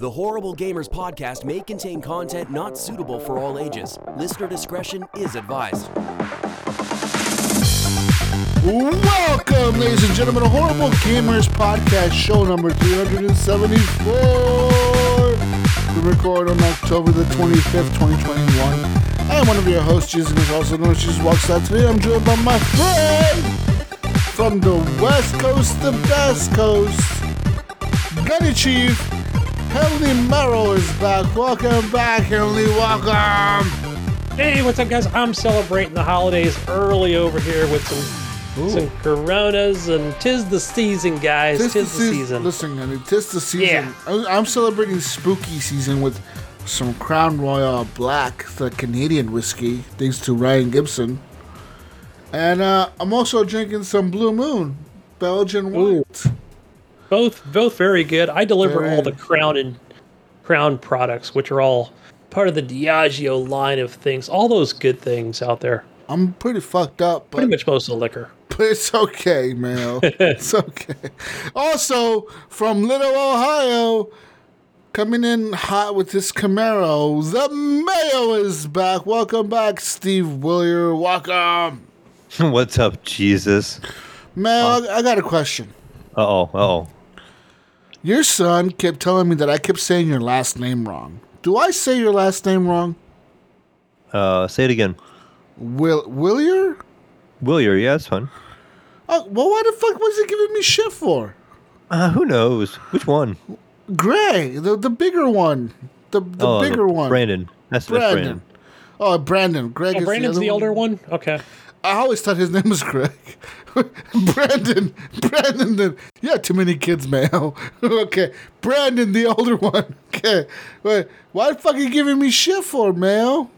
The Horrible Gamers podcast may contain content not suitable for all ages. Listener discretion is advised. Welcome, ladies and gentlemen, to Horrible Gamers Podcast, show number 374. We record on October the 25th, 2021. I am one of your hosts, Jesus, who's also known as Jesus Walks Out. Today I'm joined by my friend from the West Coast, the Best Coast, Gunny Chief, Henley Merrill is back. Welcome back, Heavenly. Welcome. Hey, what's up, guys? I'm celebrating the holidays early over here with some some Coronas, and tis the season, guys. Tis, the season. Listen, honey, tis the season. Yeah. I'm, celebrating spooky season with some Crown Royal Black, the Canadian whiskey, thanks to Ryan Gibson. And uh, I'm also drinking some Blue Moon, Belgian white. Both both very good. I deliver all the Crown and Crown products, which are all part of the Diageo line of things. All those good things out there. I'm pretty fucked up, but, Pretty much most of the liquor. but it's okay, man. it's okay. Also, from Little Ohio, coming in hot with this Camaro, the Mayo is back. Welcome back, Steve Willier. Welcome. What's up, Jesus? Mayo, I, I got a question. Uh oh, uh oh. Your son kept telling me that I kept saying your last name wrong. Do I say your last name wrong? Uh, say it again. Will Willier? Willier, yeah, that's fun. Oh, well, why the fuck was he giving me shit for? Uh, who knows? Which one? Gray, the the bigger one, the the oh, bigger one. Brandon. That's, that's Brandon. Brandon. Oh, Brandon. Greg Oh, is Brandon's the, the, other older one. Okay. I always thought his name was Greg. Brandon. Brandon. The, yeah, too many kids, man. okay. Brandon, the older one. Okay. Wait, why the fuck are you giving me shit for, man?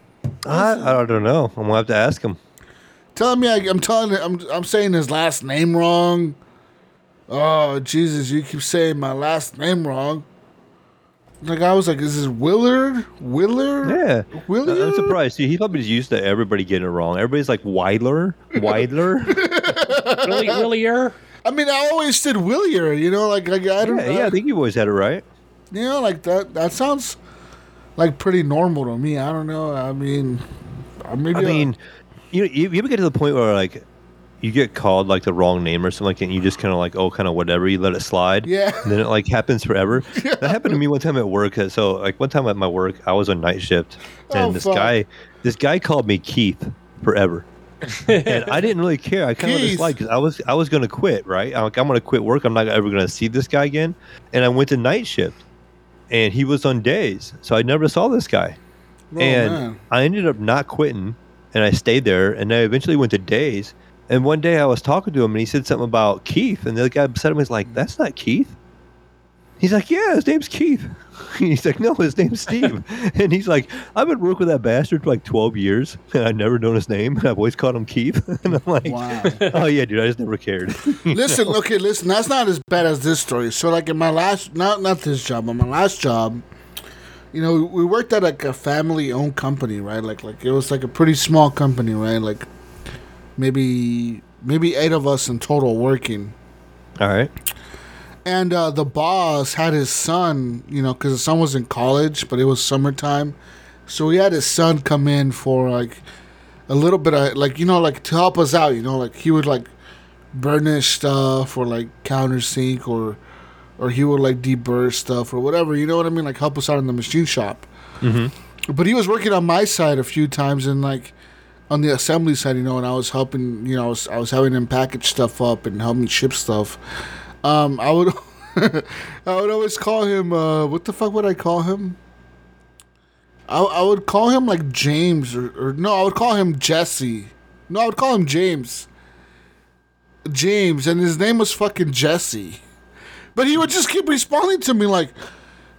I, I don't know. I'm gonna have to ask him. Telling me I, I'm telling I'm I'm saying his last name wrong. Oh Jesus! You keep saying my last name wrong. Like I was like, is this Willard? Willard? Yeah. William? I'm surprised. See, he's probably just used to everybody getting it wrong. Everybody's like Weidler, Weidler. Really, Willier? I mean, I always said Willier. You know, like, like I don't. yeah, yeah. I think you've always had it right. You know, like that. That sounds like pretty normal to me. I don't know. I mean, maybe. I mean, you know, you, you ever get to the point where like you get called like the wrong name or something like that, and you just kind of like, oh, kind of whatever, you let it slide. Yeah. And then it like happens forever. That happened to me one time at work. uh, So like one time at my work, I was on night shift, and Oh, this fuck. guy, this guy called me Keith forever. and I didn't really care. I kind of let it slide because I was I was gonna quit. Right, I'm like I'm gonna quit work. I'm not ever gonna see this guy again. And I went to night shift, and he was on days, so I never saw this guy oh, and man. I ended up not quitting, and I stayed there, and I eventually went to days. And one day I was talking to him, and he said something about Keith, and the guy beside him was like, mm-hmm. "That's not Keith." He's like, "Yeah, his name's Keith." he's like, "No, his name's Steve." and he's like, "I've been working with that bastard for like twelve years, and I've never known his name. and I've always called him Keith." and I'm like, Wow. "Oh yeah, dude, I just never cared." listen, okay, listen. That's not as bad as this story. So, like in my last, not not this job, but my last job, you know, we worked at like a family-owned company, right? Like, like it was like a pretty small company, right? Like maybe maybe eight of us in total working. All right. And uh, the boss had his son, you know, because his son was in college, but it was summertime. So he had his son come in for like a little bit of, like, you know, like to help us out, you know, like he would like burnish stuff or like countersink or, or he would like deburr stuff or whatever, you know what I mean? Like help us out in the machine shop. Mm-hmm. But he was working on my side a few times and like on the assembly side, you know, and I was helping, you know, I was, I was having him package stuff up and help me ship stuff. Um, I would, I would always call him. Uh, what the fuck would I call him? I, I would call him like James or, or no, I would call him Jesse. No, I would call him James. James, and his name was fucking Jesse. But he would just keep responding to me like,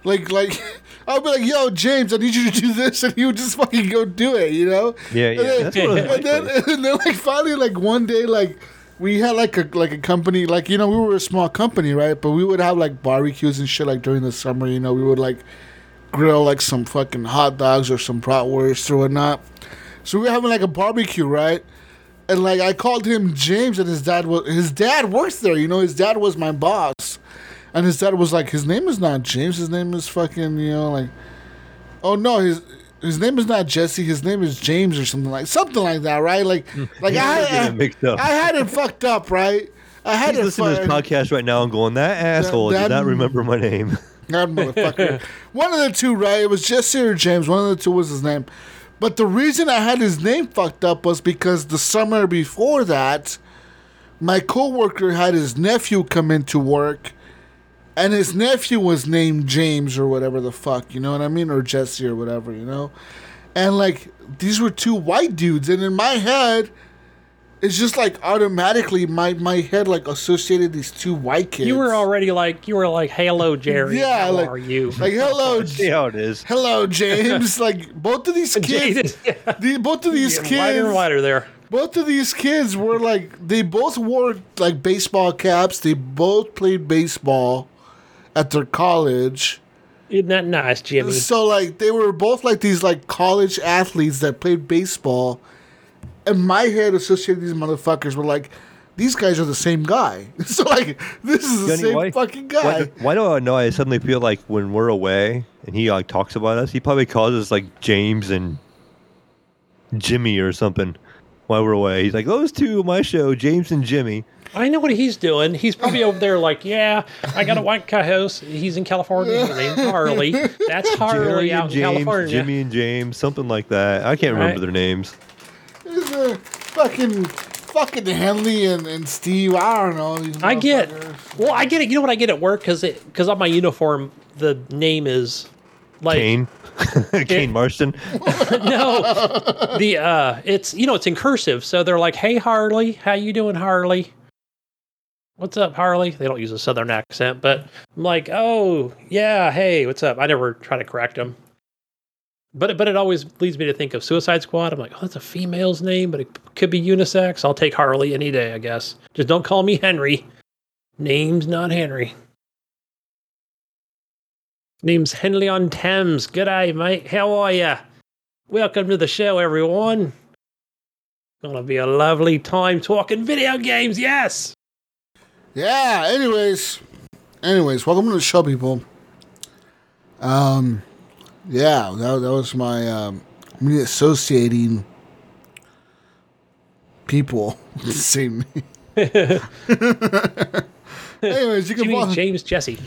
like, like. I'd be like, "Yo, James, I need you to do this," and he would just fucking go do it, you know? Yeah, And yeah, then- it like and then, and then, like, finally, like one day, like we had like a like a company, like you know, we were a small company, right? But we would have like barbecues and shit, like during the summer. You know, we would like grill like some fucking hot dogs or some bratwurst or whatnot. So we were having like a barbecue, right? And like I called him James, and his dad was his dad works there. You know, his dad was my boss. And his dad was like, his name is not James. His name is fucking you know like, oh no his. His name is not Jesse. His name is James or something like something like that, right? Like, like I, I, it mixed up. I had it fucked up, right? I had He's it listening to this podcast right now and going, that asshole that- did not remember my name. That motherfucker. one of the two, right? It was Jesse or James. One of the two was his name. But the reason I had his name fucked up was because the summer before that, my coworker had his nephew come into work, and his nephew was named James or whatever the fuck, you know what I mean? Or Jesse or whatever, you know? And like, these were two white dudes, and in my head, it's just like automatically my, my head like associated these two white kids. You were already like you were like, "Hello, Jerry. Yeah, How like- are you?" like hello, See how it is. Hello, James. like both of these kids, Jaded, yeah. the, both of these Getting wider and kids, wider there. both of these kids were like they both wore like baseball caps. They both played baseball at their college. Isn't that nice, Jimmy? So like they were both like these like college athletes that played baseball. And my head associated these motherfuckers were like, these guys are the same guy. so like this is the Johnny, same why- fucking guy. Why, why do I know? I suddenly feel like when we're away and he like talks about us, he probably calls us like James and Jimmy or something. While we're away, he's like those two my show, James and Jimmy. I know what he's doing. He's probably over there like, yeah, I got a white co-host. He's in California. His name's Harley. That's Harley Jerry out and in James, California. Jimmy and James, something like that. I can't remember Right. their names. These are fucking fucking Henley and, and Steve. I don't know. These I get. Well, I get it. You know what I get at work because it because on my uniform the name is like Kane, Kane Marston. no the uh it's you know it's in cursive so they're like hey Harley how you doing Harley what's up Harley? They don't use a southern accent but I'm like oh yeah hey what's up? I never try to correct them but but it always leads me to think of Suicide Squad. I'm like oh that's a female's name but it could be unisex. I'll take Harley any day I guess. Just don't call me Henry. Name's not Henry. Name's Henley on Thames. Good day mate. How are ya? Welcome to the show, everyone. Gonna be a lovely time talking video games, yes! Yeah. Anyways, anyways, welcome to the show, people. Um, yeah, that, that was my um, me associating people with the same. Anyways, you can Jimmy, follow, James, Jesse.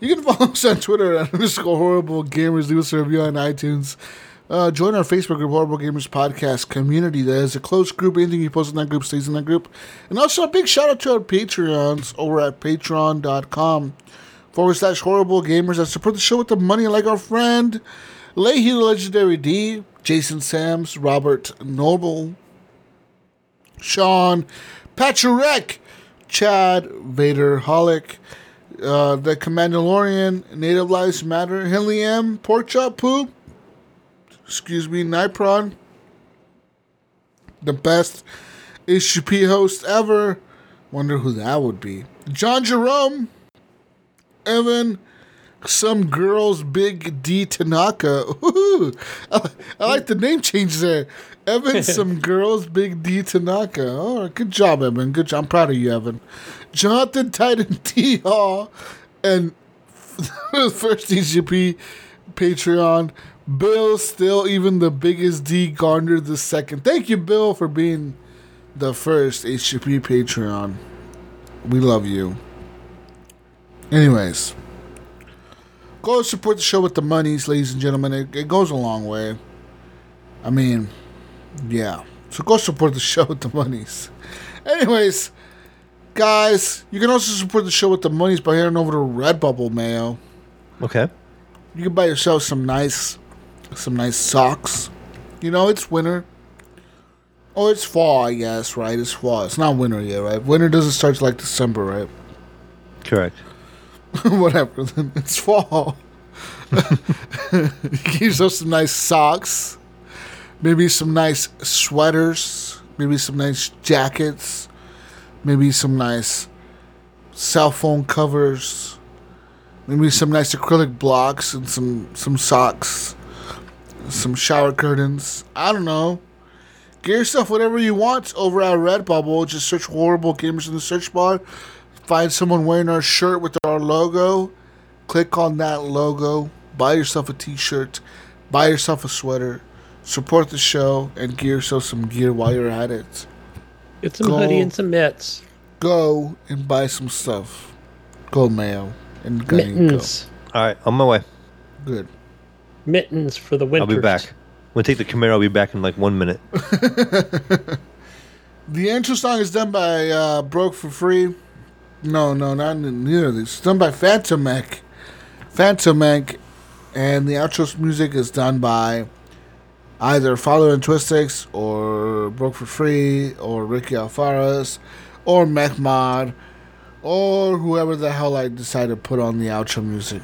you can follow us on Twitter at underscore horrible gamers. Leave us a review on iTunes. Uh, join our Facebook group, Horrible Gamers Podcast Community. That is a closed group. Anything you post in that group stays in that group. And also a big shout out to our Patreons over at patreon.com forward slash horrible gamers that support the show with the money like our friend Leahy the Legendary D, Jason Sams, Robert Noble, Sean Pacharek, Chad Vader Holic, uh, the Commandalorian, Native Lives Matter, Henley M, Pork Chop Poo, excuse me, Nipron, the best HGP host ever. Wonder who that would be. John Jerome, Evan, some girl's big D Tanaka. Ooh, I, I like the name change there. Evan, some girl's big D Tanaka. Oh, good job, Evan. Good job. I'm proud of you, Evan. Jonathan Titan T Hall and first DGP Patreon. Bill, still even the biggest D garnered the second. Thank you, Bill, for being the first HGP Patreon. We love you. Anyways, go support the show with the monies, ladies and gentlemen. It, it goes a long way. I mean, yeah. So go support the show with the monies. Anyways, guys, you can also support the show with the monies by heading over to Redbubble Mayo. Okay. You can buy yourself some nice, some nice socks. You know, it's winter. Oh, it's fall, I guess, right? It's fall. It's not winter yet, right? Winter doesn't start till like December, right? Correct. Whatever. Then it's fall. you get yourself some nice socks. Maybe some nice sweaters. Maybe some nice jackets. Maybe some nice cell phone covers. Maybe some nice acrylic blocks and some some socks. Some shower curtains. I don't know. Get yourself whatever you want over at Redbubble. Just search horrible gamers in the search bar. find someone wearing our shirt with our logo, click on that logo, buy yourself a t-shirt, buy yourself a sweater, support the show, and gear yourself some gear while you're at it. Get some Go. hoodie and some mitts. Go and buy some stuff. Go mayo and Gunny, go. Mittens. All right, on my way. Good. Mittens for the winter. I'll be back. I'm gonna take the Camaro. I'll be back in like one minute. The intro song is done by uh, Broke for Free. No, no, not neither of these. It's done by Phantom Mech. Phantom Mech. And the outro music is done by either Father and Twistix or Broke for Free or Ricky Alfaras or Mech Mod or whoever the hell I decide to put on the outro music.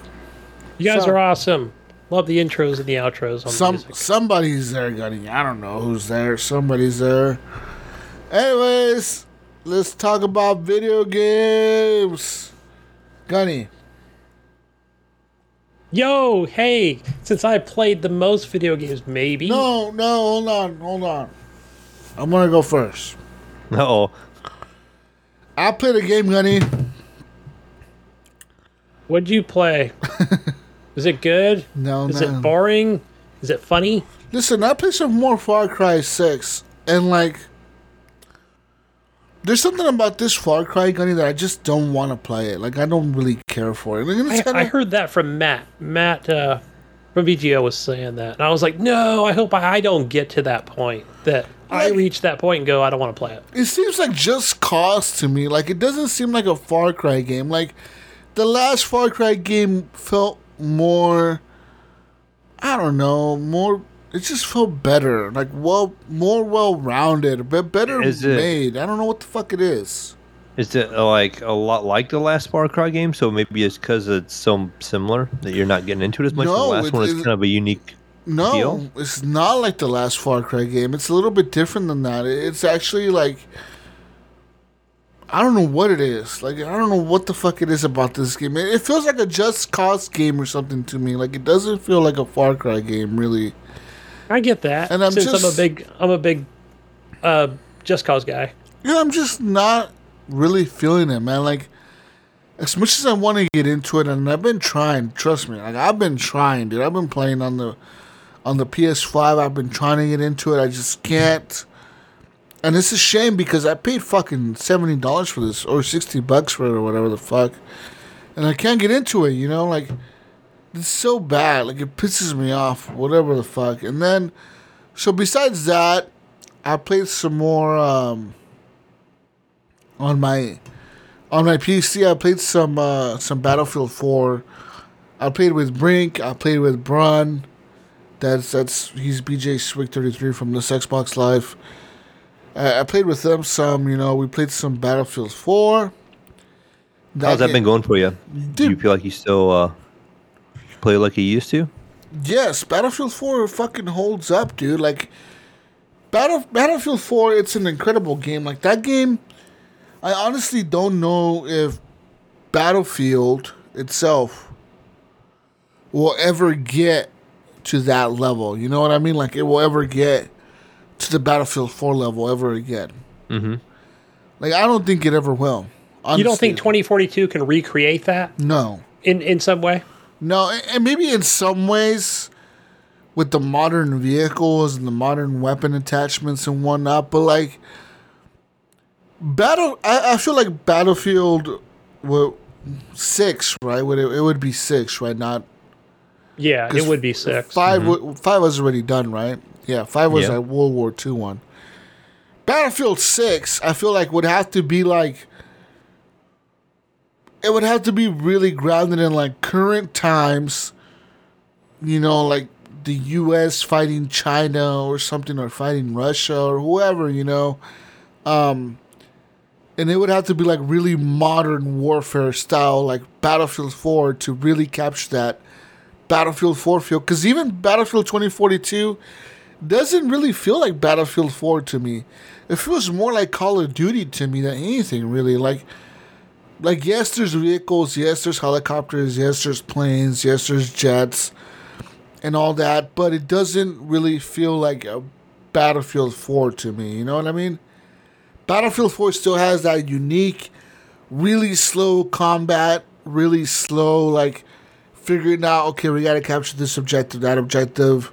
You guys So- are awesome. Love the intros and the outros on Some the music. somebody's there, Gunny. I don't know who's there. Somebody's there. Anyways, let's talk about video games. Gunny, Yo, hey! Since I played the most video games, maybe. no, no, hold on, hold on. I'm gonna go first. Oh, I played a game, Gunny. What'd you play? Is it good? No, Is no. it boring? Is it funny? Listen, I played some more Far Cry Six, and like, there's something about this Far Cry Gunny that I just don't want to play it. Like, I don't really care for it. I, kinda- I heard that from Matt. Matt uh, from VGO was saying that, and I was like, no, I hope I, I don't get to that point. That I reach that point and go, I don't want to play it. it seems like just cause to me. Like it doesn't seem like a Far Cry game. Like the last Far Cry game felt more I don't know, more it just felt better. Like well more well rounded, but better Is it- made. I don't know what the fuck it is. is it uh, like a lot like the last Far Cry game? So maybe it's because it's so similar that you're not getting into it as much. No, the last it- one is it- kind of a unique. No, Deal? it's not like the last Far Cry game. It's a little bit different than that. It's actually like I don't know what it is. Like I don't know what the fuck it is about this game. It, it feels like a Just Cause game or something to me. Like it doesn't feel like a Far Cry game, really. I get that. And I'm since I'm a big, I'm a big, uh, Just Cause guy. You know, I'm just not really feeling it, man. Like as much as I want to get into it, and I've been trying. Trust me, like I've been trying, dude. I've been playing on the on the PS5. I've been trying to get into it. I just can't. And it's a shame because I paid fucking seventy dollars for this or sixty bucks for it or whatever the fuck, and I can't get into it. You know, like it's so bad. Like it pisses me off. Whatever the fuck. And then, so besides that, I played some more um, on my on my PC. I played some uh, some Battlefield Four. I played with Brink. I played with Brun. That's that's he's BJ Swig thirty three from this Xbox Live. I, I played with them some. You know, we played some Battlefield Four. How's that ga- been going for you? Do you feel like you still uh, play like you used to? Yes, Battlefield 4 fucking holds up, dude. Like Battle Battlefield 4, it's an incredible game. Like that game I honestly don't know if Battlefield itself will ever get to that level. You know what I mean? Like it will ever get to the Battlefield 4 level ever again. Mhm. Like I don't think it ever will. You don't think 2042 can recreate that No. in in some way? No, and maybe in some ways with the modern vehicles and the modern weapon attachments and whatnot, but like battle, I, I feel like Battlefield, well, six, right? Would it, it would be six, right? Not Yeah, it would be six. 5 wa- five was already done, right? Yeah, five was that World War II one. Battlefield six, I feel like would have to be like. It would have to be really grounded in like current times. You know, like the U.S. fighting China or something, or fighting Russia or whoever. You know, um, and it would have to be like really modern warfare style, like Battlefield Four, to really capture that Battlefield 4 feel because even Battlefield 2042 doesn't really feel like Battlefield 4 to me. It feels more like Call of Duty to me than anything really. Like like yes there's vehicles, yes there's helicopters, yes there's planes, yes there's jets and all that, but it doesn't really feel like a Battlefield 4 to me, you know what I mean? Battlefield 4 still has that unique really slow combat, really slow like figuring out. Okay, we got to capture this objective, that objective.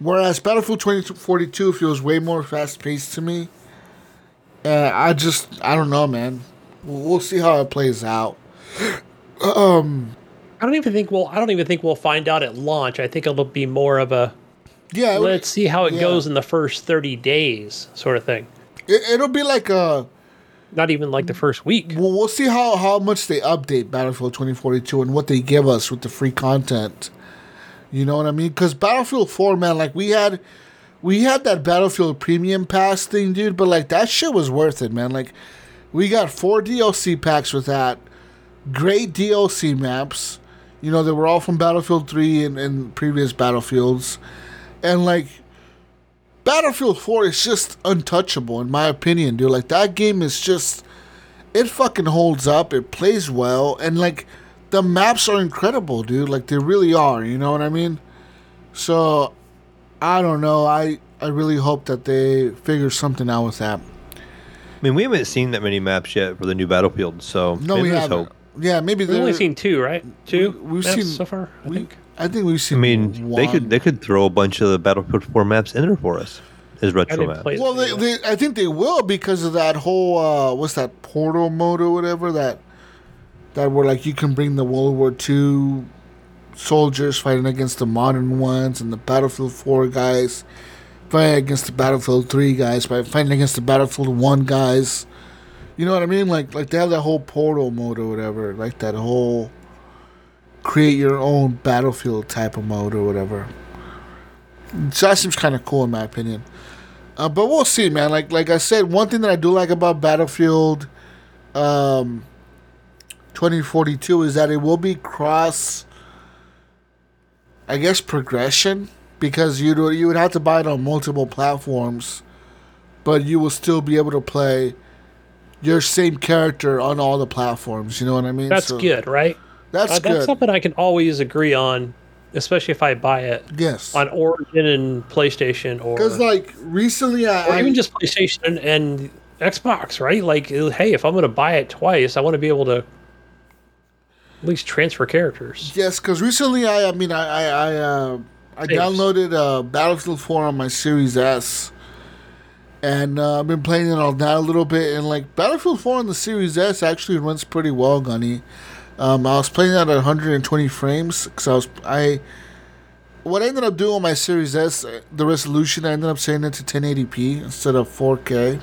Whereas Battlefield 2042 feels way more fast paced to me. And I just, I don't know, man. We'll we'll see how it plays out. Um, I don't even think we'll. I don't even think we'll find out at launch. I think it'll be more of a yeah, let's see how it yeah. goes in the first thirty days sort of thing. it, it'll be like a. Not even like the first week. Well, we'll see how, how much they update Battlefield 2042 and what they give us with the free content. You know what I mean? Because Battlefield 4, man, like we had, we had that Battlefield Premium Pass thing, dude. But like that shit was worth it, man. Like we got four DLC packs with that, great DLC maps. You know, they were all from Battlefield 3 and, and previous Battlefields, and like Battlefield 4 is just untouchable in my opinion, dude. Like that game is just it fucking holds up. It plays well and like the maps are incredible, dude. Like they really are, you know what I mean? So I don't know. I I really hope that they figure something out with that. I mean, we haven't seen that many maps yet for the new Battlefield, so No, maybe we haven't. hope. Yeah, maybe We've only seen two, right? Two. we- we've maps seen- so far. I we- think. I think we've seen. I seen. mean, they could they could throw a bunch of the Battlefield 4 maps in there for us as I retro maps. play Well, they, they, I think they will because of that whole uh, what's that portal mode or whatever that that were like you can bring the World War II soldiers fighting against the modern ones and the Battlefield Four guys fighting against the Battlefield Three guys, by fighting against the Battlefield One guys. You know what I mean? Like like they have that whole portal mode or whatever, like that whole create your own battlefield type of mode or whatever. So that seems kind of cool in my opinion. Uh, but we'll see, man. Like like I said, one thing that I do like about Battlefield um, 2042 is that it will be cross, I guess, progression because you you would have to buy it on multiple platforms, but you will still be able to play your same character on all the platforms. You know what I mean? That's So good, right? That's Uh, that's good. something I can always agree on, especially if I buy it yes. on Origin and PlayStation or, Because like recently, I, or I even just PlayStation and, Xbox, right? Like, hey, if I'm going to buy it twice, I want to be able to at least transfer characters. Yes, because recently I, I mean, I, I, I, uh, I downloaded uh, Battlefield 4 on my Series S, and uh, I've been playing it on that a little bit. And like Battlefield 4 on the Series S actually runs pretty well, Gunny. Um, I was playing that at 120 frames because I was I. What I ended up doing on my Series S, uh, the resolution, I ended up setting it to 1080p instead of 4K.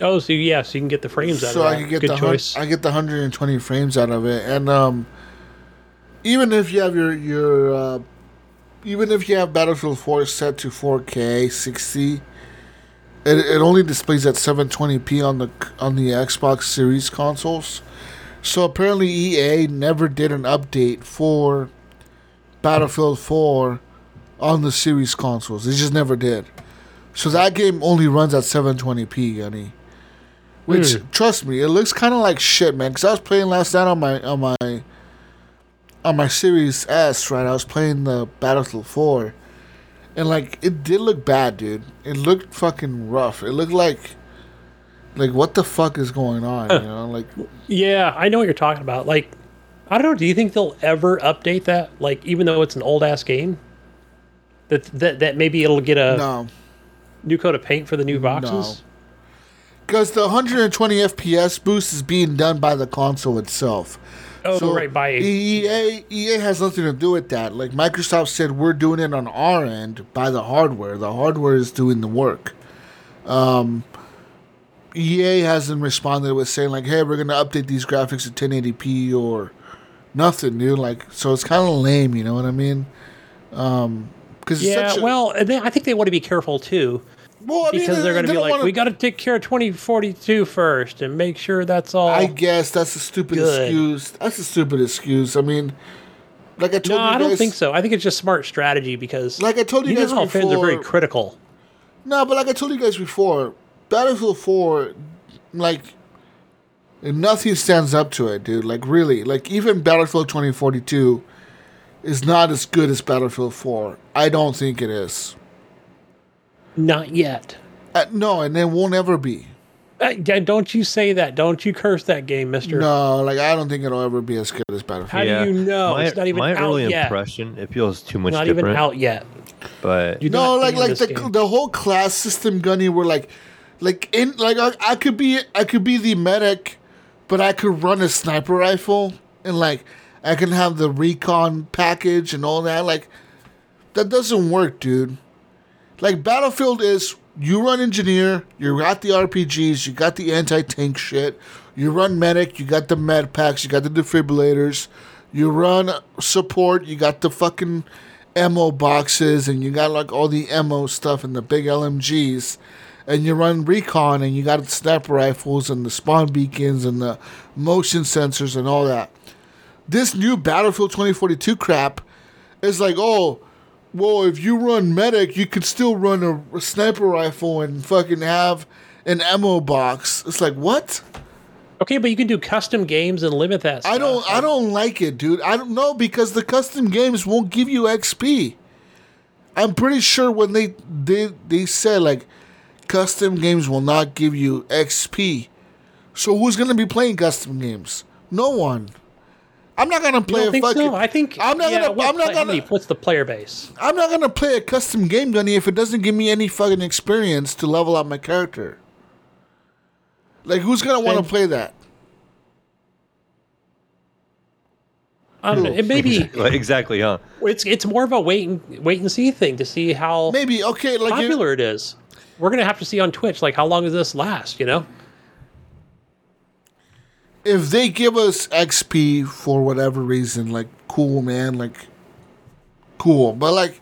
Oh, so yeah, so you can get the frames out so of I can get Good the choice. I get the 120 frames out of it, and um, even if you have your your uh, even if you have Battlefield 4 set to 4K 60, it, it only displays at 720p on the on the Xbox Series consoles. So apparently EA never did an update for Battlefield 4 on the Series consoles. They just never did. So that game only runs at 720p, Gunny. Which Hmm. trust me, it looks kind of like shit, man. Cause I was playing last night on my on my on my Series S, right? I was playing the Battlefield 4, and like it did look bad, dude. It looked fucking rough. It looked like like what the fuck is going on? You know, like Yeah, I know what you're talking about. Like, I don't know. Do you think they'll ever update that? Like, even though it's an old ass game, that that that maybe it'll get a no, new coat of paint for the new boxes. Because the 120 FPS boost is being done by the console itself. Oh, right. By EA EA has nothing to do with that. Like Microsoft said, we're doing it on our end by the hardware. The hardware is doing the work. Um, EA hasn't responded with saying like, "Hey, we're gonna update these graphics to 1080p" or nothing, dude. Like, so it's kind of lame. You know what I mean? Um, because yeah. well, they, I think they want to be careful too well, I mean, because they're going to they be like, wanna- we got to take care of 2042 first and make sure that's all. I guess that's a stupid Good. excuse. That's a stupid excuse. I mean, like I told no, you guys, No, I don't think so. I think it's just smart strategy because Like I told you, you guys before, fans are very critical. No, but like I told you guys before, Battlefield 4, like, nothing stands up to it, dude. Like, really. Like, even Battlefield 2042 is not as good as Battlefield 4. I don't think it is. Not yet. Uh, no, and it won't ever be. Uh, don't you say that. Don't you curse that game, mister. No, like I don't think it'll ever be as good as Battlefield. How do you know? My, it's not even my out early yet. impression, it feels too much Not different. even out yet. But You- No, like like the game. the whole class system, Gunny, were like, like in like I, I could be I could be the medic, but I could run a sniper rifle and like I can have the recon package and all that. Like that doesn't work, dude. Like Battlefield is you run engineer, you got the RPGs, you got the anti tank shit, you run medic, you got the med packs, you got the defibrillators, you run support, you got the fucking ammo boxes, and you got like all the ammo stuff and the big LMGs, and you run recon, and you got the sniper rifles and the spawn beacons and the motion sensors and all that. This new Battlefield 2042 crap is like, oh, well, if you run medic, you could still run a, a sniper rifle and fucking have an ammo box. It's like what? Okay, but you can do custom games and limit that. I don't. I don't like it, dude. I don't know because the custom games won't give you XP. I'm pretty sure when they they they said like custom games will not give you XP. So who's gonna be playing custom games? No one. I'm not gonna You play don't a think fucking. so? I think I'm not yeah, gonna. what I'm not play- gonna. What's the player base? I'm not gonna play a custom game, Gunny, if it doesn't give me any fucking experience to level up my character. Like, who's gonna want to play that? I don't know. It may be. Exactly, huh? It's it's more of a wait and wait and see thing to see how Maybe okay, like you- popular it is. We're gonna have to see on Twitch like how long does this last? You know. If they give us XP for whatever reason, like cool, man, like cool. But like,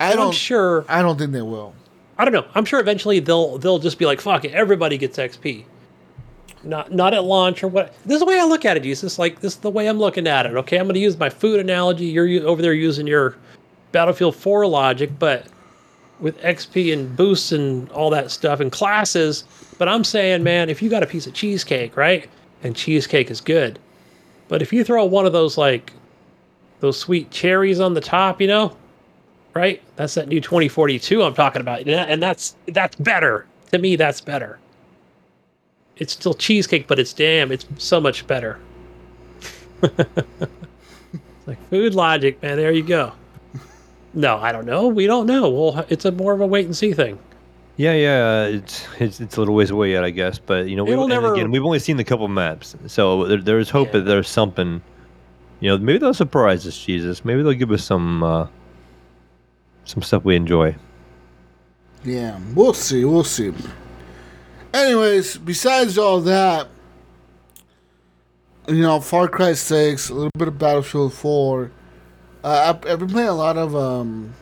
I I'm don't. sure. I don't think they will. I don't know. I'm sure eventually they'll they'll just be like, "Fuck it, everybody gets XP." Not not at launch or what. This is the way I look at it, Jesus. Like this is the way I'm looking at it. Okay, I'm going to use my food analogy. You're over there using your Battlefield 4 logic, but with XP and boosts and all that stuff and classes. But I'm saying, man, if you got a piece of cheesecake, right, and cheesecake is good, but if you throw one of those like those sweet cherries on the top, you know, right? That's that new 2042 I'm talking about. And that's that's better. To me, that's better. It's still cheesecake, but it's damn, it's so much better. it's like food logic, man. There you go. No, I don't know. We don't know. Well, it's a more of a wait and see thing. Yeah, yeah, it's it's, it's a little ways away yet, I guess. But you know, we, never... again, we've only seen the couple maps, so there, there's hope Yeah. that there's something. You know, maybe they'll surprise us, Jesus. Maybe they'll give us some uh, some stuff we enjoy. Yeah, we'll see. We'll see. Anyways, besides all that, you know, Far Cry Six, a little bit of Battlefield Four. Uh, I've, I've been playing a lot of um,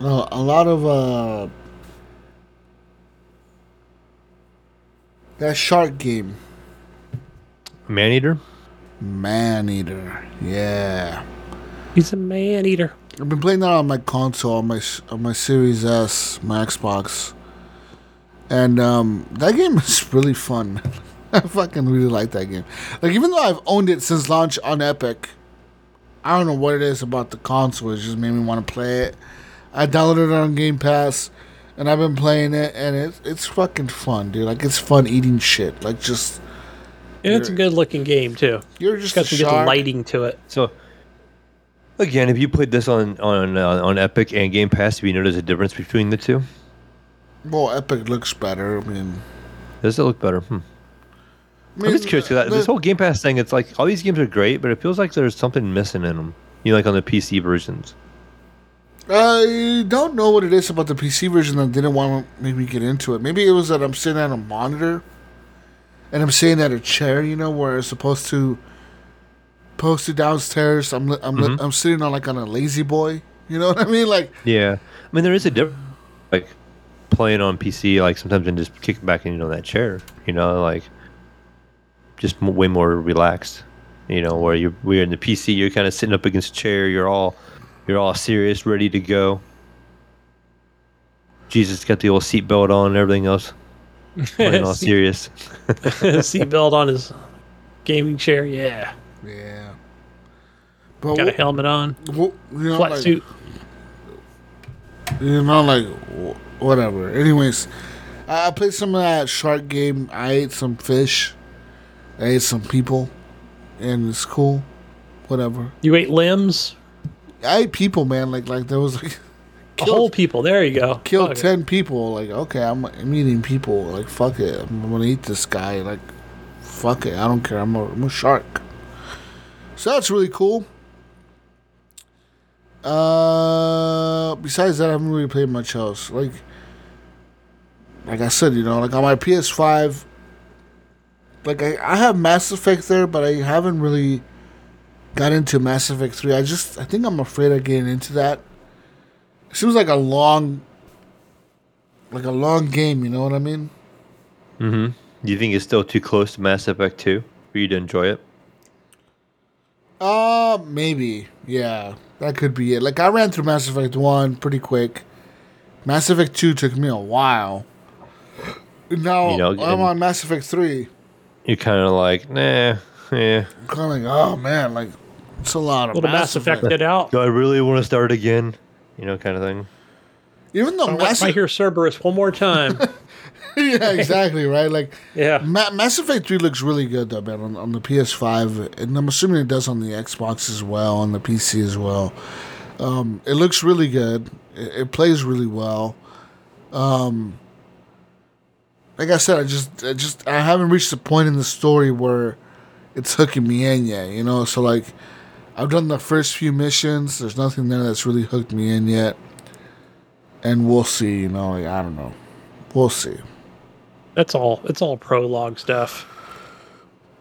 uh, a lot of uh, that shark game, Maneater. Man Eater. Yeah. He's a man eater. I've been playing that on my console, on my on my Series S, my Xbox, and um, that game is really fun. I fucking really like that game. Like even though I've owned it since launch on Epic, I don't know what it is about the console. It just made me want to play it. I downloaded it on Game Pass, and I've been playing it, and it's it's fucking fun, dude. Like it's fun eating shit. Like just And it's a good looking game too. you're just Got some good lighting to it. So, again, if you played this on on uh, on Epic and Game Pass, do you notice a difference between the two? Well, Epic looks better. I mean, Does it look better? Hmm. I I'm just curious because this whole Game Pass thing, it's like all these games are great, but it feels like there's something missing in them. You know, like on the PC versions. I don't know what it is about the PC version that didn't want to make me get into it. Maybe it was that I'm sitting at a monitor and I'm sitting at a chair, you know, where it's supposed to post it downstairs. I'm I'm Mhm. I'm sitting on like on a lazy boy. You know what I mean? Like Yeah, I mean there is a difference, like playing on PC, like sometimes and just kicking back in, you know, that chair, you know, like just way more relaxed, you know, where you're we're in the PC, you're kind of sitting up against a chair, you're all you're all serious, ready to go. Jesus got the old seatbelt on and everything else, playing all Seat- serious. Seatbelt on his gaming chair. Yeah. yeah. But Got a helmet on. wh- you know, Flat like, suit. you know, like whatever. Anyways, I I played some of that shark game. I ate some fish. I ate some people, and it's cool. Whatever. You ate limbs, I ate people, man. Like like there was like a whole people. There you go. killed Fuck it. ten people. Like okay, I'm, I'm eating people. Like fuck it, I'm gonna eat this guy. Like fuck it, I don't care. I'm a, I'm a shark. So that's really cool. Uh, besides that, I haven't really played much else. Like, like I said, you know, like on my PS5, like I, I have Mass Effect there, but I haven't really got into Mass Effect 3. I just, I think I'm afraid of getting into that. It seems like a long, like a long game, you know what I mean? Mhm. Do you think it's still too close to Mass Effect 2 for you to enjoy it? Uh, maybe. Yeah, that could be it. Like, I ran through Mass Effect 1 pretty quick. Mass Effect 2 took me a while. Now, You know, I'm on Mass Effect 3. You're kind of like, nah, yeah. I'm kind of like, oh man, like, it's a lot of Little Mass Effect it out. Do I really want to start again? You know, kind of thing. Even though I Mass want to hear Cerberus one more time. yeah, exactly, right? Like, yeah. Ma- Mass Effect 3 looks really good, though, man, on, on the PS5. And I'm assuming it does on the Xbox as well, on the PC as well. Um, it looks really good. It, it plays really well. Um, like I said, I just, I just, I haven't reached the point in the story where it's hooking me in yet, you know? So, like, I've done the first few missions. There's nothing there that's really hooked me in yet. And we'll see, you know? Like, I don't know. We'll see. That's all. It's all prologue stuff.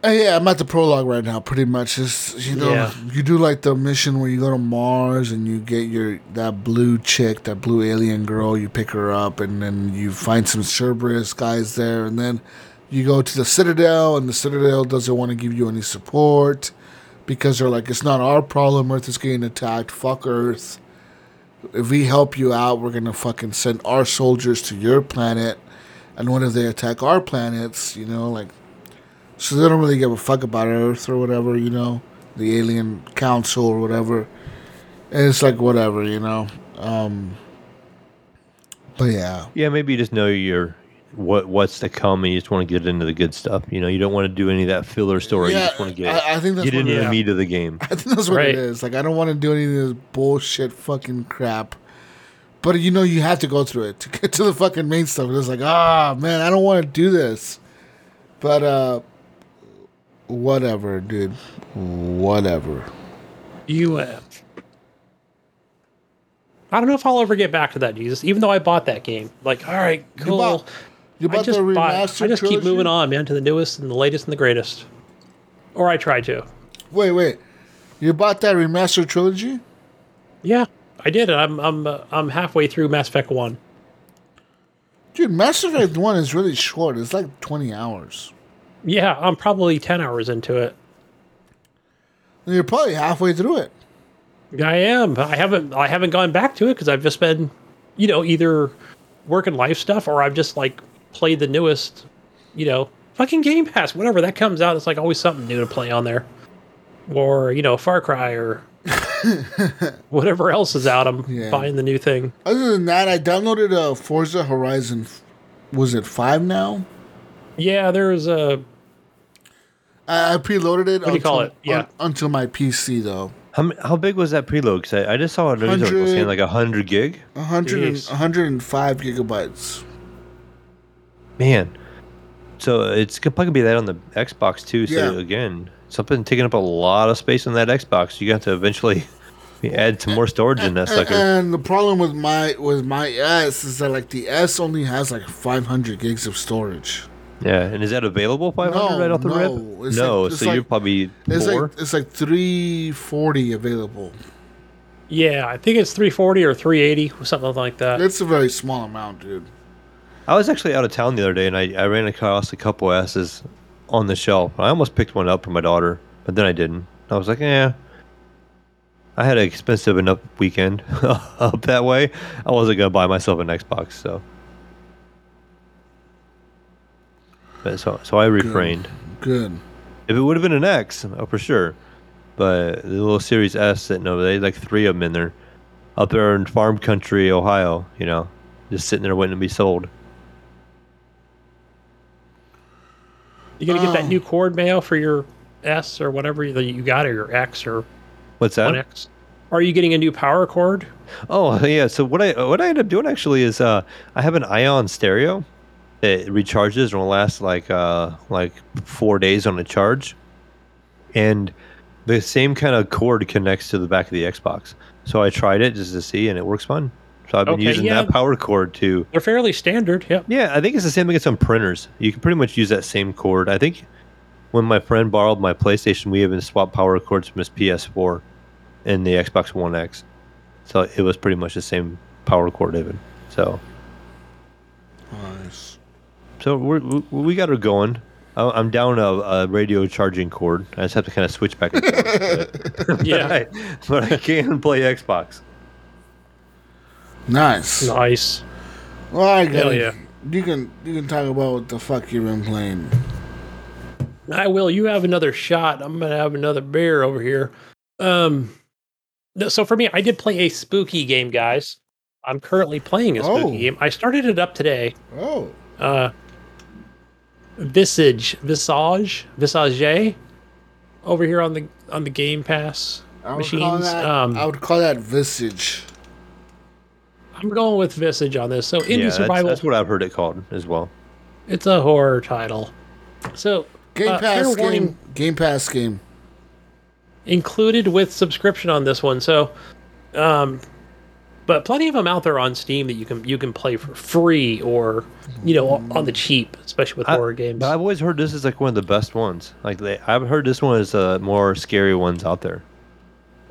Uh, yeah, I'm at the prologue right now. Pretty much, it's you know, Yeah. you do like the mission where you go to Mars and you get your that blue chick, that blue alien girl. You pick her up, and then you find some Cerberus guys there, and then you go to the Citadel, and the Citadel doesn't want to give you any support because they're like, it's not our problem. Earth is getting attacked. Fuck Earth. If we help you out, we're gonna fucking send our soldiers to your planet, and what if they attack our planets? You know, like. So they don't really give a fuck about Earth or whatever, you know, the alien council or whatever. And it's like whatever, you know. Um, but yeah, Yeah, maybe you just know your what what's to come, and you just want to get into the good stuff. You know, you don't want to do any of that filler story. you Yeah, just want to get I- I think that's get what into it the is. meat of the game. I think that's what Right. it is. Like I don't want to do any of this bullshit fucking crap. But you know, you have to go through it to get to the fucking main stuff. It's like, ah, man, I don't want to do this. But uh, whatever, dude. Whatever. You. Uh, I don't know if I'll ever get back to that, Jesus. Even though I bought that game, like, all right, cool. Bought- I just the buy, I remastered just keep moving on, man, to the newest and the latest and the greatest. Or I try to. Wait, wait. You bought that remastered trilogy? Yeah, I did. I'm I'm uh, I'm halfway through Mass Effect One. Dude, Mass Effect 1 is really short. It's like 20 hours. Yeah, I'm probably ten hours into it. You're probably halfway through it. I am. I haven't. I haven't gone back to it because I've just been, you know, either working life stuff or I've just like played the newest, you know, fucking Game Pass. Whatever that comes out, it's like always something new to play on there, or you know, Far Cry or whatever else is out. I'm Yeah. buying the new thing. Other than that, I downloaded uh, Forza Horizon. Was it 5 now? Yeah, there's a. I, I preloaded it. What do you call it? Yeah. un- until my PC, though. How how big was that preload? Because I, I just saw a news article 100 saying like hundred gig. 100 and, 105 gigabytes. Man, so it's gonna probably be that on the Xbox too. So Yeah. again, something taking up a lot of space on that Xbox. You got to eventually add some more storage in that And, sucker. and the problem with my with my S is that like the S only has like 500 gigs of storage. Yeah, and is that available 500 No, right off the no, rip? it's No, like- it's so you're like- probably It's more. like it's like 340 available. Yeah, I think it's 340 or 380, or something like that. It's a very small amount, dude. I was actually out of town the other day, and I, I ran across a couple S's on the shelf. I almost picked one up for my daughter, but then I didn't. I was like, yeah. I had an expensive enough weekend up that way. I wasn't gonna buy myself an Xbox, so. But so so I refrained. Good. If it would have been an X, oh, for sure. But the little Series S sitting over there, like three of them in there, up there in farm country, Ohio. You know, just sitting there waiting to be sold. You gonna get that Oh. new cord mail for your S or whatever that you got, or your X or What's that? One X? Are you getting a new power cord? Oh yeah. So what I what I end up doing actually is uh, I have an Ion stereo. It recharges and will last like uh, like four days on a charge, and the same kind of cord connects to the back of the Xbox. So I tried it just to see, and it works fine. So I've been Okay, using yeah. that power cord to. They're fairly standard. Yep. Yeah, I think it's the same thing as on printers. You can pretty much use that same cord. I think when my friend borrowed my PlayStation, we even swapped power cords from his PS4 and the Xbox One X. So it was pretty much the same power cord even. So Nice. so we're, we we got her going. I- I'm down a, a radio charging cord. I just have to kind of switch back and forth. Yeah. but I, but I can play Xbox. Nice. Nice. Well, I Hell got yeah. You can you can talk about what the fuck you've been playing. I will. You have another shot. I'm gonna have another beer over here. Um, so for me, I did play a spooky game, guys. I'm currently playing a spooky Oh. game. I started it up today. Oh. Uh, Visage, Visage, Visage, over here on the on the Game Pass I machines. that. Um, I would call that visage. I'm going with Visage on this. So indie yeah, that's, survival. that's what I've heard it called as well. It's a horror title. So Game uh, Pass game. warning, Game Pass game. included with subscription on this one. So, um, but plenty of them out there on Steam that you can you can play for free or you know on the cheap, especially with I- horror games. But I've always heard this is like one of the best ones. Like they, I've heard this one is the more scary ones out there.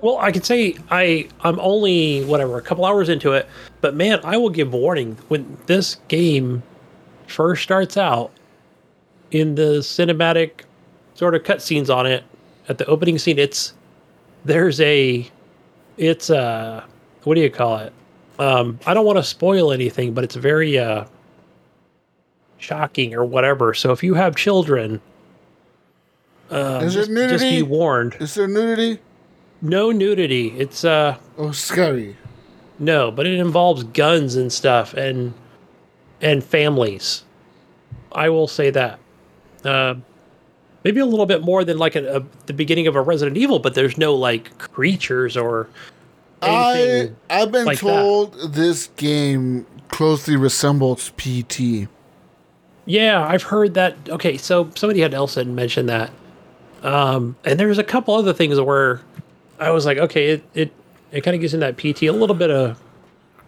Well, I can say I I'm only whatever a couple hours into it, but man, I will give warning when this game first starts out in the cinematic sort of cutscenes on it at the opening scene. It's there's a it's a what do you call it? Um, I don't want to spoil anything, but it's very uh shocking or whatever. So if you have children, uh, Is there just, just be warned. Is there nudity? No nudity. It's uh Oh, scary. No, but it involves guns and stuff and and families. I will say that. Uh, maybe a little bit more than like a, a, the beginning of a Resident Evil, but there's no like creatures or I. I've been like that. told this game closely resembles PT. Yeah, I've heard that. Okay, so somebody had else had mentioned that. Um, and there's a couple other things where I was like, okay, it it, it kind of gives in that PT a little bit of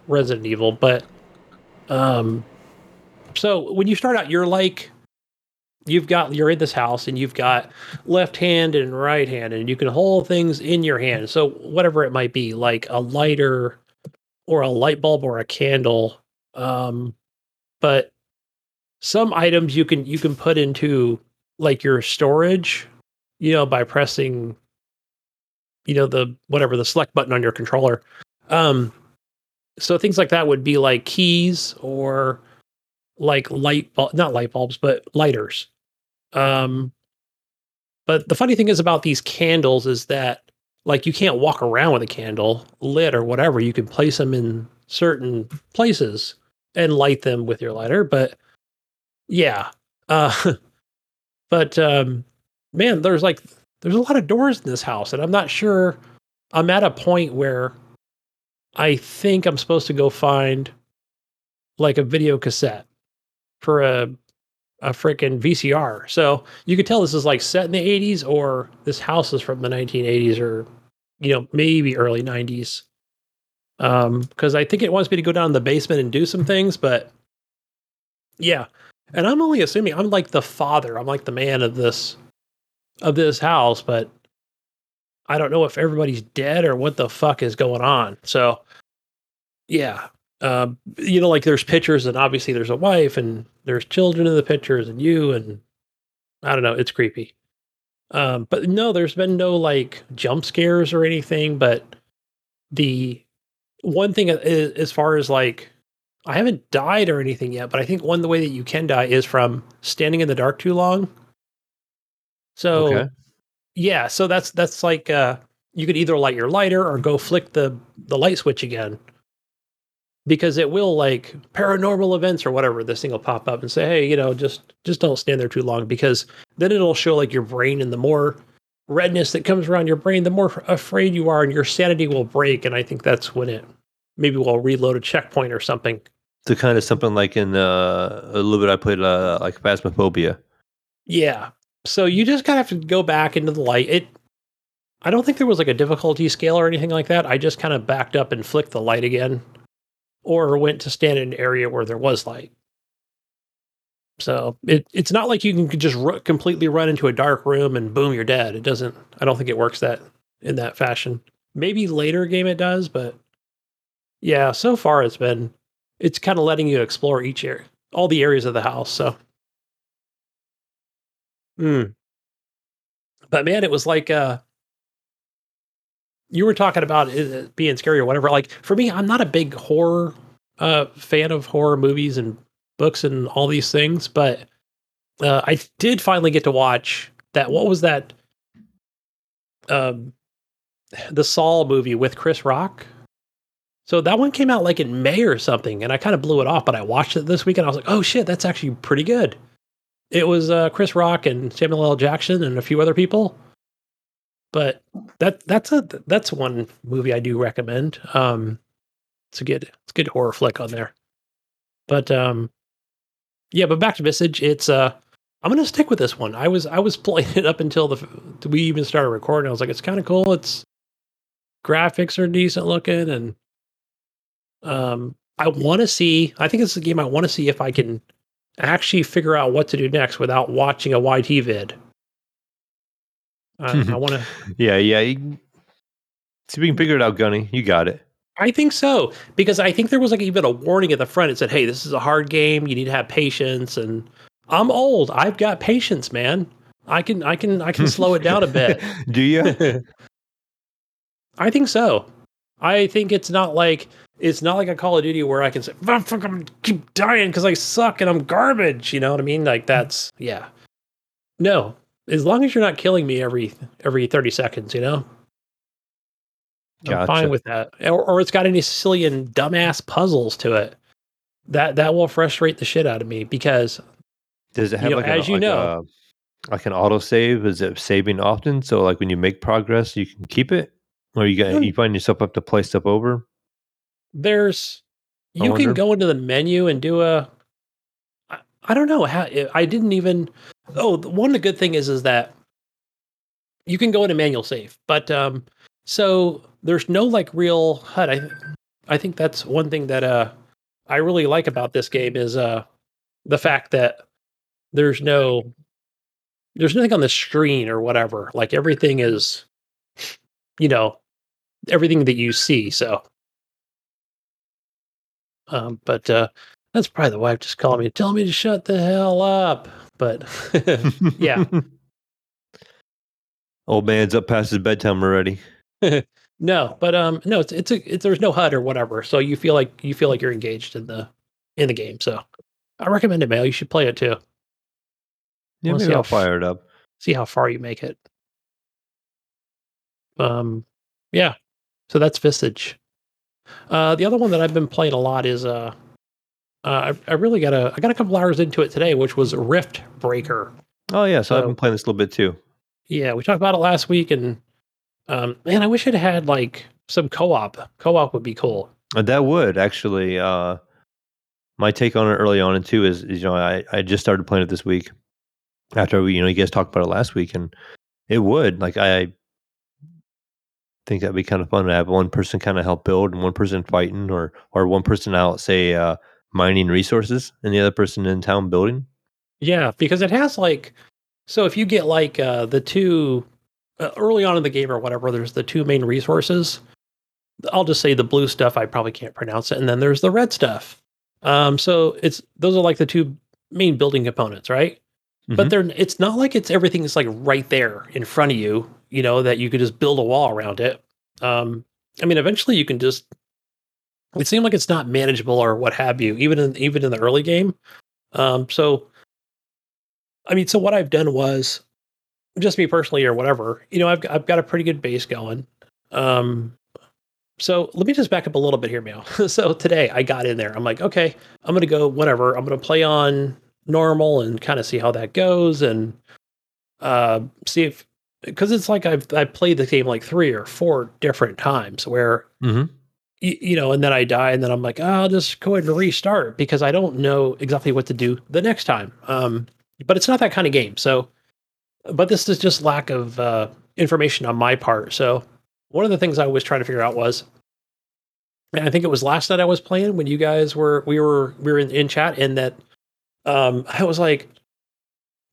Resident Evil, but um, so when you start out, you're like, you've got you're in this house and you've got left hand and right hand, and you can hold things in your hand. So whatever it might be, like a lighter or a light bulb or a candle. Um, but some items you can you can put into like your storage you know by pressing you know the whatever the select button on your controller. Um so things like that would be like keys or like light bulb not light bulbs but lighters. Um but the funny thing is about these candles is that like you can't walk around with a candle lit or whatever. You can place them in certain places and light them with your lighter but yeah uh but um man there's like there's a lot of doors in this house and i'm not sure i'm at a point where i think i'm supposed to go find like a video cassette for a a freaking vcr so you could tell this is like set in the 80s or this house is from the 1980s or you know maybe early 90s um because i think it wants me to go down in the basement and do some things but yeah. And I'm only assuming I'm like the father, I'm like the man of this of this house, but I don't know if everybody's dead or what the fuck is going on. So yeah. Um, you know, like there's pictures and obviously there's a wife and there's children in the pictures and you and I don't know, it's creepy. Um, but no, there's been no like jump scares or anything, but the one thing is, as far as like I haven't died or anything yet, but I think one the way that you can die is from standing in the dark too long. So Okay. yeah, so that's that's like uh you could either light your lighter or go flick the the light switch again. because it will like paranormal events or whatever this thing will pop up and say hey you know just just don't stand there too long because then it'll show like your brain and the more redness that comes around your brain the more afraid you are and your sanity will break and i think that's when it maybe will reload a checkpoint or something So kind of something like in uh, a little bit I played uh, like Phasmophobia. yeah so you just kind of have to go back into the light. It i don't think there was like a difficulty scale or anything like that. I just kind of backed up and flicked the light again or went to stand in an area where there was light. So it, it's not like you can just ru- completely run into a dark room and boom you're dead. It doesn't i don't think it works that in that fashion. Maybe later game it does but yeah so far it's been it's kind of letting you explore each area all the areas of the house so Hmm. But man, it was like uh you were talking about it being scary or whatever. Like for me, I'm not a big horror uh fan of horror movies and books and all these things, but uh I did finally get to watch that what was that um the Saw movie with Chris Rock. So that one came out like in May or something, and I kind of blew it off, but I watched it this weekend. And I was like, oh shit, that's actually pretty good. It was uh, Chris Rock and Samuel L. Jackson and a few other people. But that that's a that's one movie I do recommend. Um, it's a good it's a good horror flick on there. But um, yeah, but back to Visage. It's uh, I'm gonna stick with this one. I was I was playing it up until the we even started recording. I was like, it's kind of cool. It's graphics are decent looking, and um, I want to see. I think it's a game I want to see if I can actually figure out what to do next without watching a YT vid. Uh, I want to. Yeah, yeah. You, see if we can figure it out, Gunny. You got it. I think so because I think there was like even a warning at the front. It said, "Hey, this is a hard game. You need to have patience." And I'm old. I've got patience, man. I can, I can, I can slow it down a bit. Do you? I think so. I think it's not like it's not like a Call of Duty where I can say, "I'm fucking keep dying because I suck and I'm garbage." You know what I mean? Like that's yeah. No, as long as you're not killing me every every thirty seconds, you know. I'm fine with that. Or, or it's got any silly and dumbass puzzles to it. That that will frustrate the shit out of me because Does it have know, like, as an, you like, know- a- like an auto save? Is it saving often? So like when you make progress, you can keep it, or you Hmm. get you find yourself up to play stuff over. There's you can go into the menu and do a I, I don't know how I didn't even oh the- one of the good thing is is that you can go into manual save but um so there's no like real HUD. I I think that's one thing that uh I really like about this game is uh the fact that there's no there's nothing on the screen or whatever. Like everything is you know everything that you see so um, but uh, that's probably the wife just calling me, telling me to shut the hell up. But Yeah. Old man's up past his bedtime already. no, but um, no, it's it's a it's, there's no HUD or whatever, so you feel like you feel like you're engaged in the in the game. So I recommend it, Mail. You should play it too. Yeah, Wanna see how I'll f- fire it up. See how far you make it. Um, yeah. So that's Visage. Uh, the other one that I've been playing a lot is uh, uh, I, I really got a I got a couple hours into it today, which was Rift Breaker. Oh yeah, so I've been playing this a little bit too. Yeah, we talked about it last week, and um, man, I wish it had like some co-op. Co-op would be cool. Uh, That would actually. Uh, my take on it early on and too is, is you know I, I just started playing it this week after we you know you guys talked about it last week and it would like I think that'd be kind of fun to have one person kind of help build and one person fighting or or one person out say uh, mining resources and the other person in town building. Yeah, because it has like, so if you get like uh, the two uh, early on in the game or whatever, there's the two main resources. I'll just say the blue stuff. I probably can't pronounce it, and then there's the red stuff. Um, so it's those are like the two main building components, right? But Mhm. they're it's not like it's everything is like right there in front of you, you know, that you could just build a wall around it. Um, I mean, eventually you can just. It seemed like it's not manageable or what have you, even in even in the early game. Um, so, I mean, so what I've done was, just me personally or whatever, you know, I've I've got a pretty good base going. Um, so let me just back up a little bit here, Meow. so today I got in there. I'm like, okay, I'm gonna go whatever. I'm gonna play on normal and kind of see how that goes and uh see if because it's like I've I played the game like three or four different times where Mhm. y- you know, and then I die, and then I'm like, oh, I'll just go ahead and restart because I don't know exactly what to do the next time. Um, but it's not that kind of game. So, but this is just lack of uh, information on my part. So, one of the things I was trying to figure out was, and I think it was last night I was playing when you guys were we were we were in, in chat, and that um, I was like,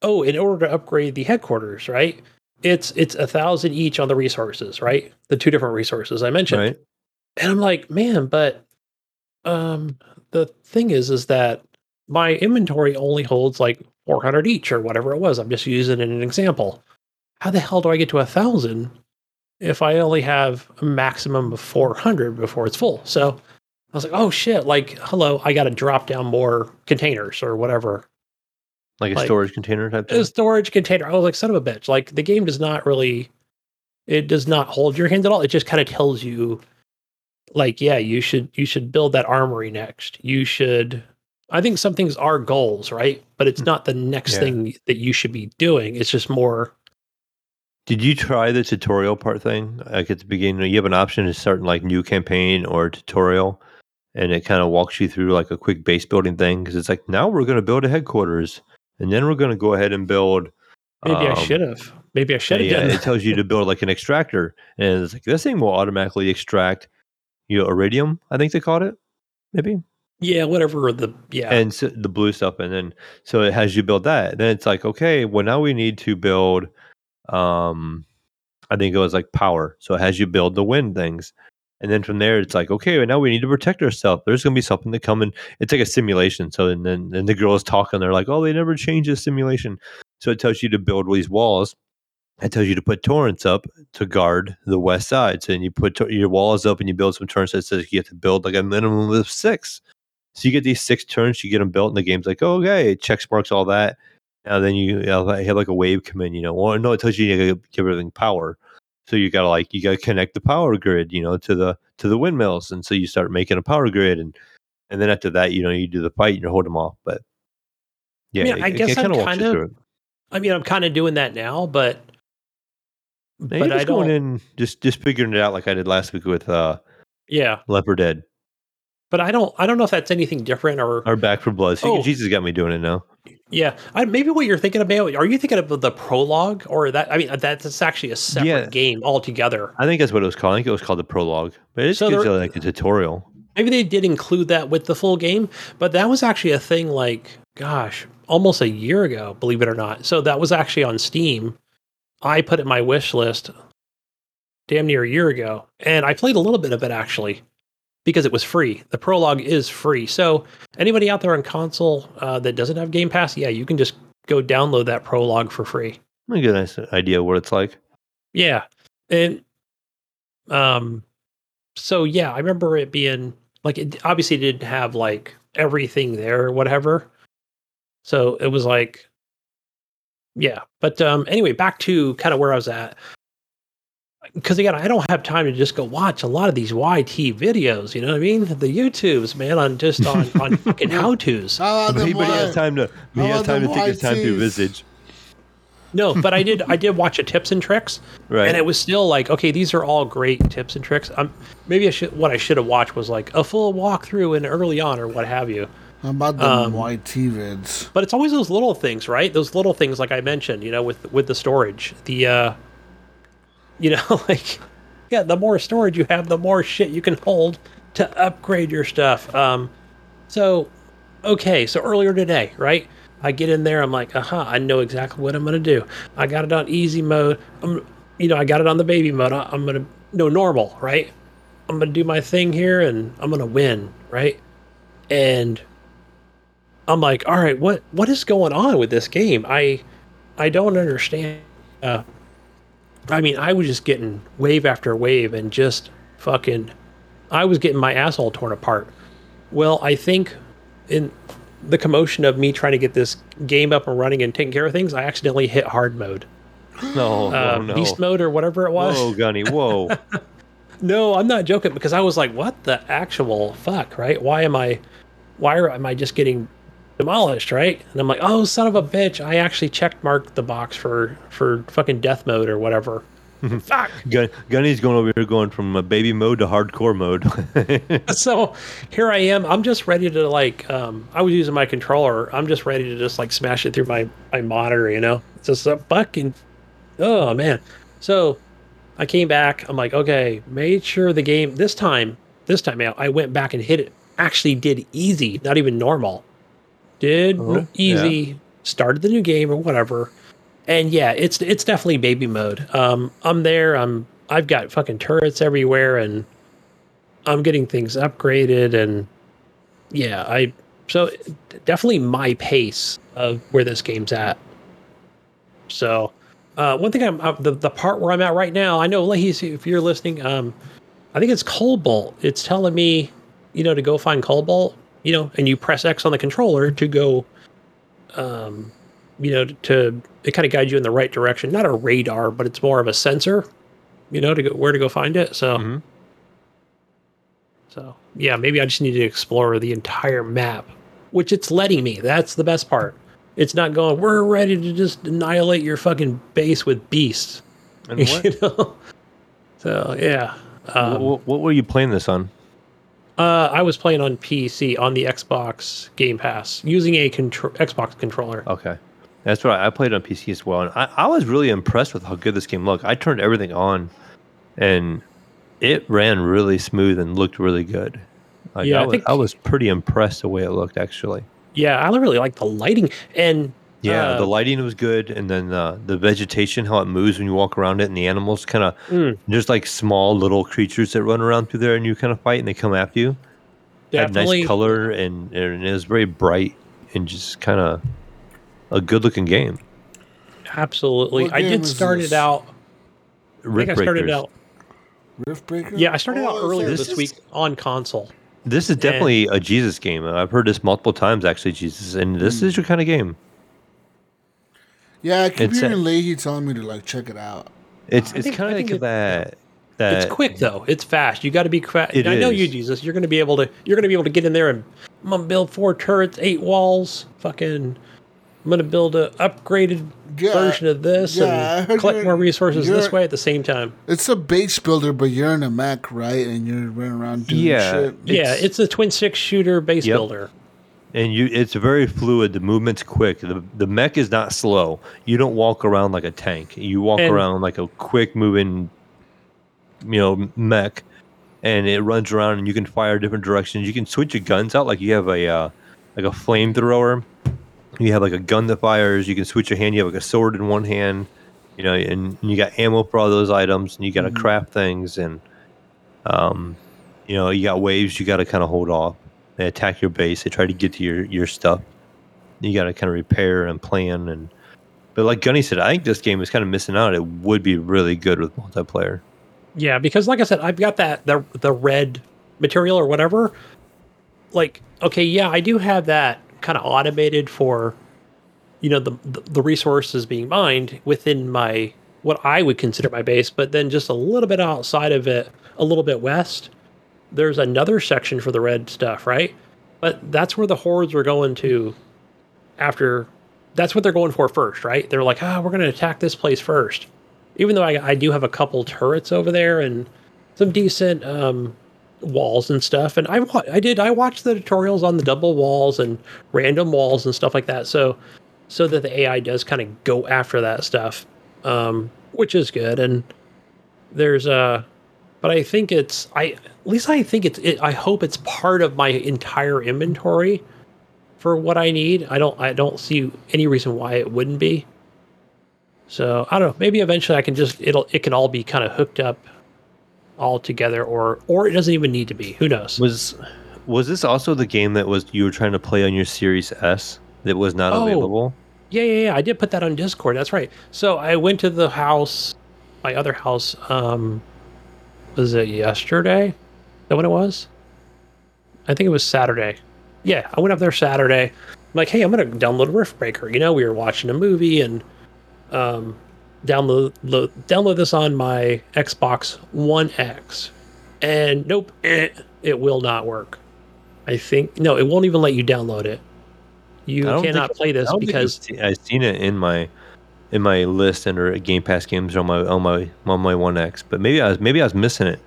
oh, in order to upgrade the headquarters, right? It's it's a thousand each on the resources, right? The two different resources I mentioned Right. and I'm like, man, but um the thing is is that my inventory only holds like 400 each or whatever it was. I'm just using it an example. How the hell do I get to a thousand if I only have a maximum of 400 before it's full? So I was like, oh shit, like, hello, I got to drop down more containers or whatever. Like a Like- storage container type A storage container. I was like, son of a bitch. Like, the game does not really, it does not hold your hand at all. It just kind of tells you, like, yeah, you should, you should build that armory next. You should, I think some things are goals, right? But it's hmm. not the next Yeah. thing that you should be doing. It's just more, Did you try the tutorial part thing? Like at the beginning, you have an option to start like new campaign or tutorial, and it kind of walks you through like a quick base building thing because it's like now we're going to build a headquarters, and then we're going to go ahead and build. maybe I um, should have, maybe I should have yeah, done it tells you to build like an extractor, and it's like this thing will automatically extract, you know, ironium. I think they called it, maybe, Yeah, whatever the, yeah. and so the blue stuff, and then so it has you build that. Then it's like okay, well now we need to build, um, I think it was like power. So it has you build the wind things. And then from there, it's like, okay, well, now we need to protect ourselves. There's going to be something to come in. It's like a simulation. So and then and the girls talk and They're like, oh, they never change the simulation. So it tells you to build these walls. It tells you to put turrets up to guard the west side. So then you put your walls up and you build some turrets. That says you have to build like a minimum of six. So you get these six turns. You get them built, and the game's like, oh, okay, it checks marks all that. Now then you, you know, have like a wave come in. You know, or no, it tells you you gotta give everything power. So you gotta like you gotta connect the power grid, you know, to the to the windmills, and so you start making a power grid, and and then after that, you know, you do the fight and you hold them off. But yeah, mean, I guess it kinda I'm kind of- I mean, I'm kind of doing that now, but, Now but I don't, in just just figuring it out like I did last week with uh yeah, Left 4 Dead but I don't, I don't know if that's anything different or, or Back for Blood. So Oh. Jesus got me doing it now. Yeah, I, maybe what you're thinking about. Are you thinking of the prologue, or that? I mean, uh, that's actually a separate Yeah. game altogether. I think that's what it was called. I think it was called the prologue, but it's So gives there- you like a tutorial. Maybe they did include that with the full game, but that was actually a thing. Like, gosh, almost a year ago, believe it or not. So that was actually on Steam. I put it in my wish list, damn near a year ago, and I played a little bit of it actually because it was free. The prologue is free. So anybody out there on console uh, that doesn't have Game Pass, yeah, you can just go download that prologue for free. I get a nice idea of what it's like. Yeah. And um so yeah, I remember it being like it obviously didn't have like everything there or whatever. So it was like yeah. But um anyway, back to kind of where I was at. Cuz again, I don't have time to just go watch a lot of these YT videos, you know what I mean? The YouTubes, man, on just on on fucking how-tos. How about Anybody has time to he has time to them take his time to YTs? Visage. No, but I did I did watch a tips and tricks. Right. and it was still like okay these are all great tips and tricks um maybe i should what i should have watched was like a full walkthrough and early on or what have you How about the Um, YT vids? but it's always those little things right those little things like i mentioned you know with with the storage the uh you know like yeah the more storage you have the more shit you can hold to upgrade your stuff. Um so okay so earlier today right? I get in there i'm like aha i know exactly what i'm gonna do. I got it on easy mode. I'm you know i got it on the baby mode. I- i'm gonna no normal right? I'm gonna do my thing here and i'm gonna win right? And i'm like all right what what is going on with this game? I i don't understand uh i mean i was just getting wave after wave and just fucking i was getting my asshole torn apart well i think in the commotion of me trying to get this game up and running and taking care of things i accidentally hit hard mode no, uh, oh, no. beast mode or whatever it was Whoa, Gunny, whoa. no, I'm not joking because I was like, what the actual fuck, right? Why am I, why are, am I just getting demolished, right? And I'm like, oh, son of a bitch, I actually checked marked the box for for fucking death mode or whatever. fuck. Gun, Gunny's going over here, going from a baby mode to hardcore mode. So here I am. I'm just ready to like. Um, I was using my controller. I'm just ready to just like smash it through my my monitor. You know, it's just a fucking. Oh man. So I came back. I'm like, okay, made sure the game this time. This time out, I went back and hit it. Actually, did easy, not even normal. Did Oh, easy. Started the new game or whatever. And yeah, it's it's definitely baby mode. Um, I'm there. I'm I've got fucking turrets everywhere, and I'm getting things upgraded, and yeah, I so definitely my pace of where this game's at. So, uh, one thing I'm uh, the the part where I'm at right now. I know, Leahy, if you're listening, um, I think it's Cobalt. It's telling me, you know, to go find Cobalt. You know, and you press X on the controller to go, um, you know, to it kind of guides you in the right direction. Not a radar, but it's more of a sensor. You know, to go where to go find it. So. Mhm. So yeah, maybe I just need to explore the entire map, which it's letting me. That's the best part. It's not going. We're ready to just annihilate your fucking base with beasts. and what, you know. So yeah, um, what, what were you playing this on? Uh, I was playing on PC on the Xbox Game Pass using a contro- Xbox controller. Okay. That's right. I played on PC as well, and I, I was really impressed with how good this game looked. I turned everything on, and it ran really smooth and looked really good. Like, Yeah, I, I was, think- I was pretty impressed the way it looked, actually. Yeah, I really like the lighting and Yeah, uh, the lighting was good, and then uh, the vegetation, how it moves when you walk around it, and the animals kind of Mm. there's like small little creatures that run around through there, and you kind of fight, and they come after you. Had definitely nice color, and, and it was very bright, and just kind of a good looking game. absolutely. What I game did start this? it out. I Rift think I started Breakers. out. Rift Breaker? Yeah, I started out Oh, earlier this this week on console. This is definitely a Jesus game. I've heard this multiple times, actually, Jesus, and this Hmm. is your kind of game. Yeah, I keep It's a- Leahy telling me to like check it out. It's it's think- kind of think like it- that. That It's quick though. It's fast. You got to be fast. It I know you. Jesus. You're going to be able to. You're going to be able to get in there and I'm gonna build four turrets, eight walls. Fucking, I'm gonna build a upgraded Yeah, version of this yeah, and collect more resources this way at the same time. It's a base builder, but you're in a mech, right? And you're running around doing Yeah. shit. yeah, It's- it's a twin six shooter base Yep. builder. And you it's very fluid. The movement's quick. The the mech is not slow. You don't walk around like a tank. You walk And- around like a quick moving, you know, mech, and it runs around and you can fire different directions. You can switch your guns out. Like you have a uh, like a flamethrower. You have like a gun that fires. You can switch your hand. You have like a sword in one hand. You know, and you got ammo for all those items, and you got to craft things, and um, you know, you got waves. You got to kind of hold off. They attack your base. They try to get to your your stuff. You got to kind of repair and plan and. But like Gunny said, I think this game is kind of missing out. It would be really good with multiplayer. Yeah, because like I said, I've got that the the red material or whatever. Like, okay, yeah, I do have that kind of automated for, you know, the the, resources being mined within my what I would consider my base, but then just a little bit outside of it, a little bit west, there's another section for the red stuff, right? But that's where the hordes were going to after. That's what they're going for first, right? They're like, ah, we're going to attack this place first even though I, I do have a couple turrets over there and some decent um, walls and stuff, and I I did I watched the tutorials on the double walls and random walls and stuff like that, so so that the AI does kind of go after that stuff, um, which is good. And there's uh but I think it's I at least I think it's it, I hope it's part of my entire inventory for what I need. I don't I don't see any reason why it wouldn't be. So I don't know. Maybe eventually I can just it'll it can all be kind of hooked up all together, or or it doesn't even need to be. Who knows? Was was this also the game that was you were trying to play on your Series S that was not Oh. available? Yeah, yeah, yeah. I did put that on Discord. That's right. So I went to the house, my other house. Um, was it yesterday? Is that when it was? I think it was Saturday. Yeah, I went up there Saturday. I'm like, hey, I'm gonna download Rift Breaker. You know, we were watching a movie and um, download lo- download this on my Xbox One X. and nope, eh, it will not work. I think no, it won't even let you download it. You cannot play this because I've seen it in my in my list under Game Pass games on my on my on my One X, but maybe I was maybe I was missing it.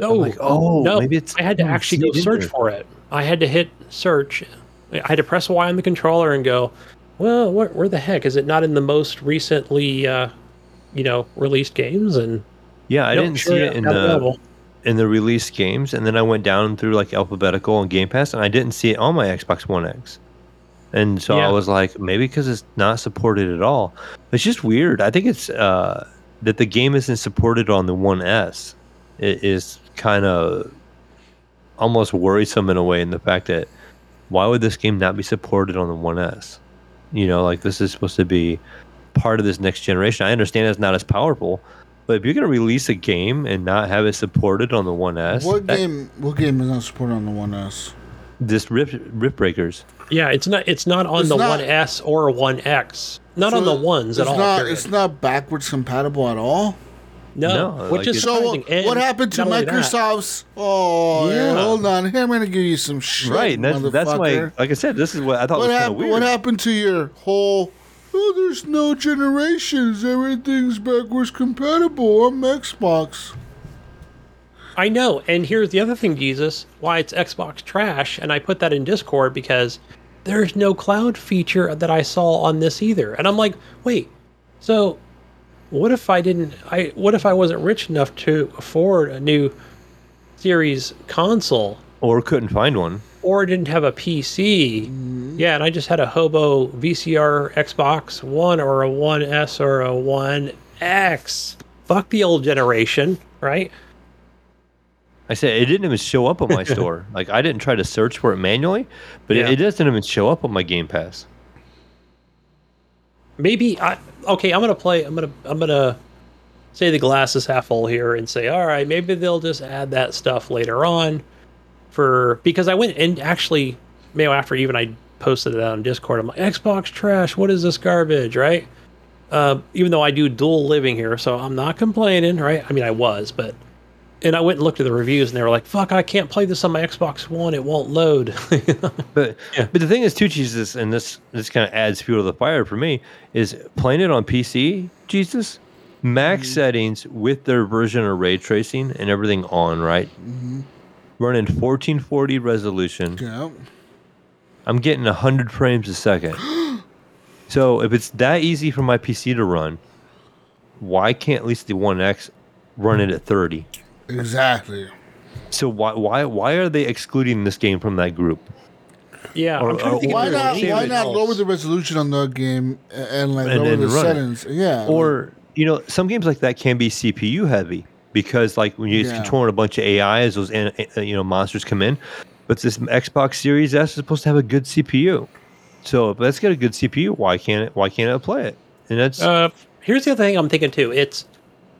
oh like, oh, no, maybe it's- I had to hmm, actually go search there. for it. I had to hit search. I had to press Y on the controller and go, well, where, where the heck is it not in the most recently, uh, you know, released games? And Yeah, I didn't see it in the available. in the release games, and then I went down through like alphabetical and Game Pass, and I didn't see it on my Xbox One X. And so Yeah. I was like, maybe because it's not supported at all. It's just weird. I think it's uh, that the game isn't supported on the One S. It is kind of almost worrisome in a way in the fact that why would this game not be supported on the One S? You know, like this is supposed to be part of this next generation. I understand it's not as powerful, but if you're going to release a game and not have it supported on the One S, What game? What game is not supported on the One S? this Rift, Rift Breakers. Yeah, it's not. It's not on It's the not- One S or One X. Not on the ones at it's all. Not, period. it's not backwards compatible at all. no, No, which like is So. And what happened to not only that- Microsoft's? Oh, Yeah. hold on. Here, I'm gonna give you some shit, right. That's, that's my, like I said, this is what I thought What, was kind of weird. what happened to your whole? Oh, there's no generations. Everything's backwards compatible on Xbox. I know. And here's the other thing, Jesus, why it's Xbox trash, and I put that in Discord because there's no cloud feature that I saw on this either. And I'm like, wait, so what if I didn't I what if I wasn't rich enough to afford a new series console or couldn't find one. or didn't have a PC? Mm-hmm. Yeah, and I just had a hobo VCR Xbox One or a One S or a One X. Fuck the old generation, right? I said it didn't even show up on my store. Like I didn't try to search for it manually, but Yeah. it, it doesn't even show up on my Game Pass. maybe I okay, I'm gonna play I'm gonna I'm gonna say the glass is half full here and say, all right, maybe they'll just add that stuff later on for because I went and actually you know, after even I posted it on Discord, I'm like, Xbox trash, what is this garbage, right? Uh, even though I do dual living here, so I'm not complaining, right? I mean I was, but and I went and looked at the reviews and they were like, fuck, I can't play this on my Xbox One, it won't load. But Yeah. but the thing is too, Jesus, and this this kind of adds fuel to the fire for me is playing it on PC. Jesus, max mm-hmm. settings with their version of ray tracing and everything on, right? Mm-hmm. Running 1440 resolution. Yeah. I'm getting 100 frames a second. so if it's that easy for my PC to run, why can't at least the One X run it at 30? Exactly. So why why why are they excluding this game from that group? yeah, Or- I'm trying or think Why not? anything Why not lower the resolution on the game and like And lower then the run it. settings? Yeah. Or you know, some games like that can be CPU heavy because like when you're Yeah. controlling a bunch of AIs, those uh, you know monsters come in. But this Xbox Series S is supposed to have a good CPU. So if that's got a good CPU, why can't it? Why can't it play it? And that's Uh, here's the other thing I'm thinking too. It's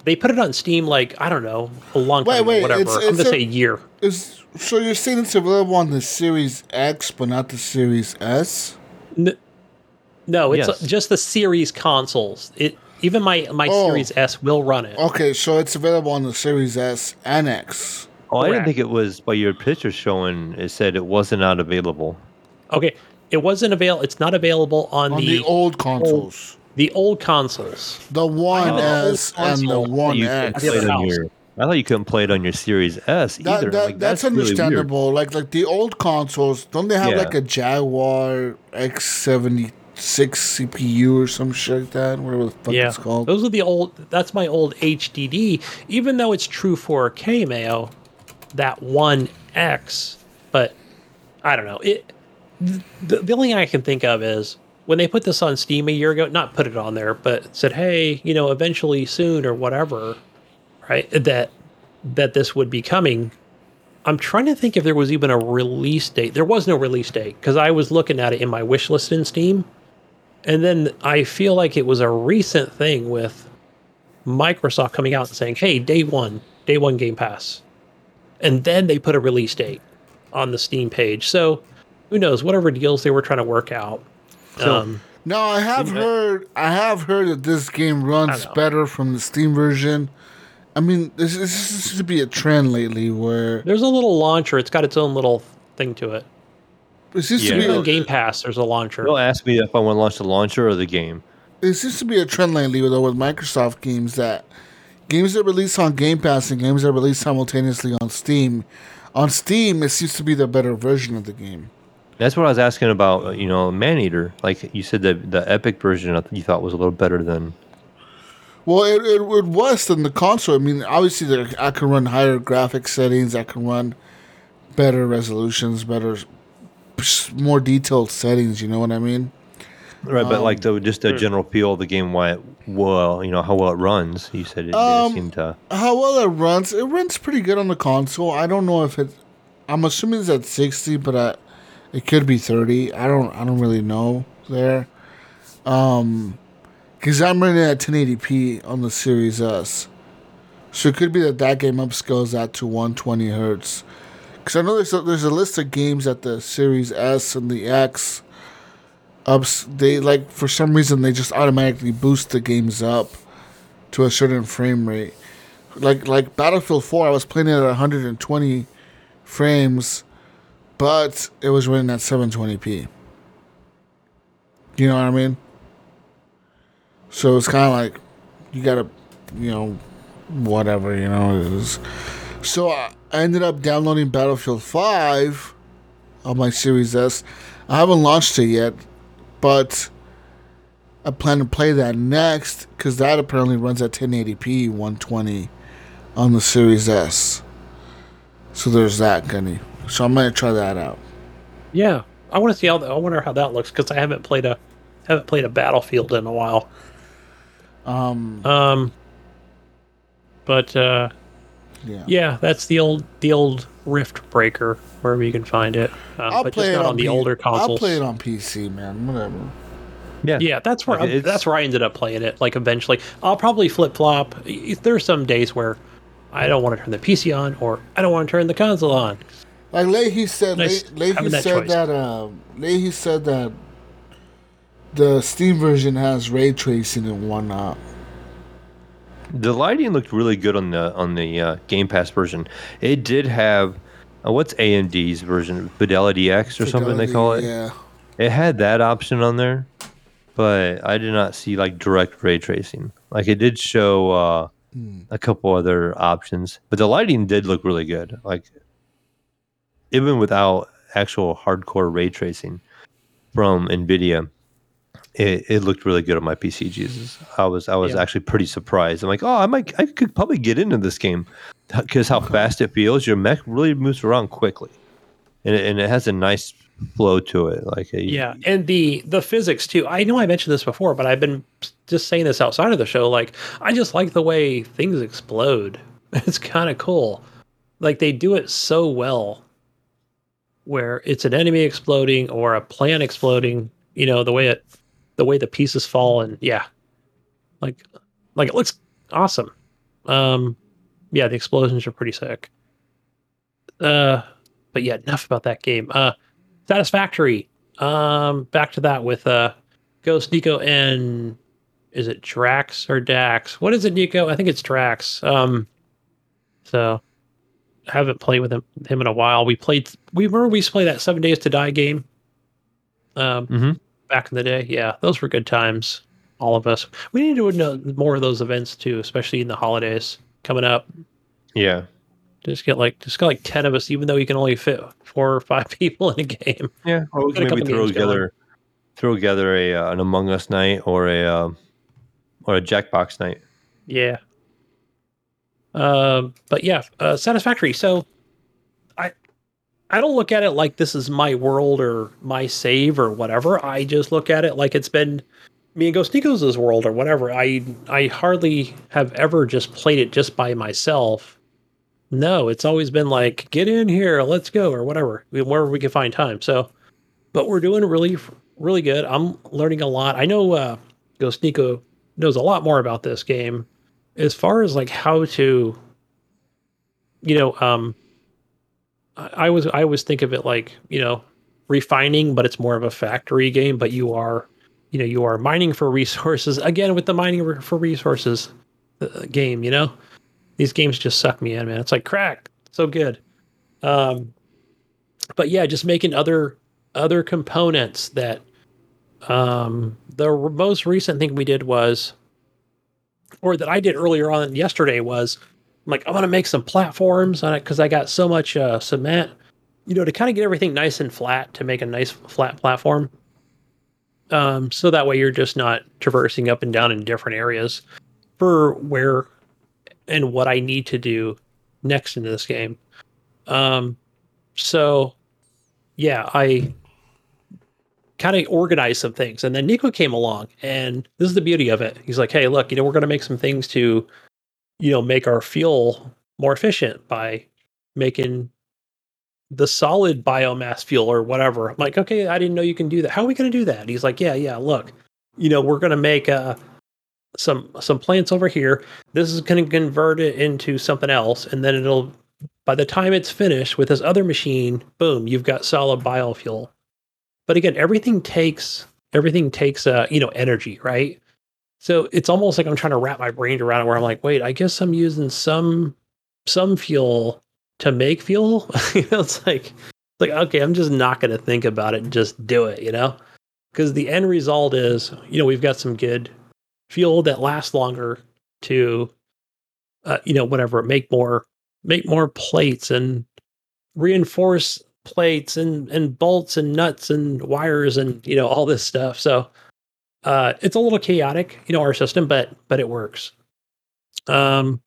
they put it on Steam like I don't know a long Wait, time, wait, ago, whatever. it's- I'm it's gonna a- say a year. Is so you're saying it's available on the Series X, but not the Series S? No, it's Yes. Uh, just the series consoles. It even my my Oh. Series S will run it. Okay, so it's available on the Series S and X. oh, I didn't think it was by your picture showing. It said it wasn't not available. Okay, it wasn't avail. It's not available on, On the the, old consoles. The old consoles. The One have an old S and the. One you couldn't X. play it have a on house. your. I thought you couldn't play it on your Series S either. that, Like, that's, really weird. understandable. like like the old consoles, don't they have Yeah. like a Jaguar X seventy six CPU or some shit like that? Whatever the fuck yeah, it's called. those are the old. That's my old HDD. Even though it's true 4K, Mayo, that one X. But I don't know. It. The, the only thing I can think of is when they put this on Steam a year ago. Not put it on there, but said, "Hey, you know, eventually soon or whatever." Right. That that this would be coming. I'm trying to think if there was even a release date. There was no release date because I was looking at it in my wish list in Steam. And then I feel like it was a recent thing with Microsoft coming out and saying, hey, day one, day one Game Pass. And then they put a release date on the Steam page. So who knows, whatever deals they were trying to work out. Um, No, I have heard I have heard that this game runs better from the Steam version I mean, this, this seems to be a trend lately where There's a little launcher. It's got its own little thing to it. it seems Yeah. to be on Game Pass, there's a launcher. They'll ask me if I want to launch the launcher or the game. it seems to be a trend lately though with Microsoft games that games that release on Game Pass and games that release simultaneously on Steam. On Steam, it seems to be the better version of the game. That's what I was asking about. uh, You know, Maneater. Like you said, that the Epic version I you thought was a little better than. Well, it, it, it was than the console. I mean, obviously, there, I can run higher graphic settings. I can run better resolutions, better, more detailed settings. You know what I mean? Right, but like the just the general feel of the game, why it well, you know how well it runs. You said it Um, didn't seem to. How well it runs? It runs pretty good on the console. I don't know if it. I'm assuming it's at 60, but I, it could be 30. I don't. I don't really know there. Um, because I'm running at 1080p on the Series S, so it could be that that game upscales that to 120 hertz. Because I know there's a, there's a list of games at the Series S and the X. Ups, they like for some reason they just automatically boost the games up to a certain frame rate. Like like Battlefield 4, I was playing it at 120 frames, but it was running at 720p. You know what I mean? So it's kind of like you gotta, you know, whatever you know it is. So I ended up downloading Battlefield 5 on my Series S. I haven't launched it yet, but I plan to play that next because that apparently runs at 1080p 120 on the Series S. So there's that, Gunny. So I'm gonna try that out. Yeah, I want to see how. The, I wonder how that looks because I haven't played a haven't played a Battlefield in a while. Um, Um, but uh, yeah. yeah, that's the old the old Rift Breaker wherever you can find it. Uh, I'll but play just it on, on the P- older consoles. I'll play it on PC, man. Whatever. Yeah, Yeah, that's where Like, it's- that's where I ended up playing it. Like eventually, I'll probably flip flop. There's some days where I don't want to turn the PC on, or I don't want to turn the console on. Like Leahy said, Nice Le- Leahy having that said choice. that. Uh, Leahy said that the Steam version has ray tracing and whatnot. the lighting looked really good on the on the uh, Game Pass version. It did have uh, what's AMD's version, FidelityFX or something they call it. Yeah. It had that option on there, but I did not see like direct ray tracing. Like it did show uh, a couple other options, but the lighting did look really good. Like even without actual hardcore ray tracing from Nvidia, it, it looked really good on my PC. Jesus, I was I was Yeah. actually pretty surprised. I'm like, oh, I might I could probably get into this game because how fast it feels. Your mech really moves around quickly, and it, and it has a nice flow to it. Like a, Yeah, and the the physics too. I know I mentioned this before, but I've been just saying this outside of the show. Like, I just like the way things explode. It's kind of cool. Like they do it so well, where it's an enemy exploding or a plan exploding. You know the way it, the way the pieces fall, and yeah, like, like it looks awesome. Um, yeah, the explosions are pretty sick. Uh, but yeah, enough about that game. Uh, Satisfactory. Um, back to that with uh, Ghost Nico and is it Drax or Dax? What is it, Nico? I think it's Drax. Um, so haven't played with him him in a while. We played. We remember we used to play that Seven Days to Die game. Um, Mhm. back in the day, yeah, those were good times. All of us. We need to know more of those events too, especially in the holidays coming up. yeah. Just get like just get like ten of us, even though you can only fit four or five people in a game. Yeah, or we can maybe throw together, throw together a uh, an Among Us night or a um, or a Jackbox night. Yeah. Um, but yeah, uh, satisfactory. So, I I don't look at it like this is my world or my save or whatever. I just look at it like it's been me and Ghost Nico's world or whatever. I I hardly have ever just played it just by myself. No, it's always been like get in here, let's go or whatever, wherever we can find time. So, but we're doing really really good. I'm learning a lot. I know uh, Ghost Nico knows a lot more about this game as far as like how to you know um I, was i always think of it like you know refining but it's more of a factory game but you are you know you are mining for resources again with the mining for resources uh, game you know these games just suck me in, man. It's like crack, so good. Um, but yeah, just making other other components that um, the most recent thing we did was, or that I did earlier on yesterday was, I'm like, I want to make some platforms on it because I got so much uh, cement, you know, to kind of get everything nice and flat to make a nice flat platform. Um, so that way you're just not traversing up and down in different areas for where and what I need to do next into this game. Um, so yeah, I kind of organize some things. And then Nico came along, and this is the beauty of it. He's like, hey, look, you know, we're going to make some things to, you know, make our fuel more efficient by making the solid biomass fuel or whatever. I'm like, okay, I didn't know you can do that. How are we going to do that? He's like, yeah, yeah, look, you know, we're going to make uh, some some plants over here. This is going to convert it into something else, and then it'll by the time it's finished with this other machine, boom, you've got solid biofuel. But again, everything takes everything takes uh, you know, energy, right? So it's almost like I'm trying to wrap my brain around it where I'm like, wait, I guess I'm using some some fuel to make fuel. you know, it's like like okay, I'm just not going to think about it and just do it, you know? Because the end result is, you know, we've got some good fuel that lasts longer to uh, you know, whatever, make more make more plates and reinforce plates and and bolts and nuts and wires and you know all this stuff. So uh it's a little chaotic you know our system but but it works. Um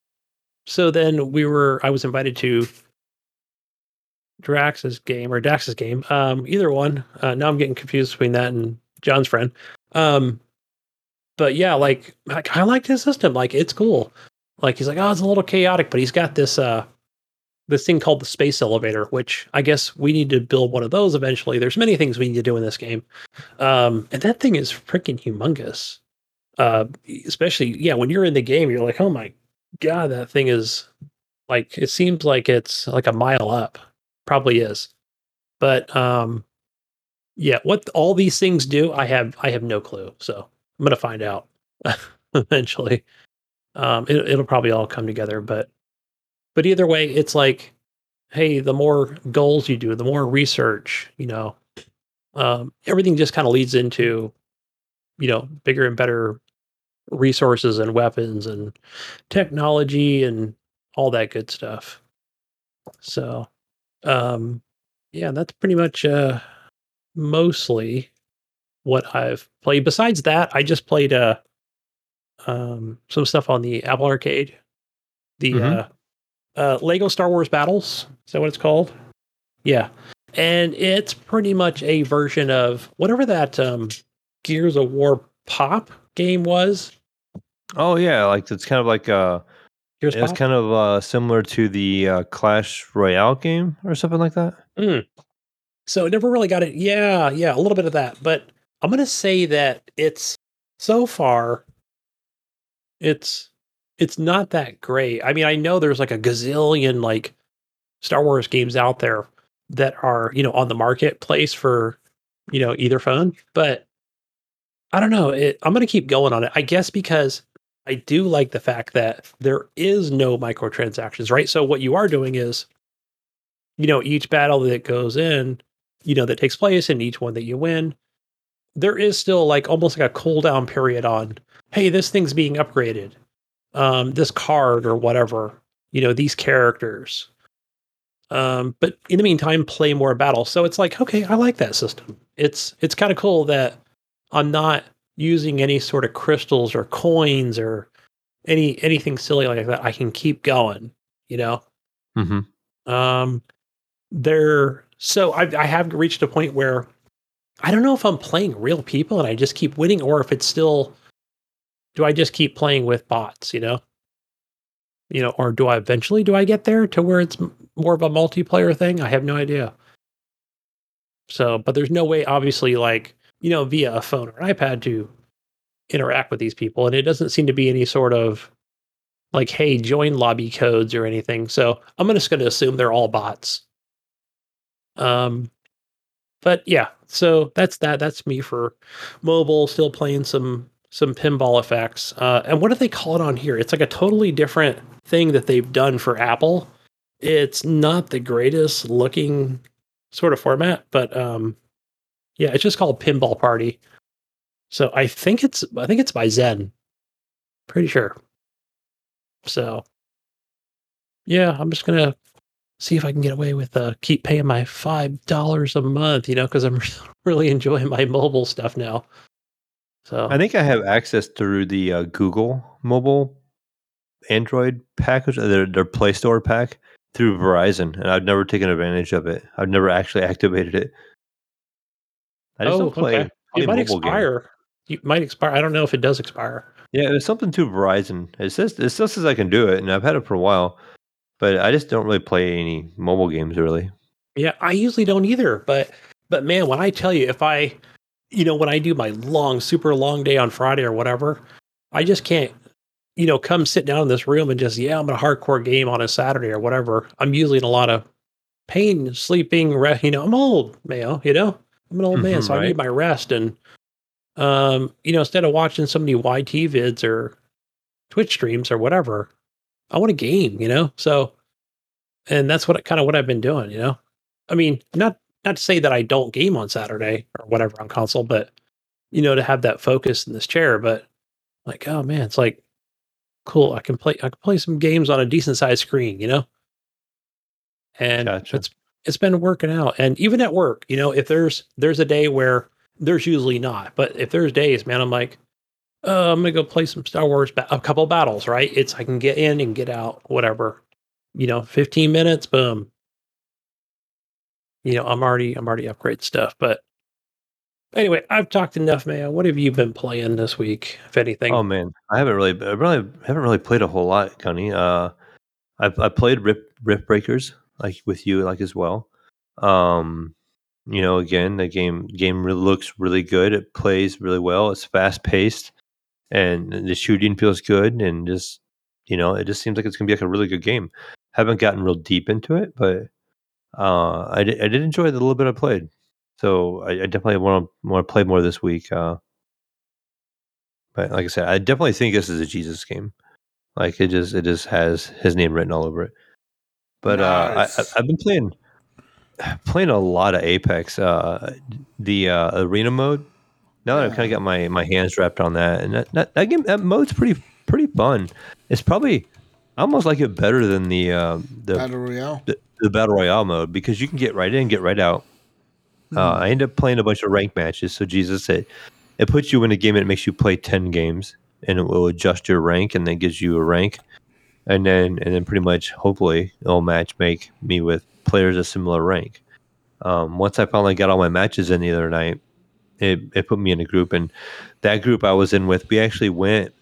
so then we were i was invited to drax's game or dax's game. Um either one. Uh now i'm getting confused between that and john's friend. Um but yeah like i kind of liked his system. Like it's cool. Like he's like, oh, it's a little chaotic, but he's got this uh this thing called the space elevator, which I guess we need to build one of those eventually. There's many things we need to do in this game. Um, and that thing is freaking humongous. Uh, especially, yeah, when you're in the game, you're like, oh my god, that thing is like it seems like it's like a mile up. Probably is. But um yeah, what all these things do, I have I have no clue. So I'm gonna find out eventually um, it, it'll probably all come together. But but either way, it's like, hey, the more goals you do, the more research, you know, um, everything just kind of leads into, you know, bigger and better resources and weapons and technology and all that good stuff. So, um, yeah, that's pretty much uh, mostly what I've played. Besides that, I just played uh, um, some stuff on the Apple Arcade. The Mhm. uh, uh, Lego Star Wars Battles. Is that what it's called? Yeah, and it's pretty much a version of whatever that um, Gears of War Pop game was. Oh yeah, like it's kind of like uh, Gears it's Pop. kind of uh, similar to the uh, Clash Royale game or something like that. Mm. So it never really got it. Yeah, yeah, a little bit of that. But I'm gonna say that it's so far, it's it's not that great. I mean, I know there's like a gazillion like Star Wars games out there that are you know on the marketplace for you know either phone, but I don't know. It, I'm gonna keep going on it. I guess because I do like the fact that there is no microtransactions, right? So what you are doing is, you know, each battle that goes in, you know, that takes place and each one that you win, there is still like almost like a cooldown period on, hey, this thing's being upgraded. Um, this card or whatever, you know, these characters. Um, but in the meantime, play more battles. So it's like, okay, I like that system. It's it's kind of cool that I'm not using any sort of crystals or coins or any anything silly like that. I can keep going, you know. Mm-hmm. Um, there. So I I have reached a point where I don't know if I'm playing real people and I just keep winning, or if it's still. Do I just keep playing with bots? You know. You know, or do I eventually do I get there to where it's more of a multiplayer thing? I have no idea. So, but there's no way, obviously, like you know, via a phone or an iPad to interact with these people, and it doesn't seem to be any sort of like, hey, join lobby codes or anything. So I'm just going to assume they're all bots. Um, but yeah, so that's that. That's me for mobile. Still playing some some pinball effects. Uh, and what do they call it on here? It's like a totally different thing that they've done for Apple. It's not the greatest looking sort of format, but um, yeah, it's just called Pinball Party. So I think it's I think it's by Zen. Pretty sure. So yeah, I'm just gonna see if I can get away with uh keep paying my five dollars a month, you know, because I'm really enjoying my mobile stuff now. So I think I have access through the uh, Google mobile Android package, their their Play Store pack through Verizon, and I've never taken advantage of it. I've never actually activated it. I just oh, don't play, okay. play It might expire. It might expire. I don't know if it does expire. Yeah, there's something to Verizon. It says it still says I can do it, and I've had it for a while, but I just don't really play any mobile games really. Yeah, I usually don't either. But but man, when I tell you, if I, you know, when I do my long, super long day on Friday or whatever, I just can't, you know, come sit down in this room and just yeah, I'm in a hardcore game on a Saturday or whatever. I'm usually in a lot of pain, sleeping. You know, I'm old, Mayo. You know, I'm an old man, Mhm, so I need my rest. And um, you know, instead of watching so many YT vids or Twitch streams or whatever, I want a game. You know, so and that's what kind of what I've been doing. You know, I mean, not not to say that I don't game on Saturday or whatever on console, but you know, to have that focus in this chair. But like, oh man, it's like cool. I can play. I can play some games on a decent sized screen. You know, and Gotcha. it's it's been working out. And even at work, you know, if there's there's a day where there's usually not, but if there's days, man, I'm like, uh, I'm gonna go play some Star Wars, ba- a couple battles, right? It's I can get in and get out, whatever. You know, 15 minutes, boom. You know, I'm already I'm already upgrade stuff, but anyway, I've talked enough, man. What have you been playing this week, if anything? Oh man, I haven't really, I really haven't really played a whole lot, Gunny. Uh, I I played Rip Riftbreakers like with you like as well. Um, you know, again, the game game really looks really good. It plays really well. It's fast paced, and the shooting feels good, and just you know, it just seems like it's gonna be like a really good game. Haven't gotten real deep into it, but uh, I did, I did enjoy the little bit I played. So I, I definitely want to want to play more this week. Uh, but like I said, I definitely think this is a Jesus game. Like it just it just has his name written all over it. But uh, I, Nice. I've been playing playing a lot of Apex. Uh, the uh, arena mode. Now that I've kind of got my, my hands wrapped on that, and that, that, that game that mode's pretty pretty fun. It's probably I almost like it better than the uh, the, Battle Royale. the the battle royale mode because you can get right in, get right out. Uh, I ended up playing a bunch of rank matches. So Jesus, it it puts you in a game and it makes you play ten games, and it will adjust your rank and then gives you a rank, and then and then pretty much hopefully it'll match make me with players of similar rank. Um, once I finally got all my matches in the other night, it it put me in a group, and that group I was in with, we actually went.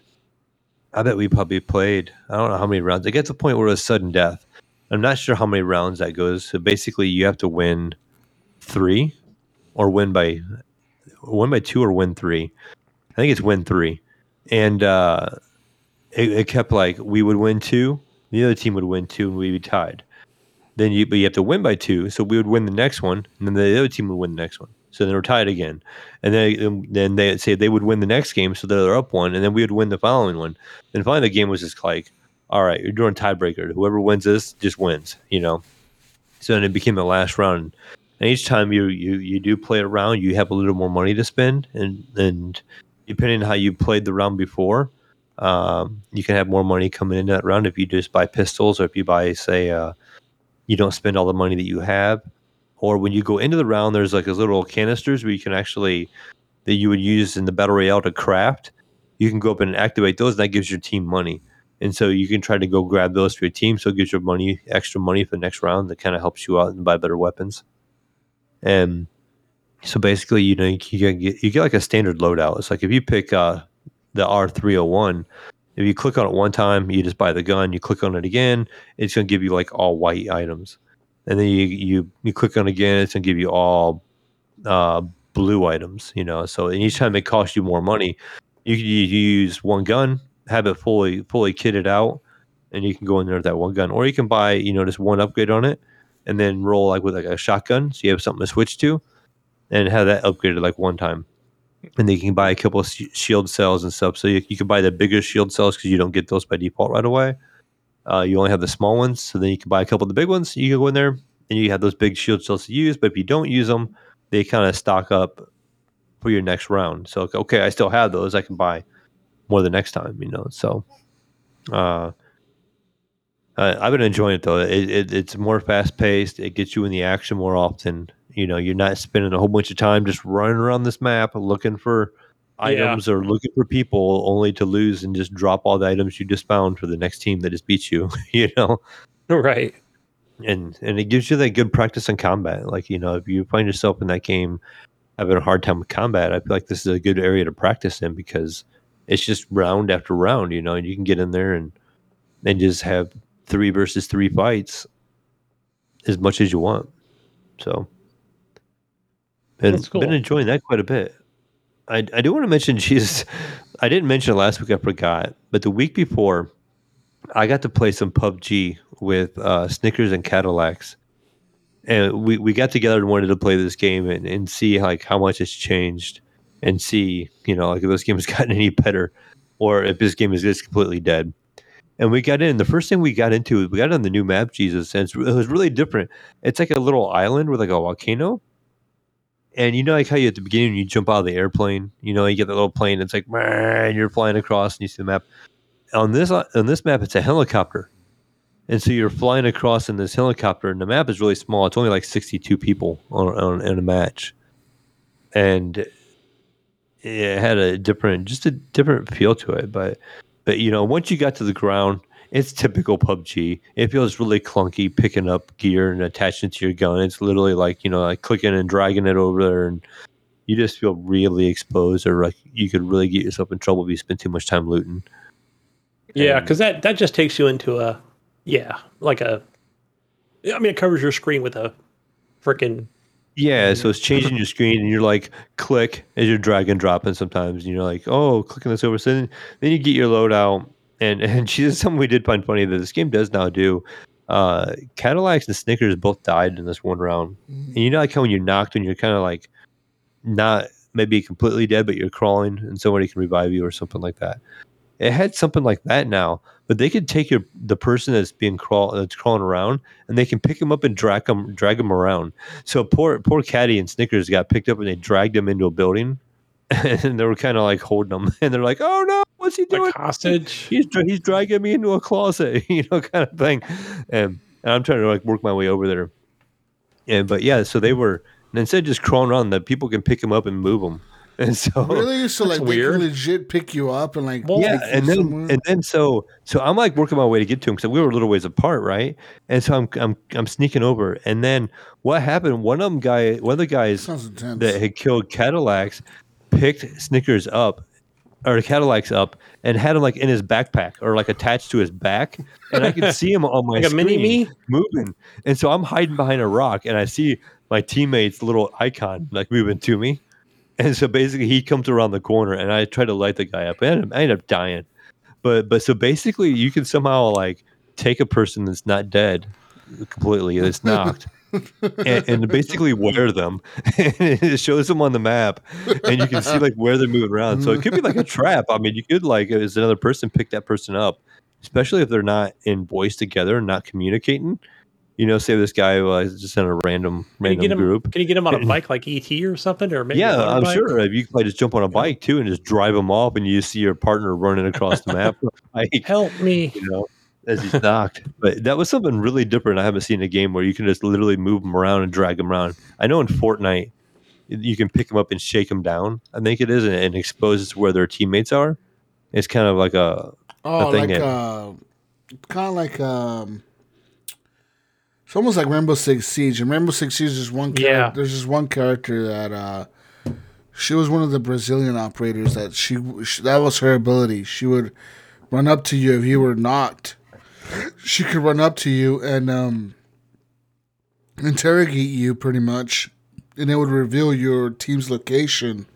I bet we probably played. I don't know how many rounds. It gets to the point where it was sudden death. I'm not sure how many rounds that goes. So basically, you have to win three, or win by win by two, or win three. I think it's win three, and uh, it, it kept like we would win two, the other team would win two, and we'd be tied. Then you, but you have to win by two, so we would win the next one, and then the other team would win the next one. So then we're tied again, and then then they say they would win the next game, so they're up one, and then we would win the following one. And finally, the game was just like, all right, you're doing tiebreaker. Whoever wins this just wins, you know. So then it became the last round, and each time you you you do play a round, you have a little more money to spend, and and depending on how you played the round before, um, you can have more money coming in that round if you just buy pistols or if you buy say uh, you don't spend all the money that you have, or when you go into the round, there's like those little canisters where you can actually that you would use in the battle royale to craft. You can go up and activate those, and that gives your team money. And so you can try to go grab those for your team, so it gives you money, extra money for the next round. That kind of helps you out and buy better weapons. And so basically, you know, you get you get like a standard loadout. It's like if you pick uh, the R three hundred one, if you click on it one time, you just buy the gun. You click on it again, it's going to give you like all white items, and then you you you click on again, it's to give you all uh, blue items. You know, so each time it costs you more money, you, you you use one gun, have it fully fully kitted out, and you can go in there with that one gun, or you can buy you know just one upgrade on it, and then roll like with like a shotgun, so you have something to switch to, and have that upgraded like one time. and they can buy a couple shield cells and stuff. So you, you can buy the bigger shield cells because you don't get those by default right away. Uh, you only have the small ones, so then you can buy a couple of the big ones. You can go in there and you have those big shield cells to use. But if you don't use them, they kind of stock up for your next round. So okay, I still have those. I can buy more the next time. You know, so. Uh, I've been enjoying it though. It, it, it's more fast paced. It gets you in the action more often. You know, you're not spending a whole bunch of time just running around this map looking for items or looking for people only to lose and just drop all the items you just found for the next team that just beats you. you know, Right. and and it gives you that good practice in combat. Like you know, if you find yourself in that game having a hard time with combat, I feel like this is a good area to practice in because it's just round after round. You know, and you can get in there and and just have three versus three fights as much as you want. So, been That's cool. been enjoying that quite a bit. I I do want to mention Jesus. I didn't mention it last week. I forgot, but the week before, I got to play some PUBG with uh, Snickers and Cadillacs, and we, we got together and wanted to play this game and, and see like how much it's changed, and see you know like if this game has gotten any better, or if this game is just completely dead. And we got in. The first thing we got into, we got on the new map, Jesus, and it was really different. It's like a little island with like a volcano, and you know like how you at the beginning you jump out of the airplane, you know you get that little plane. It's like and you're flying across and you see the map. On this on this map, it's a helicopter, and so you're flying across in this helicopter, and the map is really small. It's only like 62 people on, on in a match, and it had a different, just a different feel to it. But but you know, once you got to the ground, it's typical PUBG. It feels really clunky picking up gear and attaching it to your gun. It's literally like you know, like clicking and dragging it over there, and you just feel really exposed, or like you could really get yourself in trouble if you spend too much time looting. Yeah, because that that just takes you into a yeah, like a. I mean, it covers your screen with a freaking Yeah, so it's changing your screen, and you're like click as you're drag and dropping sometimes, and you're like, oh, clicking this over. So then, then you get your loadout, and and she said something we did find funny that this game does now do. Uh, Cadillacs and Snickers both died in this one round, and you know like how when you're knocked and you're kind of like not maybe completely dead, but you're crawling, and somebody can revive you or something like that. It had something like that now, but they could take your the person that's being crawl that's crawling around, and they can pick them up and drag them drag them around. So poor poor Caddy and Snickers got picked up and they dragged him into a building, and they were kind of like holding them, and they're like, "Oh no, what's he doing? like hostage. He's he's dragging me into a closet, you know, kind of thing." And, and I'm trying to like work my way over there. And but yeah, so they were and instead of just crawling around, that people can pick them up and move them. And so Really? So like That's they weird. can legit pick you up and like Well, yeah, and then somewhere? and then so so I'm like working my way to get to him because we were a little ways apart, right? And so I'm I'm I'm sneaking over, and then what happened? One of them guy, one of the guys that had killed Cadillacs picked Snickers up or the Cadillacs up and had him like in his backpack or like attached to his back, and I could see him on my Like a screen mini-me? moving. And so I'm hiding behind a rock, and I see my teammate's little icon like moving to me. And so basically, he comes around the corner, and I try to light the guy up. I end up, I end up dying, but but so basically, you can somehow like take a person that's not dead completely, that's knocked. And, and basically wear them. And it shows them on the map and you can see like where they're moving around. So it could be like a trap. I mean you could like as another person pick that person up especially if they're not in voice together and not communicating. You know say this guy uh, was just in a random Can random get him? group. Can you get him on a bike like ET or something, or maybe yeah i'm motorbike? sure. If you could probably just jump on a bike too and just drive them off and you see your partner running across the map like Help me! you know, as he's knocked. But that was something really different I haven't seen a game where you can just literally move them around and drag them around. I know in Fortnite, you can pick them up and shake them down. I think it is, and, and expose to where their teammates are. It's kind of like a oh, thing like that- uh, kind of like um, it's almost like Rainbow Six Siege. And Rainbow Six Siege is one. Char- Yeah. there's just one character that uh, she was one of the Brazilian operators that she, she that was her ability. She would run up to you if you were knocked. She could run up to you and um, interrogate you pretty much, and it would reveal your team's location.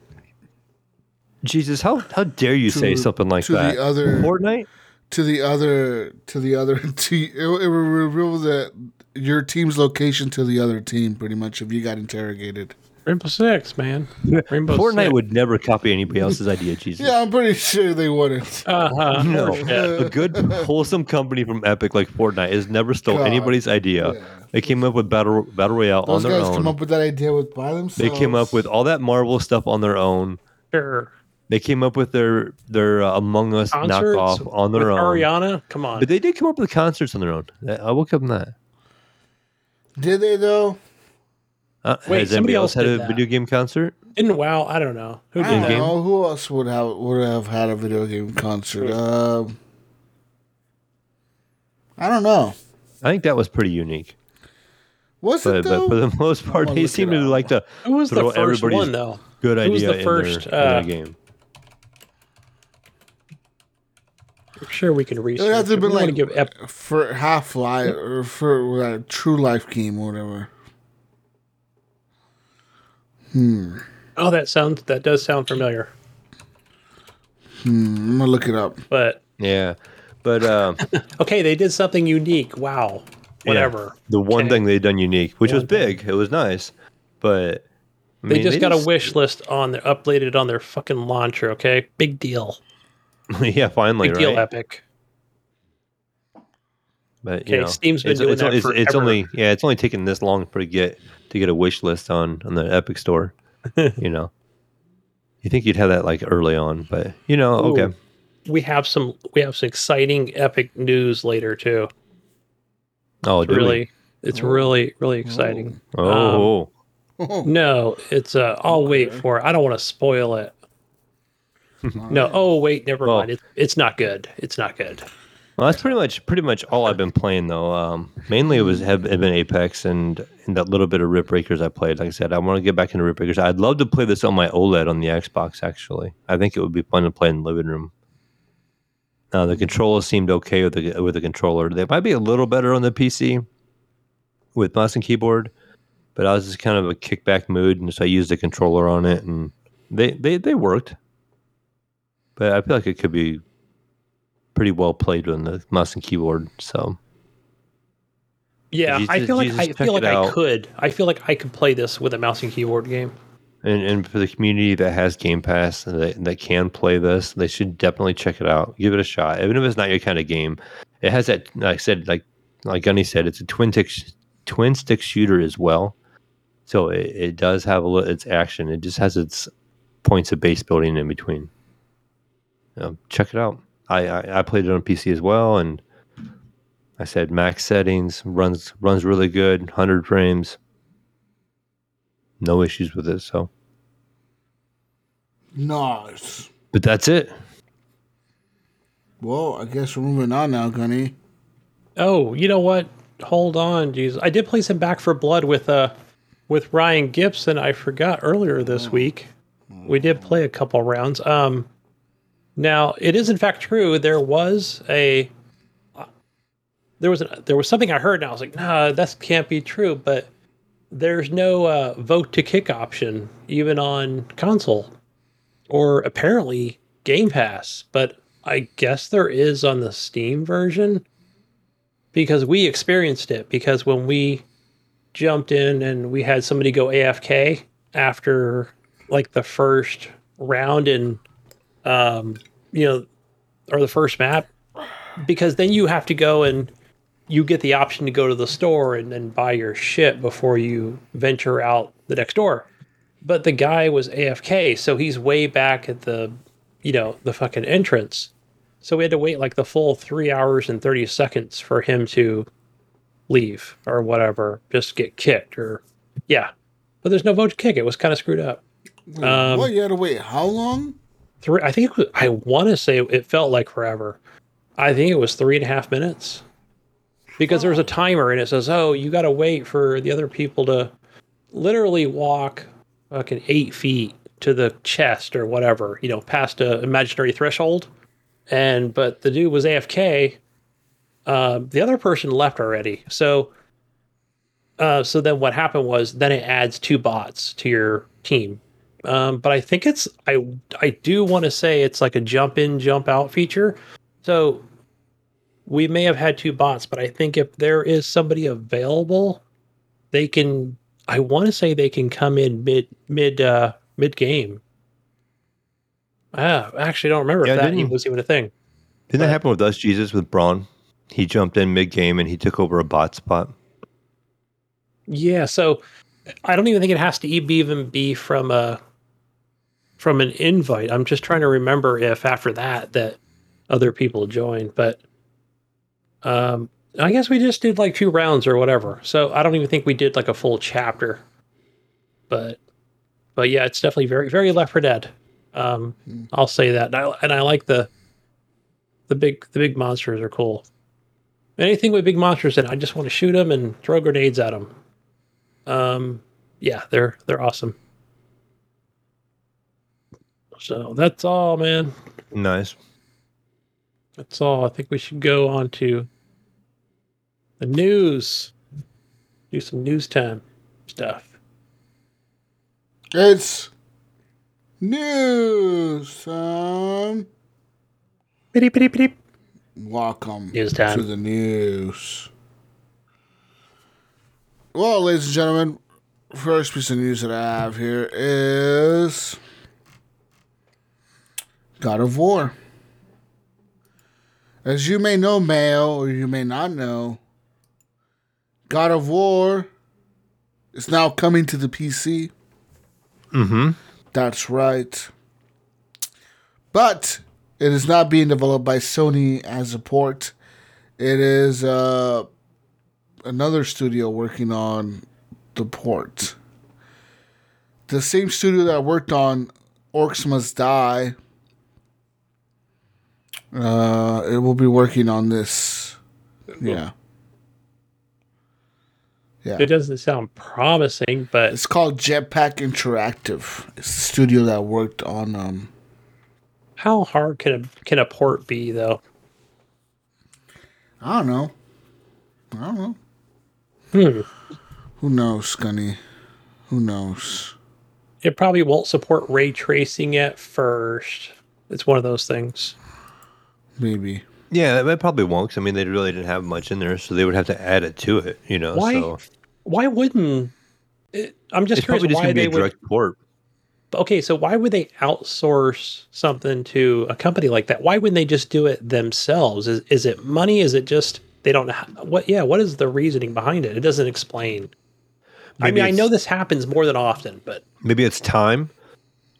Jesus. How how dare you say something like that? to that? the other Fortnite. to the other to the other team. It, it will reveal that your team's location to the other team, pretty much, if you got interrogated. Rainbow Six, man. Rainbow Fortnite Six. would never copy anybody else's idea, Jesus. Yeah, I'm pretty sure they wouldn't. Uh-huh. No, Yeah. a good wholesome company from Epic like Fortnite has never stole God, anybody's idea. yeah. They came up with battle battle royale Those on their own. Those guys own. come up with that idea with by themselves. they came up with all that Marvel stuff on their own. Sure. They came up with their their uh, Among Us Concerts knockoff on their own. Ariana, come on. But they did come up with concerts on their own. I will give them that. Did they though? Uh, Wait, has somebody anybody else else had a that. video game concert? Didn't WoW? I don't know. Who I don't that? know who else would have would have had a video game concert. Um, I don't know. I think that was pretty unique. Was But, it but for the most part, gonna they seem to up. like to Who was the throw first everybody's one though? good Who idea was the in, first, their, in their uh, game. I'm sure we can research. It would have to it. be like give Ep- for Half Life or for a True Life game or whatever. Oh, that sounds that does sound familiar. I'm gonna look it up. But Yeah, but um, okay, they did something unique. Wow. Whatever. yeah, the one Okay. thing they'd done unique, which was One thing. big, it was nice, but I They mean, just got a wish list on their updated on their fucking launcher. Okay, big deal. yeah, finally, Big right? deal, Epic. But Okay, you know, Steam's been it's, doing it's, that it's, it's only yeah, it's only taken this long for to get to get a wish list on on the Epic Store. you know, you think you'd have that like early on, but you know, Ooh. okay, We have some we have some exciting Epic news later too. oh, do we? really, it's really really exciting. Oh, No, it's uh I'll wait for it. I don't want to spoil it. No, oh wait, never Well- mind. It's it's not good. It's not good. Well, that's pretty much pretty much all I've been playing though. Um, mainly it was have, have been Apex and and that little bit of Riftbreakers I played. Like I said, I want to get back into Riftbreakers. I'd love to play this on my OLED on the Xbox. Actually, I think it would be fun to play in the living room. Uh, the controller seemed okay with the with the controller. They might be a little better on the PC with mouse and keyboard, but I was just kind of a kickback mood, and so I used the controller on it, and they they they worked. But I feel like it could be pretty well played on the mouse and keyboard. So Yeah, I feel like I feel like I could. I feel like I could play this with a mouse and keyboard game. and and for the community that has Game Pass and that, that can play this, they should definitely check it out. Give it a shot, even if it's not your kind of game. It has that, like I said, like like Gunny said, it's a twin stick twin stick shooter as well. So it, it does have a little its action. It just has its points of base building in between. Um, check it out. I, I I played it on PC as well, and I said max settings runs runs really good, hundred frames. No issues with it. So. Nice. But that's it. Well, I guess we're moving on now, Gunny. Oh, you know what? Hold on, jeez. I did play some Back 4 Blood with uh with Ryan Gibson. I forgot earlier this week. We did play a couple rounds. Um now it is in fact true there was a there was a, there was something I heard and I was like, "Nah, that can't be true." But there's no uh, vote to kick option even on console or apparently Game Pass, but I guess there is on the Steam version because we experienced it because when we jumped in and we had somebody go AFK after like the first round and um you know or the first map because then you have to go and you get the option to go to the store and then buy your shit before you venture out the next door but the guy was AFK so he's way back at the you know the fucking entrance so we had to wait like the full three hours and 30 seconds for him to leave or whatever, just get kicked or, yeah. But there's no vote to kick. It was kind of screwed up. Um, what? You had to wait how long? Three, I think it was, I want to say it felt like forever. I think it was three and a half minutes because there's a timer and it says, oh, you got to wait for the other people to literally walk fucking eight feet to the chest or whatever, you know, past a imaginary threshold. And but the dude was AFK. Uh, the other person left already. So, uh, so then what happened was then it adds two bots to your team. Um, but I think it's I I do want to say it's like a jump in jump out feature. So we may have had two bots, but I think if there is somebody available, they can I want to say they can come in mid mid uh mid game. Ah, I actually don't remember Yeah, if that didn't- was even a thing. Didn't But- that happen with us, Jesus, with Braun? He jumped in mid game and he took over a bot spot. Yeah, so I don't even think it has to even be from a from an invite. I'm just trying to remember if after that that other people joined, but um I guess we just did like two rounds or whatever. So I don't even think we did like a full chapter. But but yeah, it's definitely very very Left 4 Dead. Um I'll say that. And I, and I like the the big the big monsters are cool. Anything with big monsters in, it, I just want to shoot them and throw grenades at them. Um, yeah, they're they're awesome. So that's all, man. Nice. That's all. I think we should go on to the news. Do some news time stuff. It's news time. Beep, beep, beep. Welcome News time. to the news. Well, ladies and gentlemen, first piece of news that I have here is God of War. As you may know, Mayo, or you may not know, God of War is now coming to the PC. Mm-hmm. That's right. But it is not being developed by Sony as a port. It is uh, another studio working on the port. The same studio that worked on Orcs Must Die. Uh, it will be working on this. Yeah. Yeah. It doesn't sound promising, but It's called Jetpack Interactive. It's the studio that worked on um how hard can a can a port be though? I don't know. I don't know. Hmm. Who knows, Gunny? Who knows? It probably won't support ray tracing at first. It's one of those things. Maybe. Yeah, that probably won't. 'cause, I mean, they really didn't have much in there, so they would have to add it to it. You know, Why? so Why wouldn't? It, I'm just it's curious just why they a would. port. Okay, so why would they outsource something to a company like that? Why wouldn't they just do it themselves? Is is it money? Is it just they don't know how, what? Yeah, what is the reasoning behind it? It doesn't explain. I mean, I know this happens more than often, but Maybe it's time.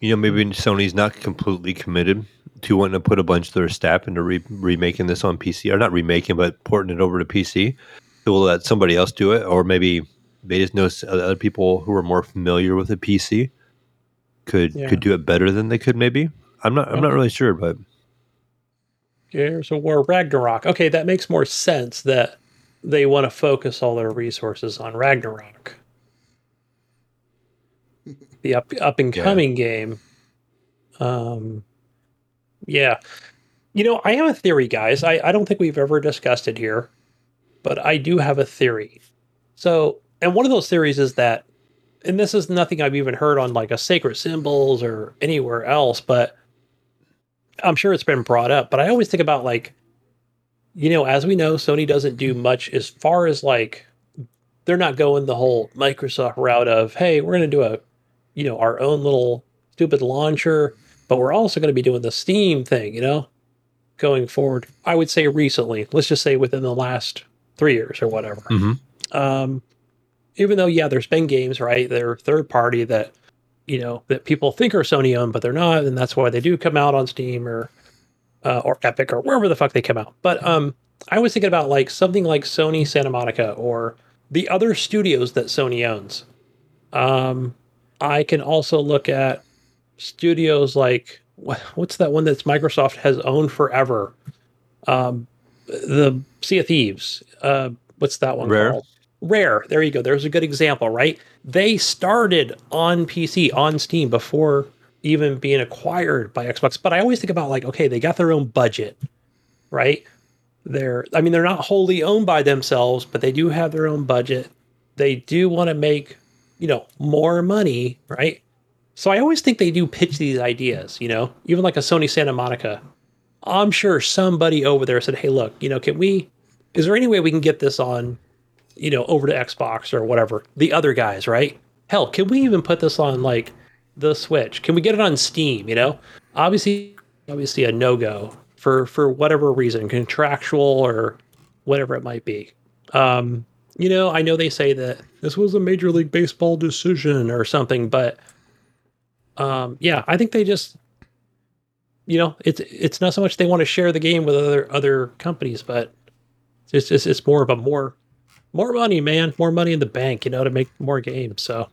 You know, maybe Sony's not completely committed to wanting to put a bunch of their staff into re- remaking this on PC, or not remaking, but porting it over to PC. They will let somebody else do it, or maybe they just know other people who are more familiar with the PC could Yeah. could do it better than they could. Maybe I'm not. I'm not really sure, but Gears of War Ragnarok. Okay, that makes more sense that they want to focus all their resources on Ragnarok. The up up and coming game. Um yeah. You know, I have a theory, guys. I, I don't think we've ever discussed it here, but I do have a theory. So, and one of those theories is that, and this is nothing I've even heard on like a sacred symbols or anywhere else, but I'm sure it's been brought up, but I always think about like, you know, as we know, Sony doesn't do much as far as like, they're not going the whole Microsoft route of, hey, we're going to do a, you know, our own little stupid launcher, but we're also going to be doing the Steam thing, you know, going forward. I would say recently, let's just say within the last three years or whatever. Mhm. Um, even though, yeah, there's been games, right? They're third party that you know that people think are Sony owned, but they're not, and that's why they do come out on Steam or uh, or Epic or wherever the fuck they come out. But um, I was thinking about like something like Sony Santa Monica or the other studios that Sony owns. Um, I can also look at studios like what's that one that's Microsoft has owned forever? Um, the Sea of Thieves. Uh, what's that one Rare? called? Rare. There you go. There's a good example, right? They started on PC, on Steam before even being acquired by Xbox. But I always think about like, okay, they got their own budget, right? They're, I mean, they're not wholly owned by themselves, but they do have their own budget. They do want to make, you know, more money, right? So I always think they do pitch these ideas, you know, even like a Sony Santa Monica. I'm sure somebody over there said, hey, look, you know, can we, is there any way we can get this on, you know, over to Xbox or whatever. The other guys, right? Hell, can we even put this on like the Switch? Can we get it on Steam? You know, obviously, obviously a no go for for whatever reason, contractual or whatever it might be. Um, you know, I know they say that this was a Major League Baseball decision or something, but um, yeah, I think they just, you know, it's it's not so much they want to share the game with other other companies, but it's just it's more of a more more money, man, more money in the bank, you know, to make more games. So,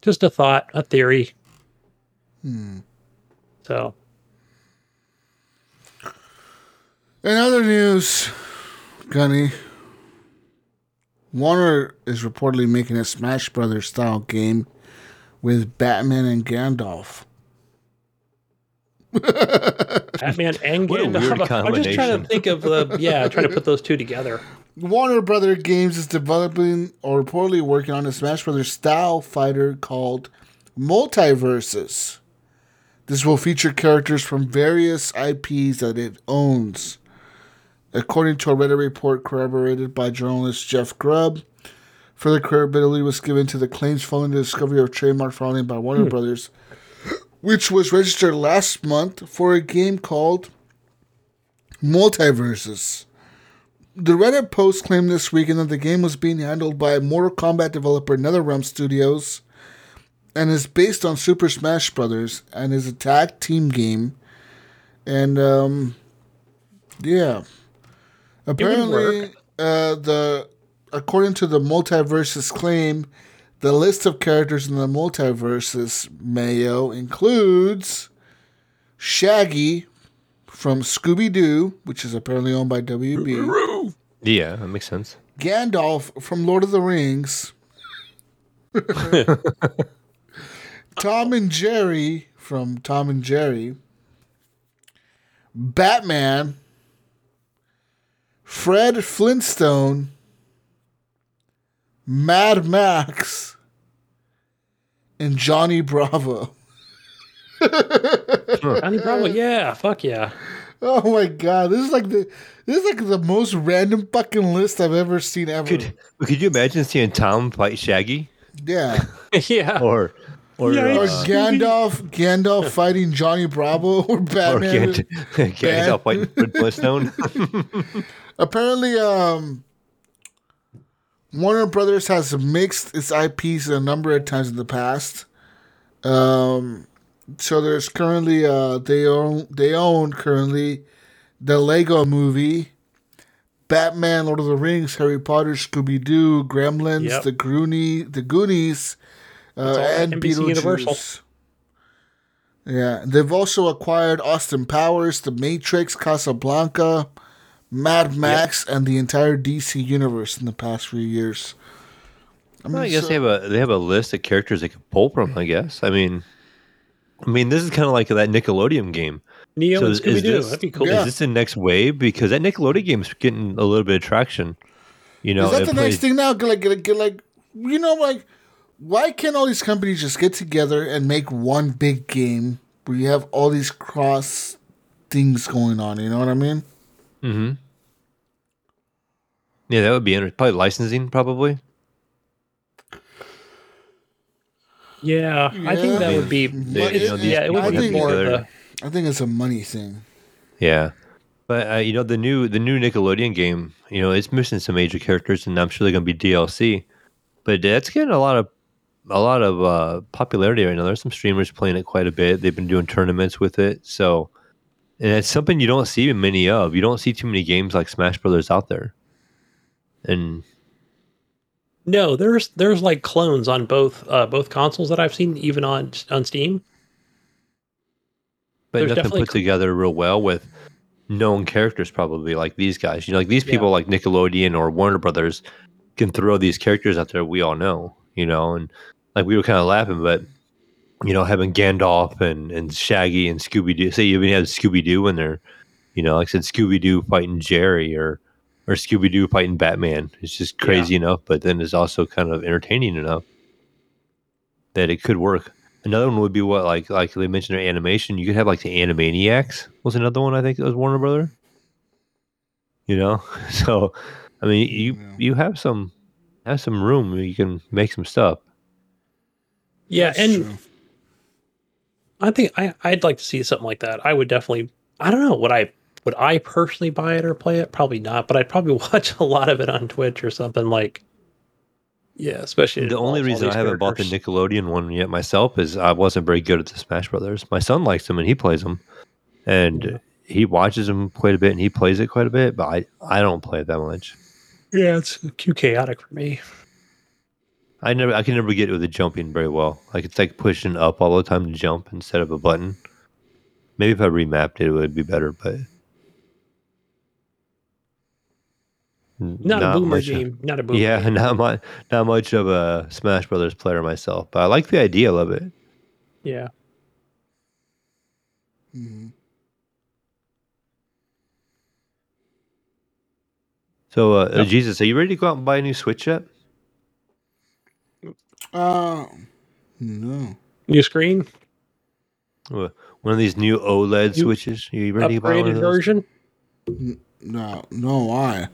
just a thought, a theory. Hmm. So, In other news, Gunny, Warner is reportedly making a Smash Brothers style game with Batman and Gandalf. Batman and What a Gandalf. weird I'm just trying to think of the yeah, trying to put those two together. Warner Brother Games is developing or reportedly working on a Smash Brothers style fighter called MultiVersus. This will feature characters from various IPs that it owns. According to a Reddit report corroborated by journalist Jeff Grubb, further credibility was given to the claims following the discovery of trademark filing by Warner Brothers, which was registered last month for a game called MultiVersus. The Reddit post claimed this weekend that the game was being handled by Mortal Kombat developer NetherRealm Studios and is based on Super Smash Brothers and is a tag team game. And um, yeah, apparently, uh, the according to the MultiVersus claim, the list of characters in the MultiVersus Mayo includes Shaggy from Scooby Doo, which is apparently owned by WB. Yeah, that makes sense. Gandalf from Lord of the Rings. Tom and Jerry from Tom and Jerry. Batman. Fred Flintstone. Mad Max. And Johnny Bravo. Johnny Bravo, yeah, fuck yeah. Oh my god, this is like the this is like the most random fucking list I've ever seen ever. Could could you imagine seeing Tom fight Shaggy yeah. yeah. or or Yeah, Or uh, Gandalf, Gandalf fighting Johnny Bravo or or Batman. Gand- Gandalf fighting Fred Flintstone? Apparently, um, Warner Brothers has mixed its IPs a number of times in the past. Um, so there's currently uh they own they own currently the Lego Movie, Batman, Lord of the Rings, Harry Potter, Scooby Doo, Gremlins, Yep. the Goonie, the Goonies, uh, and NBC Beetlejuice. Universal. Yeah, they've also acquired Austin Powers, The Matrix, Casablanca, Mad Max, and the entire DC universe in the past few years. I Well, I mean, guess so- they have a they have a list of characters they could pull from. I guess. I mean, I mean, this is kind of like that Nickelodeon game. Neo So and is- is Scooby Doo. this- That'd be cool. Yeah. Is this the next wave? Because that Nickelodeon game is getting a little bit of traction. You know, is that the plays- next thing now? Like, like, like, you know, like, why can't all these companies just get together and make one big game where you have all these cross things going on? You know what I mean? Mhm. Yeah, that would be interesting. Probably licensing, probably. Yeah, I think that would be. But you it- yeah, it would I be think- more of together. I think it's a money thing. Yeah, but uh, you know the new the new Nickelodeon game, you know, it's missing some major characters, and I'm sure they're going to be DLC. But that's getting a lot of a lot of uh, popularity right now. There's some streamers playing it quite a bit. They've been doing tournaments with it, so and it's something you don't see many of. You don't see too many games like Smash Brothers out there. And No, there's there's like clones on both uh, both consoles that I've seen, even on on Steam. but There's nothing put cl- together real well with known characters probably like these guys you know like these Yeah. people like nickelodeon or warner brothers can throw these characters out there we all know you know and like we were kind of laughing but you know having gandalf and and shaggy and scooby-doo say you even had scooby-doo in there you know like i said scooby-doo fighting jerry or or scooby-doo fighting batman it's just crazy enough but then it's also kind of entertaining enough that it could work Another one would be what like like they mentioned their animation. You could have like the Animaniacs was another one I think that was Warner Brother. You know, so I mean, you Yeah. you have some have some room where you can make some stuff. Yeah, That's and true. I think I, I'd like to see something like that. I would definitely. I don't know. Would I would I personally buy it or play it? Probably not. But I'd probably watch a lot of it on Twitch or something like. Yeah, especially The only reason I haven't bought the. Nickelodeon one yet myself is I wasn't very good at the Smash Brothers. My son likes them and he plays them, and Yeah. he watches them quite a bit and he plays it quite a bit. But I I don't play it that much. Yeah, it's too chaotic for me. I never I can never get with the jumping very well. Like it's like pushing up all the time to jump instead of a button. Maybe if I remapped it, it would be better. But Not, a boomer much- game. Not a boomer. Yeah, game. not much. Not much of a Smash Brothers player myself, but I like the idea of it. Yeah. Mhm. So, uh, Yep. Jesus, are you ready to go out and buy a new Switch yet? Uh, no. New screen, Uh, One of these new OLED New switches? Are you ready to buy one upgraded of those? version. No, no, why?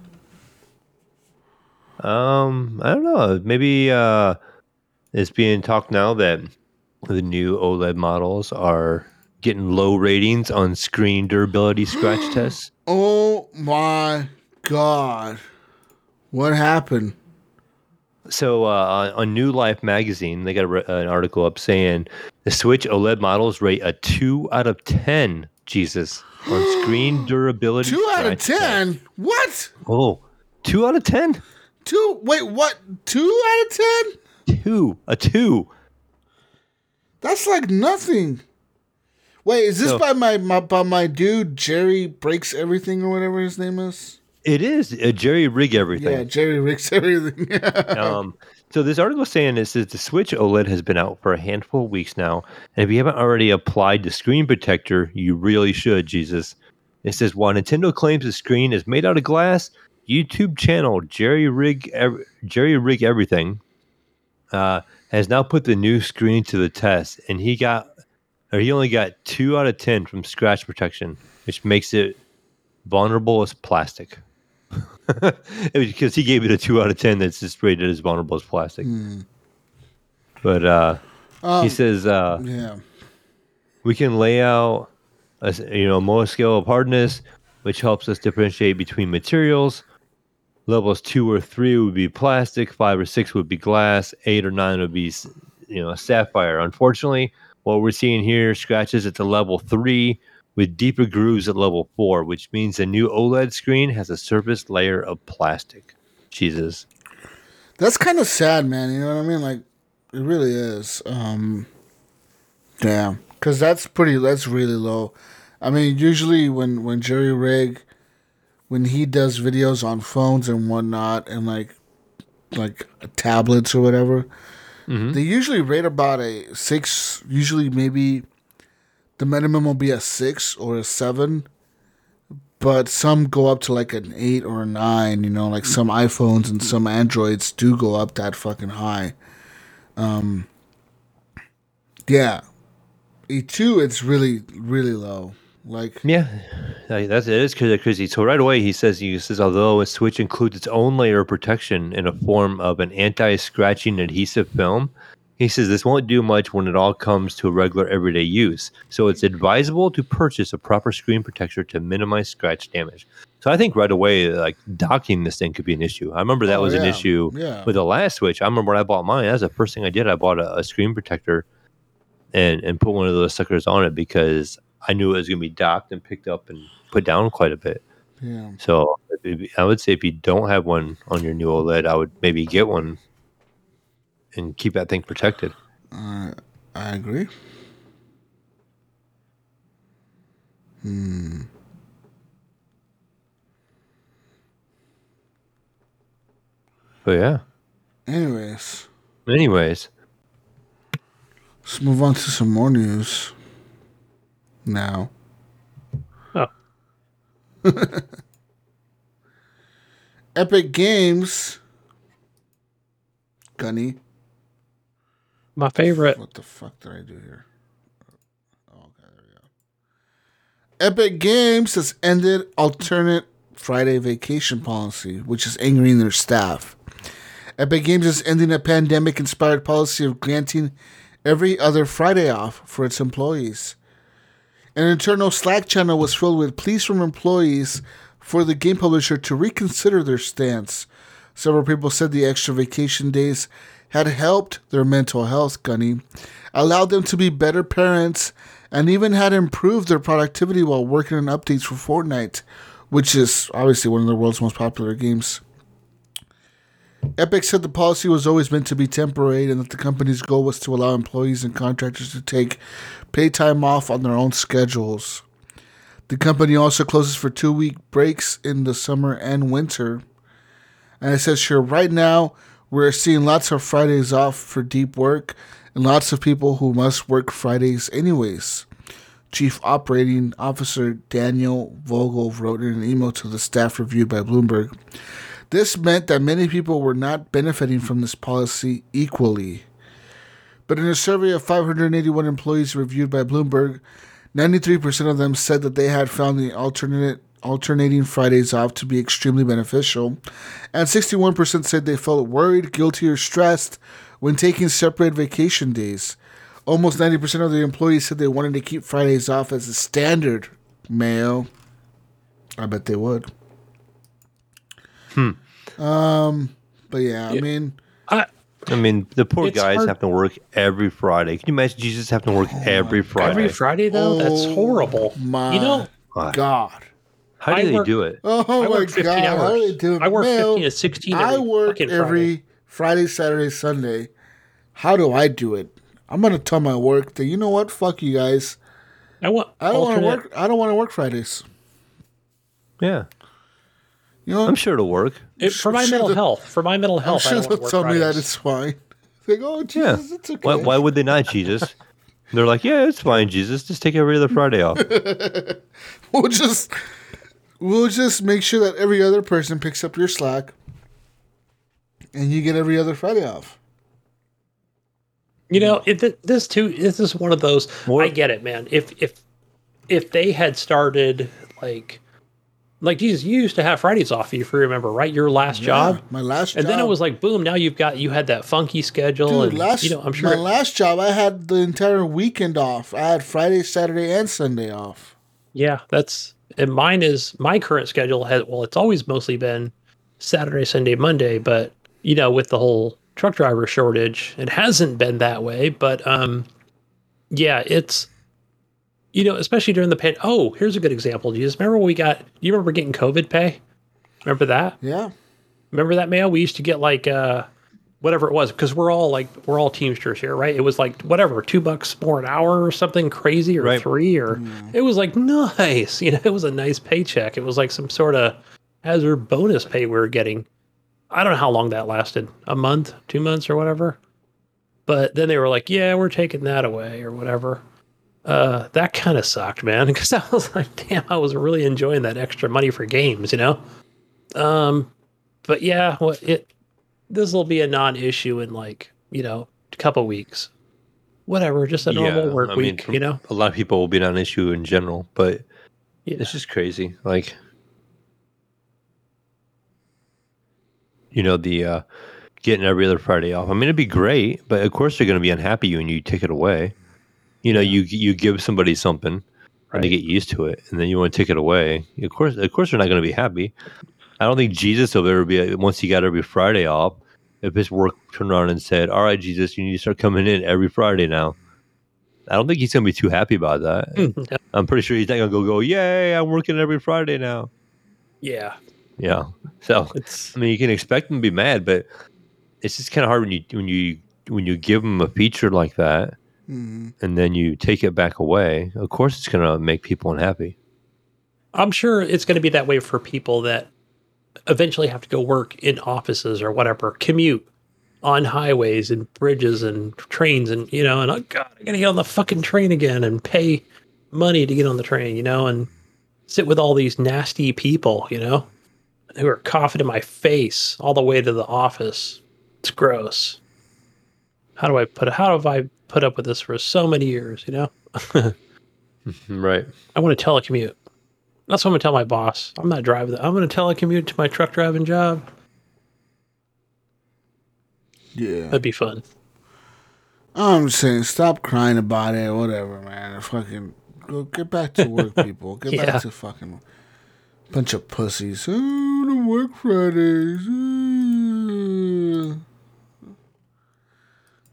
Um, I don't know. Maybe uh, it's being talked now that the new OLED models are getting low ratings on screen durability scratch tests. Oh my god. What happened? So uh, on, New Life magazine, they got re- an article up saying the Switch OLED models rate a two out of ten. Jesus on screen durability. Two out of ten? test. What? Oh, two out of ten. Two? Wait, what? Two out of ten? Two, a two. That's like nothing. Wait, is this So- by my, my by my dude Jerry breaks everything or whatever his name is? It is a Jerry rig everything. Yeah, Jerry breaks everything. um, so this article is saying this is the Switch OLED has been out for a handful of weeks now, and if you haven't already applied the screen protector, you really should. Jesus, it says while Nintendo claims the screen is made out of glass, YouTube channel Jerry Rig Ev- Jerry Rig Everything uh, has now put the new screen to the test, and he got or he only got two out of ten from scratch protection, which makes it vulnerable as plastic. because he gave it a two out of ten that's just rated as vulnerable as plastic. But uh, Um, he says uh, yeah. we can lay out a you know more scale of hardness, which helps us differentiate between materials. Levels two or three would be plastic, five or six would be glass, eight or nine would be you know sapphire. Unfortunately, what we're seeing here scratches at the level three with deeper grooves at level four, which means the new OLED screen has a surface layer of plastic. Jesus. That's kind of sad, man. You know what I mean? Like, it really is. Um, damn, because that's pretty. That's really low. I mean, usually when when Jerry Rig, when he does videos on phones and whatnot, and like like tablets or whatever, they usually rate about a six. Usually, maybe the minimum will be a six or a seven. But some go up to like an eight or a nine, you know, like some iPhones and some Androids do go up that fucking high. Um, yeah, E two, it's really really low. Like, Yeah, that's it is crazy. So right away he says he says although a switch includes its own layer of protection in a form of an anti-scratching adhesive film, he says this won't do much when it all comes to regular everyday use. So it's advisable to purchase a proper screen protector to minimize scratch damage. So I think right away like docking this thing could be an issue. I remember that Oh, was an issue yeah. with the last switch. I remember when I bought mine. That's the first thing I did. I bought a, a screen protector and and put one of those suckers on it because I knew it was going to be docked and picked up and put down quite a bit. yeah, So I would say if you don't have one on your new OLED, I would maybe get one and keep that thing protected. uh, I agree. Hmm. But yeah. Anyways, Anyways, let's move on to some more news. Now, Oh, Epic Games. Gunny. my favorite. What the fuck did I do here? Oh, okay, there we go. Epic Games has ended alternate Friday vacation policy, which is angering their staff. Epic Games is ending a pandemic inspired policy of granting every other Friday off for its employees. An internal Slack channel was filled with pleas from employees for the game publisher to reconsider their stance. Several people said the extra vacation days had helped their mental health, Gunny, allowed them to be better parents, and even had improved their productivity while working on updates for Fortnite, which is obviously one of the world's most popular games. Epic said the policy was always meant to be temporary and that the company's goal was to allow employees and contractors to take pay time off on their own schedules. The company also closes for two week breaks in the summer and winter. And it says here, right now, we're seeing lots of Fridays off for deep work and lots of people who must work Fridays anyways. Chief Operating Officer Daniel Vogel wrote in an email to the staff reviewed by Bloomberg. This meant that many people were not benefiting from this policy equally. But in a survey of 581 employees reviewed by Bloomberg, 93% of them said that they had found the alternate alternating Fridays off to be extremely beneficial, and 61% said they felt worried, guilty, or stressed when taking separate vacation days. Almost 90% of the employees said they wanted to keep Fridays off as a standard, Mayo. I bet they would. Hmm. Um, but yeah, I mean, I, I mean, the poor guys hard- have to work every Friday. Can you imagine Jesus having to work every Friday? every Friday though, that's Oh horrible. my You know, God. God. How do I they work- do it? Oh I my work 15 God. How are hours. they doing? I work Mayo, 15 to 16 I work every Friday, Saturday, Sunday. How do I do it? I'm gonna tell my work that you know what? Fuck you guys. I want I don't want to work. I don't want to work Fridays. Yeah, You know, I'm sure it'll work. it- for my sure mental the- health. For my mental health. I'm health, I sure don't they'll want to work tell me that Fridays. it's fine. They go, oh, Yeah. Jesus, it's okay. Why, why would they not, Jesus? They're like, yeah, it's fine, Jesus. Just take every other Friday off. We'll just, we'll just make sure that every other person picks up your slack, and you get every other Friday off. You know, it, this too. This is one of those. What- I get it, man. If if if they had started like like Jesus, you used to have Fridays off. If you remember, right? Your last job, my last job. and job. then it was like boom. Now you've got you had that funky schedule, Dude, and last you know, I'm sure my sure. last job, I had the entire weekend off. I had Friday, Saturday, and Sunday off. yeah, that's and mine is my current schedule has well, it's always mostly been Saturday, Sunday, Monday, but you know, with the whole truck driver shortage, it hasn't been that way. But um, yeah, it's you know, especially during the pan. Oh, here's a good example. Do you just remember when we got? Do you remember getting COVID pay? Remember that? Yeah, Remember that mail? We used to get like uh whatever it was because we're all like we're all Teamsters here, right? It was like whatever, two bucks more an hour or something crazy or Right. three or it was like nice. You know, it was a nice paycheck. It was like some sort of hazard bonus pay we were getting. I don't know how long that lasted. A month, two months or whatever. But then they were like, Yeah, we're taking that away or whatever. Uh, that kind of sucked, man. Because I was like, damn, I was really enjoying that extra money for games, you know? Um, but yeah, what it this will be a non-issue in like you know a couple weeks, whatever, just a normal work I week, for- you know. a lot of people will be non-issue in general, but Yeah. it's just crazy. Like, you know, the uh, getting every other Friday off. I mean, it'd be great, but of course they're going to be unhappy when you take it away. You know, you you give somebody something, and they get used to it, and then you want to take it away. Of course, of course, they're not going to be happy. I don't think Jesus will ever be once he got every Friday off. If his work turned around and said, "All right, Jesus, you need to start coming in every Friday now," I don't think he's going to be too happy about that. Hmm. I'm pretty sure he's not going to go go, "Yay, I'm working every Friday now." yeah, Yeah. So it's I mean, you can expect him to be mad, but it's just kind of hard when you when you when you give him a feature like that, Mhm. and then you take it back away. Of course, it's going to make people unhappy. I'm sure it's going to be that way for people that eventually have to go work in offices or whatever, commute on highways and bridges and trains and you know, and oh god, I got to get on the fucking train again and pay money to get on the train, you know, and sit with all these nasty people, you know, who are coughing in my face all the way to the office. It's gross. How do I put it how have I put up with this for so many years, you know? Right. I want to telecommute. That's what I'm gonna tell my boss. I'm not driving. I'm gonna telecommute to my truck driving job. Yeah. That'd be fun. I'm just saying, stop crying about it. Whatever, man. Fucking go get back to work, people. Get Yeah. back to fucking bunch of pussies. Oh, the work Fridays. Uh.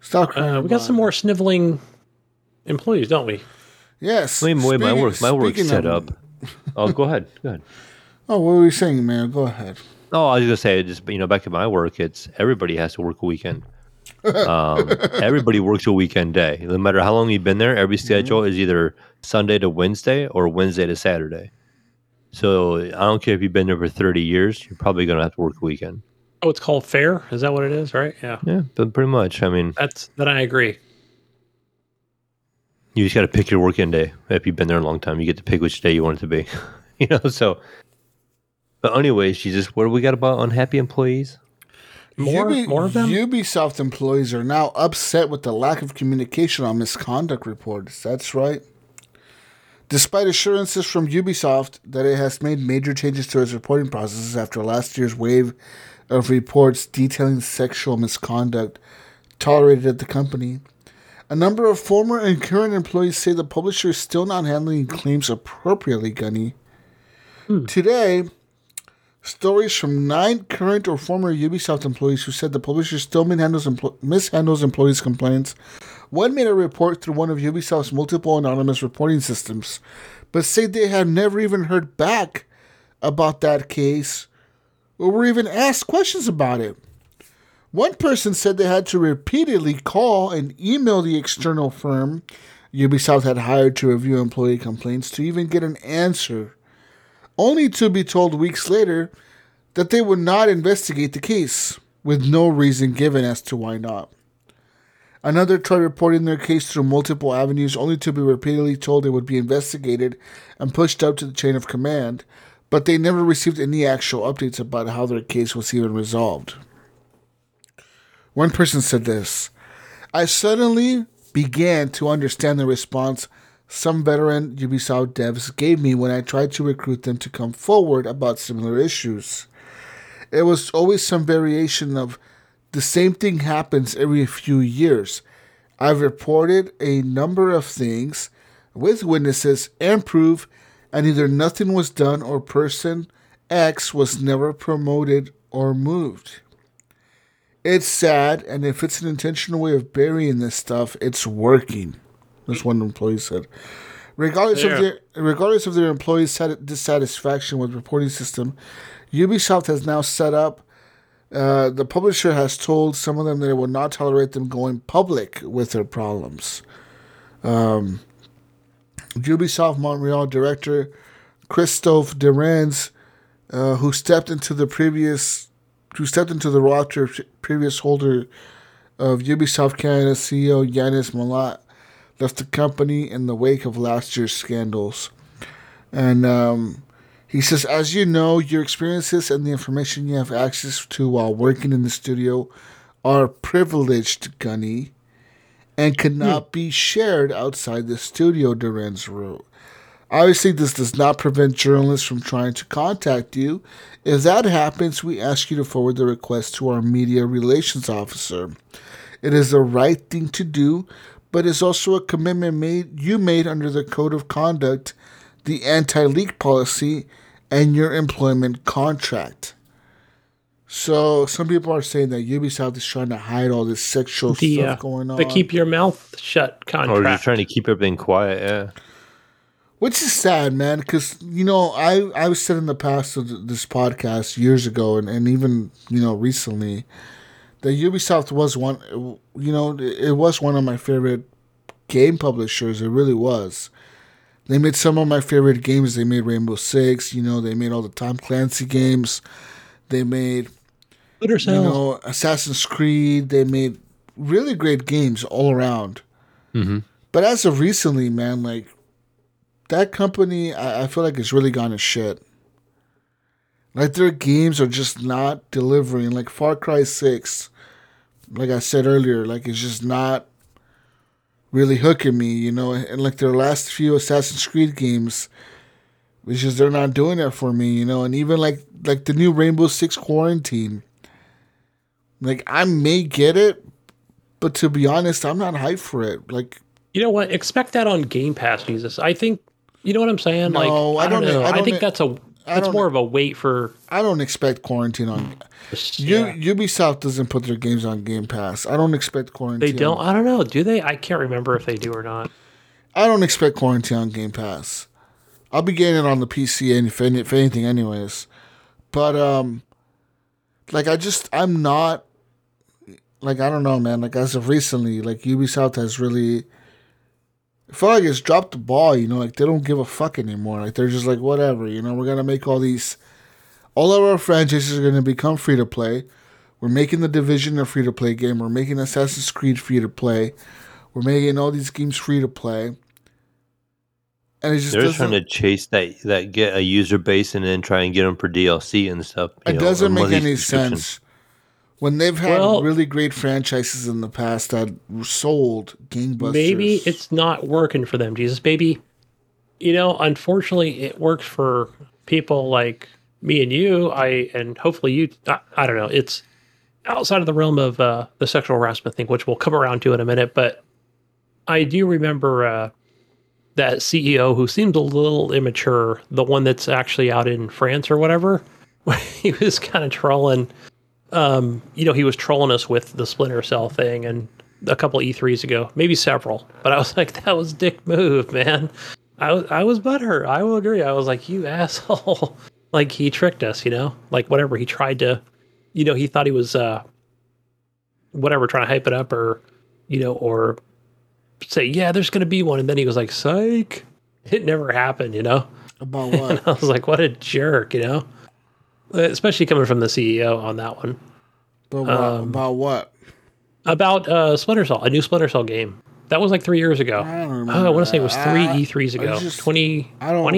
Stop. Uh, we got some more sniveling employees, don't we? Yes. I mean, the way my work, my work's set up. Oh, go ahead. Go ahead. Oh, what were we saying, man? Go ahead. Oh, I was gonna say, just you know, back at my work, it's everybody has to work a weekend. Um, everybody works a weekend day. No matter how long you've been there, every schedule is either Sunday to Wednesday or Wednesday to Saturday. So I don't care if you've been there for thirty years, you're probably gonna have to work a weekend. Oh, it's called fair. Is that what it is? Right? Yeah. Yeah, but pretty much. I mean, That's then I agree. you just got to pick your working day. If you've been there a long time, you get to pick which day you want it to be. you know, so. But anyways, Jesus, what do we got about unhappy employees? More, Ubi- more of them. Ubisoft employees are now upset with the lack of communication on misconduct reports. That's right. Despite assurances from Ubisoft that it has made major changes to its reporting processes after last year's wave of reports detailing sexual misconduct tolerated at the company, a number of former and current employees say the publisher is still not handling claims appropriately, Gunny. Hmm. Today, stories from nine current or former Ubisoft employees who said the publisher still mishandles, empl- mishandles employees' complaints. One made a report through one of Ubisoft's multiple anonymous reporting systems, but said they had never even heard back about that case or were even asked questions about it. One person said they had to repeatedly call and email the external firm Ubisoft had hired to review employee complaints to even get an answer, only to be told weeks later that they would not investigate the case, with no reason given as to why not. Another tried reporting their case through multiple avenues, only to be repeatedly told it would be investigated and pushed up to the chain of command, but they never received any actual updates about how their case was even resolved. One person said this I suddenly began to understand the response some veteran Ubisoft devs gave me when I tried to recruit them to come forward about similar issues. It was always some variation of the same thing happens every few years. I've reported a number of things with witnesses and proof, and either nothing was done or person X was never promoted or moved. It's sad, and if it's an intentional way of burying this stuff, it's working. That's one employee said. Regardless Yeah. of their regardless of their employees' sat- dissatisfaction with reporting system, Ubisoft has now set up. Uh, the publisher has told some of them that it will not tolerate them going public with their problems. Um, Ubisoft Montreal director Christophe Derennes, uh, who stepped into the previous, who stepped into the roster previous holder of Ubisoft Canada CEO Yannis Mallat, left the company in the wake of last year's scandals. And um, he says, as you know, your experiences and the information you have access to while working in the studio are privileged, Gunny, and cannot hmm. be shared outside the studio, Duran's wrote. Obviously, this does not prevent journalists from trying to contact you. If that happens, we ask you to forward the request to our media relations officer. It is the right thing to do, but it's also a commitment made you made under the code of conduct, the anti-leak policy, and your employment contract. So some people are saying that Ubisoft is trying to hide all this sexual The, stuff uh, going on. the keep your mouth shut Or contract. just trying to keep everything quiet? Yeah. Which is sad, man, because you know I I've said in the past of this podcast years ago, and, and even you know recently, that Ubisoft was one. You know, it was one of my favorite game publishers. It really was. They made some of my favorite games. They made Rainbow Six. You know, they made all the Tom Clancy games. They made Splinter you know Assassin's Creed. They made really great games all around. Mm-hmm. But as of recently, man, like that company, I, I feel like it's really gone to shit. Like their games are just not delivering. Like Far Cry Six, like I said earlier, like it's just not really hooking me, you know. And like their last few Assassin's Creed games It's just they're not doing it for me, you know. And even like like the new Rainbow Six Quarantine, like I may get it, but to be honest, I'm not hyped for it. Like You know what? Expect that on Game Pass, Jesus. I think you know what I'm saying. No, like I don't- know. I I, don't- think that's a that's more of a wait for. I don't expect quarantine on. Yeah. U, Ubisoft doesn't put their games on Game Pass. I don't expect quarantine. They don't. I don't know. Do they? I can't remember if they do or not. I don't expect quarantine on Game Pass. I'll be getting it on the PC and if, any, if anything, anyways. But um, like I just I'm not like I don't know, man. Like as of recently, like Ubisoft has really. I feel like it's dropped the ball, you know. Like they don't give a fuck anymore. Like they're just like whatever, you know. We're gonna make all these, all of our franchises are gonna become free to play. We're making the Division a free to play game. We're making Assassin's Creed free to play. We're making all these games free to play. And it just They're doesn't, trying to chase that that get a user base and then try and get them for DLC and stuff. you it know, doesn't make any sense. When they've had Well- really great franchises in the past that sold gangbusters. Maybe it's not working for them, Jesus. Baby, you know, unfortunately, it works for people like me and you. I and hopefully you. I, I don't know. It's outside of the realm of uh, the sexual harassment thing, which we'll come around to in a minute. But I do remember uh, that CEO who seemed a little immature, the one that's actually out in France or whatever. he was kind of trolling. Um, you know, he was trolling us with the Splinter Cell thing and a couple E3s ago, maybe several. But I was like, that was dick move, man. I was I was butthurt. I will agree. I was like, you asshole. like he tricked us, you know? Like whatever he tried to you know, he thought he was uh whatever trying to hype it up or you know, or say, yeah, there's gonna be one, and then he was like, psych. It never happened, you know? about what? I was like, what a jerk, you know? Especially coming from the CEO on that one. But what? Um, about what? About uh Splinter Cell, a new Splinter Cell game. That was like three years ago. I don't remember. Oh, I want to say it was three I- E3s ago. just- 2020? I don't-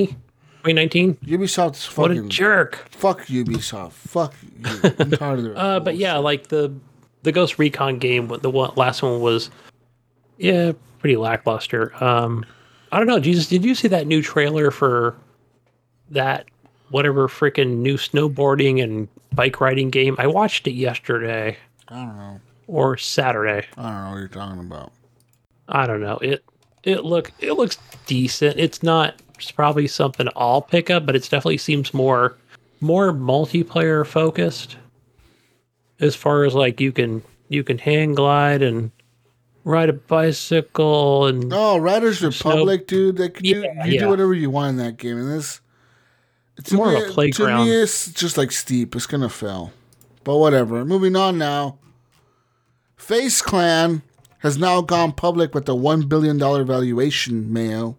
2019? Ubisoft's What a fucking jerk. fuck Ubisoft. Fuck you. I'm tired of their Uh, but yeah, like the the Ghost Recon game, the one, last one was, yeah, pretty lackluster. Um, I don't know, Jesus. Did you see that new trailer for that whatever freaking new snowboarding and bike riding game? I watched it yesterday I don't know. or Saturday. I don't know what you're talking about. I don't know. It it look it looks decent. It's not it's probably something I'll pick up, but it definitely seems more more multiplayer focused. As far as like you can you can hang glide and ride a bicycle and Oh, Riders Republic, dude. They can do, Yeah, you yeah. do whatever you want in that game. And this, it's more of a playground. To me, it's just like steep. It's gonna fail. But whatever. Moving on now. FaZe Clan has now gone public with a one billion dollar valuation. Mayo.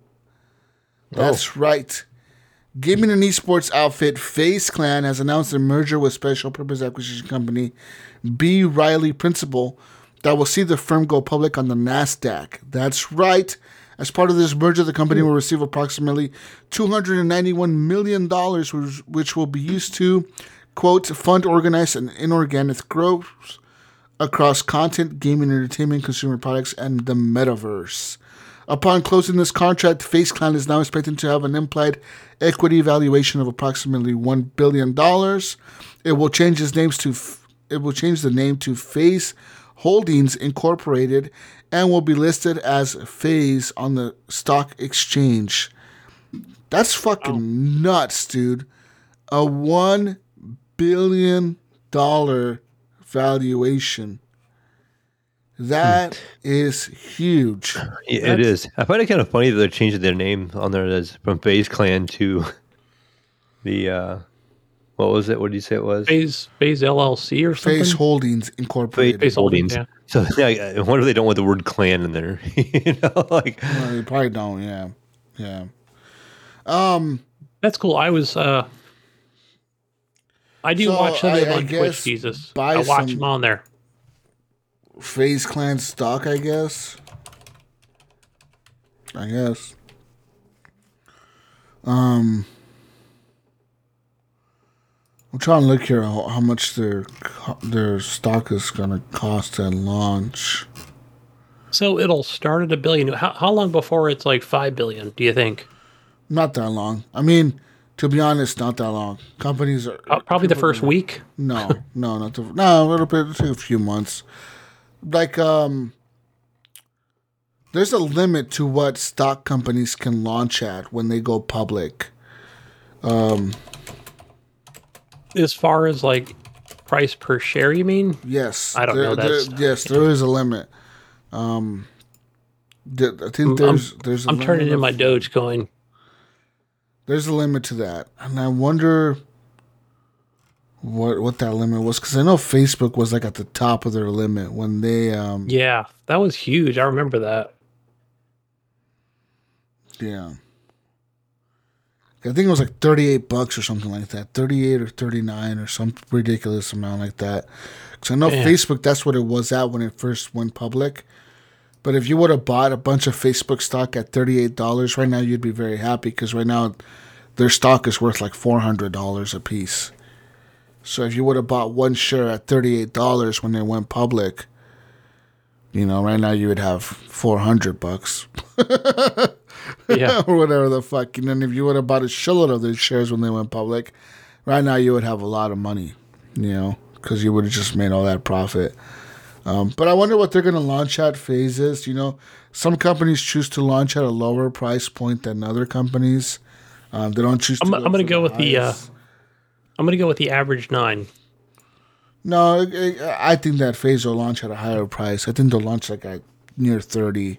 That's oh. right. Gaming and esports outfit FaZe Clan has announced a merger with special purpose acquisition company B. Riley Principal that will see the firm go public on the NASDAQ. That's right. As part of this merger, the company will receive approximately $291 million, which, which will be used to, quote, fund organized and inorganic growth across content, gaming, entertainment, consumer products, and the metaverse. Upon closing this contract, FaZe Clan is now expected to have an implied equity valuation of approximately one billion dollars. It will change its names to it will change the name to FaZe Holdings Incorporated and will be listed as FaZe on the stock exchange. That's fucking nuts, dude. A one billion dollar valuation. That is huge. Yeah, it That's- is. I find it kind of funny that they're changing their name on there as from FaZe Clan to the uh what was it? What did you say it was? FaZe FaZe LLC or something. FaZe Holdings Incorporated. FaZe Holdings, Holdings. So yeah, I wonder if they don't want the word clan in there. you know, like Well, they probably don't. Yeah, yeah. Um, that's cool. I was uh I do So, watch some of them I- I on guess Twitch, Jesus. I watch them on there. FaZe Clan stock, I guess. I guess. Um, I'm trying to look here how, how much their their stock is gonna cost at launch. So it'll start at a billion. How, how long before it's like five billion? Do you think? Not that long. I mean, To be honest, not that long. Companies are Uh, probably the first week. No, no, not the no. It'll, be, it'll take a few months. Like um, there's a limit to what stock companies can launch at when they go public. As far as like price per share, you mean? Yes, I don't there- know that yes, there is a limit. Um, I think I'm- there's there's a I'm turning limit in my of- Dogecoin. There's a limit to that, and I wonder what what that limit was because I know Facebook was like at the top of their limit when they um Yeah, that was huge. I remember that. Yeah. I think it was like 38 bucks or something like that. 38 or 39 or some ridiculous amount like that. Because I know Damn. Facebook, that's what it was at when it first went public. But if you would have bought a bunch of Facebook stock at $38 right now, you'd be very happy because right now their stock is worth like $400 a piece. So if you would have bought one share at $38 when they went public, you know, right now you would have 400 bucks. Yeah. or whatever the fuck. And then if you would have bought a shitload of those shares when they went public, right now you would have a lot of money, you know, because you would have just made all that profit. Um, but I wonder what they're going to launch at phases. You know, some companies choose to launch at a lower price point than other companies. Um, they don't choose. To I'm, going to go with the. Uh. I'm going to go with the average nine. No, I think that FaZe will launch at a higher price. I think they'll launch like at near thirty.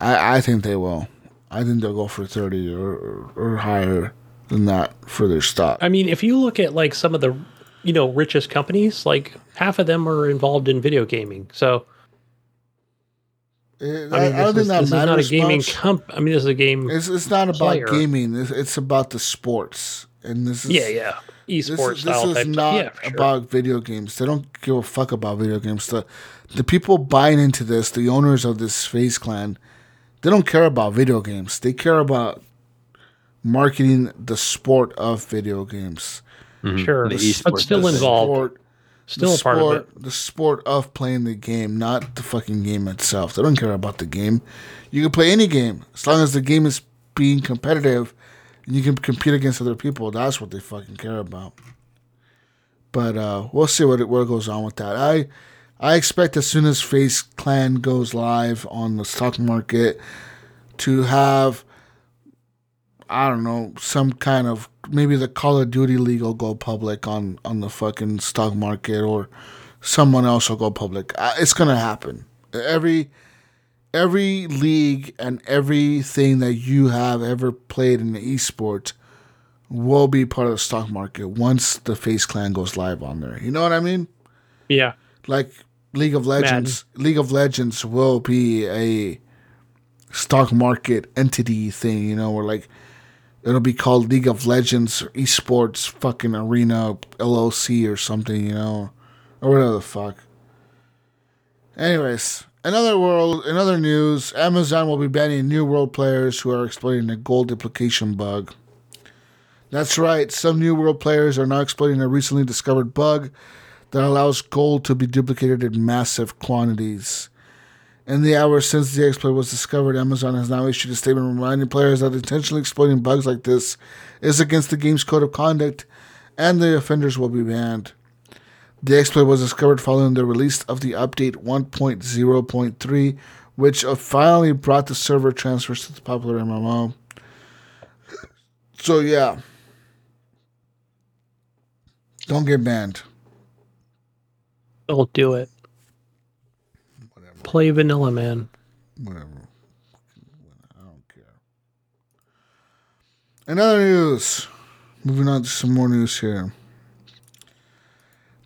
I, I think they will. I think they'll go for thirty or, or, higher than that for their stock. I mean, if you look at like some of the, you know, richest companies, like half of them are involved in video gaming. So eh, I, I mean, I this, don't is, think that this is not a gaming much. comp. I mean, this is a game. It's it's not about player. gaming. It's, it's about the sports, and this is yeah, yeah, This, esports this type. is not yeah, sure. about video games. They don't give a fuck about video games. The the people buying into this, the owners of this FaZe Clan, they don't care about video games. They care about marketing the sport of video games. sure, The but still does. involved. Sport, still the a part sport, of it. The sport of playing the game, not the fucking game itself. They don't care about the game. You can play any game as long as the game is being competitive and you can compete against other people. That's what they fucking care about. But uh, we'll see what it, what goes on with that. I I expect as soon as FaZe Clan goes live on the stock market to have I don't know some kind of maybe the Call of Duty league will go public on on the fucking stock market or someone else will go public. Uh, It's gonna happen. Every every league and everything that you have ever played in the esports will be part of the stock market once the FaZe Clan goes live on there. You know what I mean? Yeah, Like League of Legends, League of Legends will be a stock market entity thing, you know, where like it'll be called League of Legends or Esports fucking Arena LLC or something, you know, or whatever the fuck. Anyways, another world, in other news, Amazon will be banning new world players who are exploiting the gold duplication bug. That's right, some new world players are now exploiting a recently discovered bug that allows gold to be duplicated in massive quantities. In the hours since the exploit was discovered, Amazon has now issued a statement reminding players that intentionally exploiting bugs like this is against the game's code of conduct and the offenders will be banned. The exploit was discovered following the release of the update 1.0.3, which uh, finally brought the server transfers to the popular MMO. So, yeah. Don't get banned. Don't do it. Play vanilla, man. Whatever. I don't care. In other news, moving on to some more news here.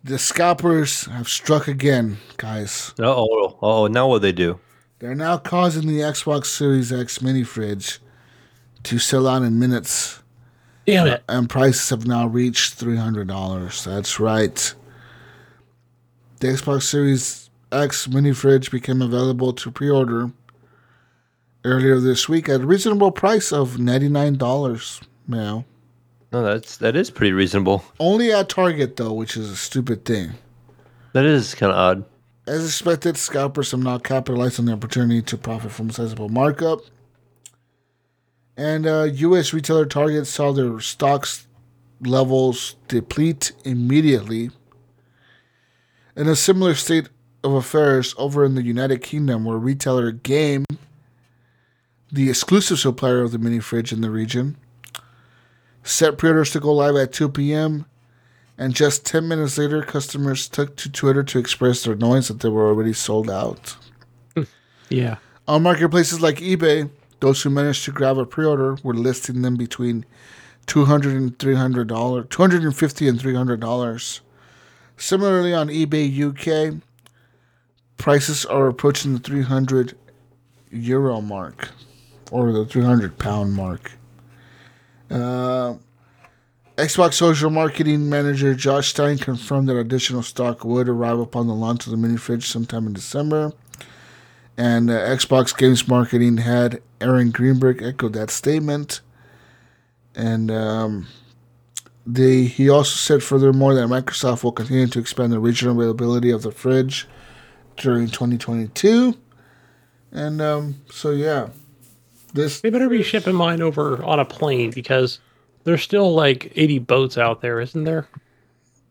The scalpers have struck again, guys. Uh oh. Oh, now what they do? They're now causing the Xbox Series X mini fridge to sell out in minutes, Damn it. and prices have now reached $300. That's right. The Xbox Series X mini fridge became available to pre order earlier this week at a reasonable price of $99. Now, No, that's that is pretty reasonable. only at Target, though, which is a stupid thing. That is kind of odd. As expected, scalpers have now capitalized on the opportunity to profit from a sizable markup. And uh, U.S. retailer Target saw their stocks levels deplete immediately. In a similar state of affairs over in the United Kingdom, where retailer Game, the exclusive supplier of the mini fridge in the region, set pre-orders to go live at 2 p.m. And just 10 minutes later, customers took to Twitter to express their annoyance that they were already sold out. Yeah. On marketplaces like eBay, those who managed to grab a pre-order were listing them between $200 and $300, 250 and $300. Similarly, on eBay UK, prices are approaching the 300 euro mark or the 300 pound mark. Uh, Xbox social marketing manager Josh Stein confirmed that additional stock would arrive upon the launch of the mini fridge sometime in December. And uh, Xbox Games marketing head Aaron Greenberg echoed that statement. And um, he also said furthermore that Microsoft will continue to expand the regional availability of the fridge during 2022. And um, so, yeah, this They better be shipping mine over on a plane because there's still like 80 boats out there, isn't there?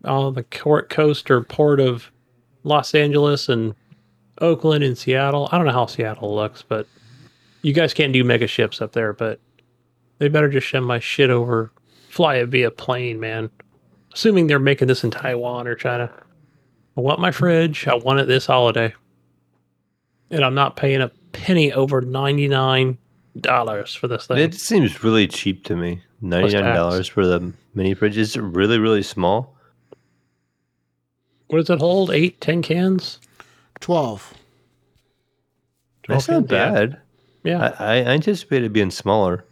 On the coast or port of Los Angeles and Oakland and Seattle. I don't know how Seattle looks, but you guys can't do mega ships up there, but they better just ship my shit over, fly it via plane, man. Assuming they're making this in Taiwan or China. I want my fridge. I want it this holiday. And I'm not paying a penny over $99 for this thing. It seems really cheap to me. Ninety nine dollars for the mini fridge. Is it really really small? What does it hold? Eight, ten cans? 12. 12 That's not cans, yeah. bad. Yeah. I, I anticipated it being smaller.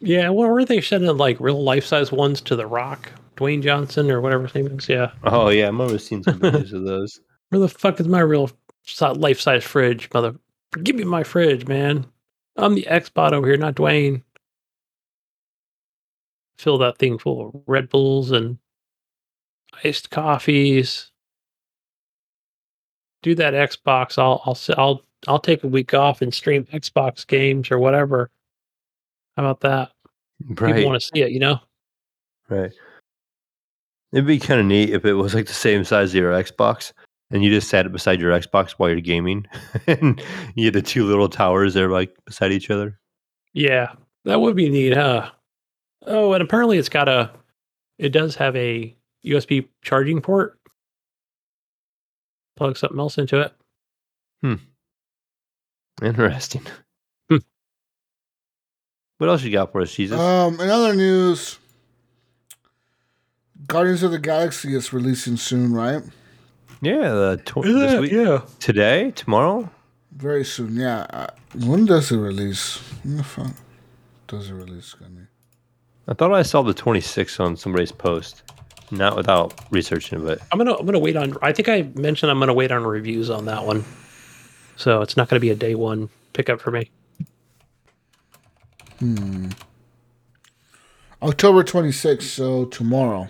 Yeah. Well, were they sending like real life size ones to The Rock, Dwayne Johnson, or whatever his name is? Yeah. Oh yeah, I remember seeing some videos of those. Where the fuck is my real life size fridge, mother? Give me my fridge, man. I'm the Xbot over here, not Dwayne. Fill that thing full of Red Bulls and iced coffees. Do that Xbox. I'll I'll I'll I'll take a week off and stream Xbox games or whatever. How about that? Right, People want to see it, you know. right. It'd be kind of neat if it was like the same size as your Xbox, and you just sat it beside your Xbox while you're gaming, and you had the two little towers there like beside each other. Yeah, that would be neat, huh? Oh, and apparently it's got a, it does have a USB charging port. Plug something else into it. Hmm. Interesting. What else you got for us, Jesus? Um, in other news, Guardians of the Galaxy is releasing soon, right? yeah, the tw- this week, yeah. today, tomorrow. Very soon, yeah. Uh, when does it release? When the fuck does it release, Gunny? I thought I saw the 26th on somebody's post. Not without researching, but I'm gonna I'm gonna wait on. I think I mentioned I'm gonna wait on reviews on that one, so it's not gonna be a day one pickup for me. October 26th, so tomorrow.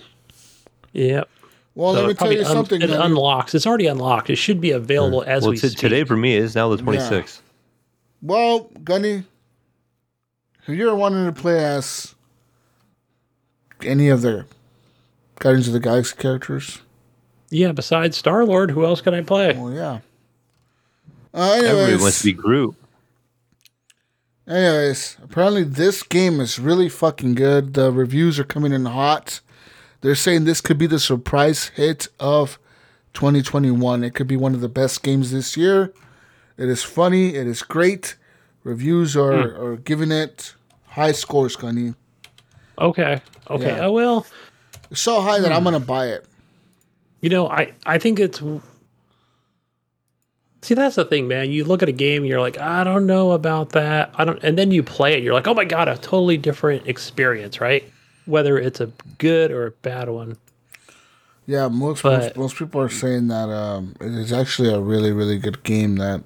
Yep. Well, So let me tell probably you un- something. It unlocks. It's already unlocked. It should be available as well, we t- speak. today for me is now the 26th. well, Gunny, have you ever wanted to play as any of the Guardians of the Galaxy characters? Yeah. Besides Star Lord, who else can I play? Well, yeah. Uh, Everybody wants to be Groot. Anyways, apparently this game is really fucking good. The reviews are coming in hot. They're saying this could be the surprise hit of 2021. It could be one of the best games this year. It is funny. It is great. Reviews are, hmm. are giving it high scores, Gunny. Okay. Okay. Yeah. Oh well. It's so high that I'm hmm. gonna buy it. You know, I I think it's See, that's the thing, man. You look at a game and you're like, I don't know about that. I don't and then you play it, you're like, "Oh my god, a totally different experience," right? Whether it's a good or a bad one. Yeah, most most, But- most people are saying that um, it is actually a really really good game. That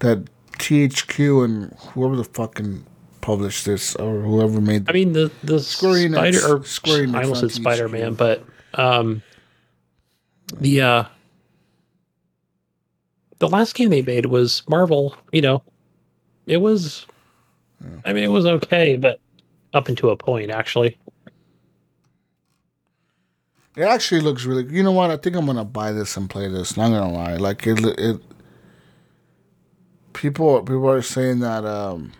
that THQ and whoever the fucking published this or whoever made I mean, the the Square Enix- Spider or Square Enix, I almost said Spider Man, but um, the uh, the last game they made was Marvel. You know, it was I mean, it was okay, but up into a point, actually. It actually looks really. Good. You know what? I think I'm gonna buy this and play this. Not gonna lie, like it. It. People, people are saying that um,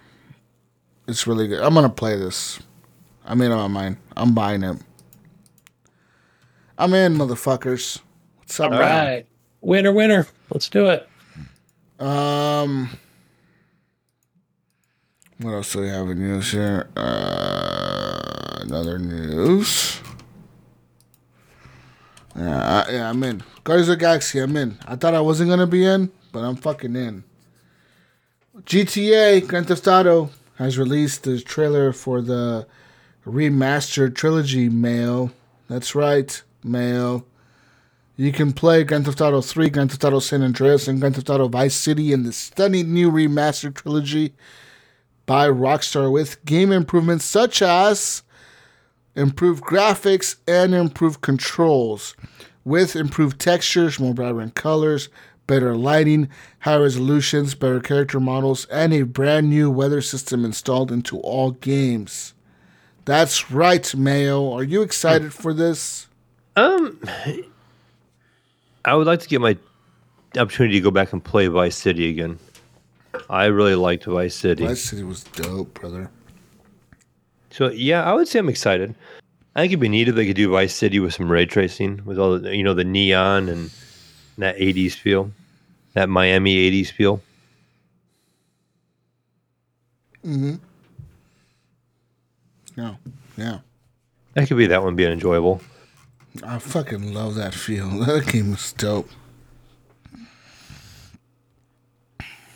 it's really good. I'm gonna play this. I made up my mind. I'm buying it. I'm in, motherfuckers. What's up? All right. Winner, winner. Let's do it. Um, what else do we have in news here? Uh, another news. Yeah, I, yeah, I'm in. Guardians of the Galaxy, I'm in. I thought I wasn't gonna be in, but I'm fucking in. GTA Grand Theft Auto has released the trailer for the remastered trilogy. Mail, that's right, Mail. You can play Grand Theft Auto 3, Grand Theft Auto San Andreas, and Grand Theft Auto Vice City in the stunning new remastered trilogy by Rockstar with game improvements such as improved graphics and improved controls with improved textures, more vibrant colors, better lighting, high resolutions, better character models, and a brand new weather system installed into all games. That's right, Mayo. Are you excited for this? Um, I would like to get my opportunity to go back and play Vice City again. I really liked Vice City. Vice City was dope, brother. So yeah, I would say I'm excited. I think it'd be neat if they could do Vice City with some ray tracing, with all the you know the neon and that '80s feel, that Miami '80s feel. Mm hmm. Yeah, yeah. That could be that one being enjoyable. I fucking love that feel. That game was dope.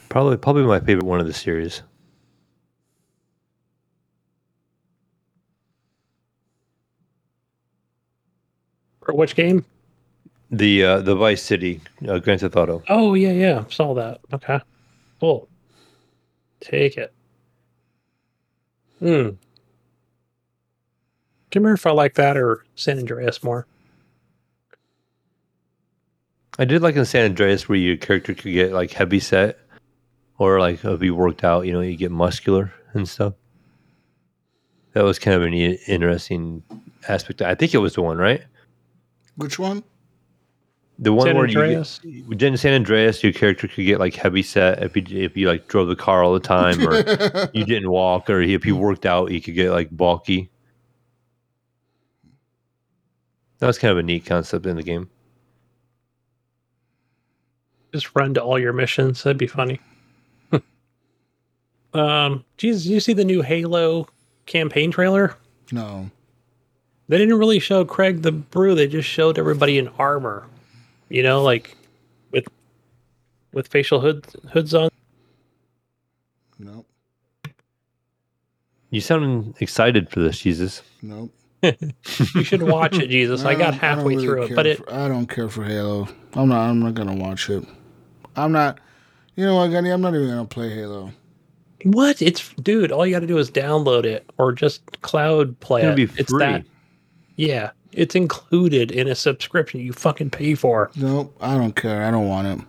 Probably probably my favorite one of the series. For which game? The uh, the Vice City uh, Grand Theft Auto. Oh, yeah, yeah. Saw that. Okay. Cool. Take it. Hmm. Do you remember if I like that or San Andreas more? I did like in San Andreas where your character could get like heavy set, or like be worked out. You know, you get muscular and stuff. That was kind of an interesting aspect. I think it was the one, right? Which one? The one San where Andreas? you get, in San Andreas, your character could get like heavy set if you if you like drove the car all the time, or you didn't walk, or if you worked out, you could get like bulky. That was kind of a neat concept in the game. Just run to all your missions. That'd be funny. um, Jesus, you see the new Halo campaign trailer? No. They didn't really show Craig the Brute. They just showed everybody in armor. You know, like with with facial hoods hoods on. Nope. You sound excited for this, Jesus. Nope. You should watch it, Jesus. I got don't- don't halfway really through it, but it for- I don't care for Halo. I'm not. I'm not gonna watch it. I'm not. You know what, Gunny? I'm not even gonna play Halo. what? It's dude. All you got to do is download it or just cloud play It's gonna it. be It's free. that. Yeah, it's included in a subscription you fucking pay for. Nope. I don't care. I don't want it.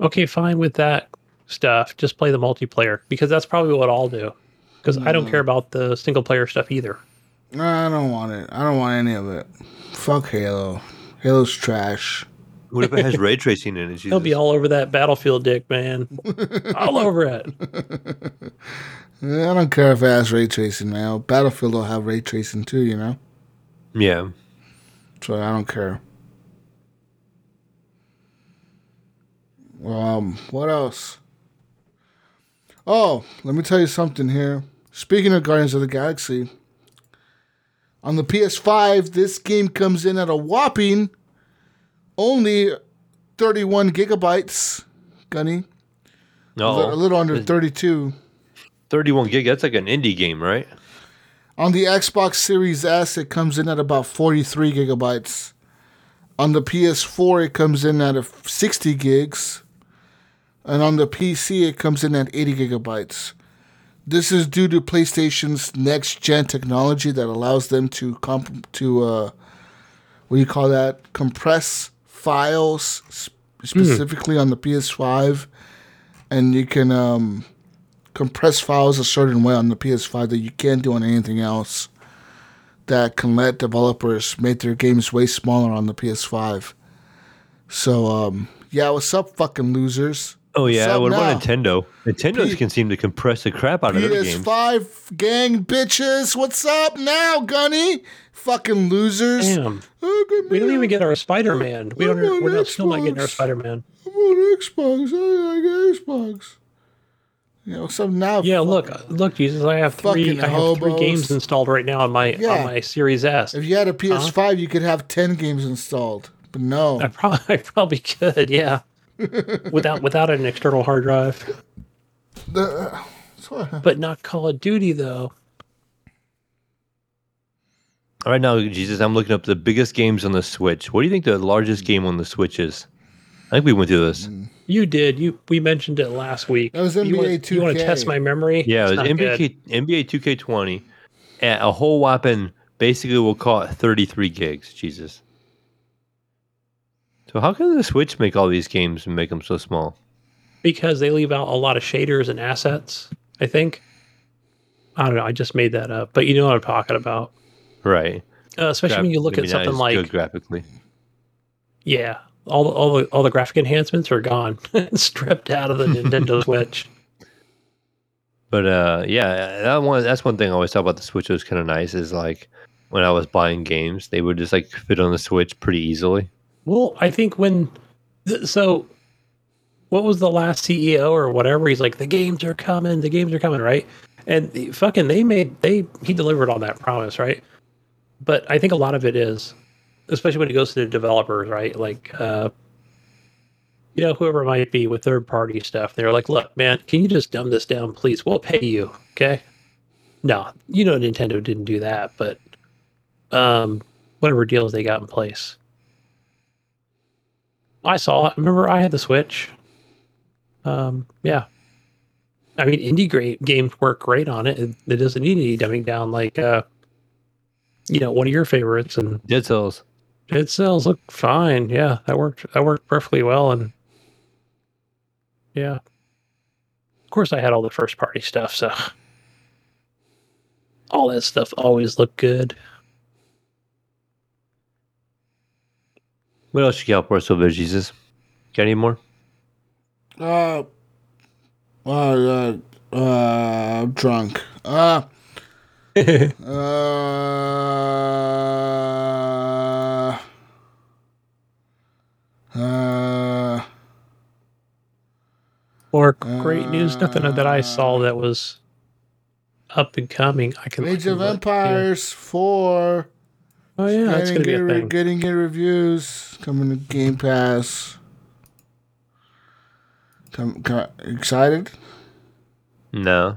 Okay, fine with that stuff. Just play the multiplayer because that's probably what I'll do. Because I don't mm. care about the single player stuff either. No, I don't want it. I don't want any of it. Fuck Halo. Halo's trash. What if it has ray tracing in it? He'll be all over that battlefield dick, man. all over it. I don't care if it has ray tracing now. Battlefield will have ray tracing too. You know. Yeah. So I don't care. Um, what else? Oh, let me tell you something here. Speaking of Guardians of the Galaxy, on the PS5, this game comes in at a whopping only 31 gigabytes. Gunny, a a little under 32. 31 gig. That's like an indie game, right? On the Xbox Series S, it comes in at about 43 gigabytes. On the PS4, it comes in at a 60 gigs. And on the PC, it comes in at 80 gigabytes. This is due to PlayStation's next gen technology that allows them to comp- to uh, what do you call that? Compress files sp- specifically on the PS5, and you can um, compress files a certain way on the PS5 that you can't do on anything else. That can let developers make their games way smaller on the PS5. So, um, yeah, what's up, fucking losers? Oh yeah, What's up what about now? Nintendo? Nintendo's P- can seem to compress the crap out of their games. PS5 gang bitches, what's up now, Gunny? Fucking losers. Damn. Oh, good We don't even get our Spider Man. We don't. I'm We're not, still not getting our Spider Man. I'm on Xbox. I like Xbox. Yeah, what's up now? Yeah, look, look, Jesus, I have three. I have three games installed right now on my Yeah. on my Series S. If you had a PS5, you could have 10 games installed. But no. I probably, I probably could, yeah. Without without an external hard drive, The, uh, so- but not Call of Duty though. All right now, Jesus, I'm looking up the biggest games on the Switch. What do you think the largest game on the Switch is? I think we went through this. You did. You we mentioned it last week. That was you NBA want, You want to test my memory? Yeah, It's it was. NBA, NBA 2K20 at a whole whopping, basically, we'll call it 33 gigs. Jesus. So how can the Switch make all these games and make them so small? because they leave out a lot of shaders and assets. I think. I don't know. I just made that up, but you know what I'm talking about. Right. Uh, especially when you look at something like good graphically. yeah, all the, all the all the graphic enhancements are gone, stripped out of the Nintendo Switch. But uh, yeah, that one that's one thing I always thought about the Switch was kind of nice is like when I was buying games, they would just like fit on the Switch pretty easily. Well, I think when so what was the last CEO or whatever? He's like, the games are coming, the games are coming, right? And the- fucking they made they he delivered on that promise, right? But I think a lot of it is, especially when it goes to the developers, right? Like uh you know, whoever might be with third party stuff, they're like, look, man, can you just dumb this down, please? We'll pay you. Okay. No, you know Nintendo didn't do that, but um whatever deals they got in place. I saw it. Remember, I had the Switch. Um, yeah. I mean, indie great games work great on it. It, it doesn't need any dumbing down like, uh, you know, one of your favorites, and Dead Cells. it sells look fine. Yeah, that worked. That worked perfectly well, and yeah. Of course, I had all the first party stuff, so all that stuff always looked good. What else you got for us over there, Jesus? Got any more? Uh, uh, uh, uh, I'm drunk. Uh, uh, uh, Or great news, nothing that I saw that was up and coming. I can. Age of look, yeah. Empires 4. Oh yeah, that's getting, gonna be a good, thing. getting good reviews. Coming to Game Pass. Come, come, excited? No.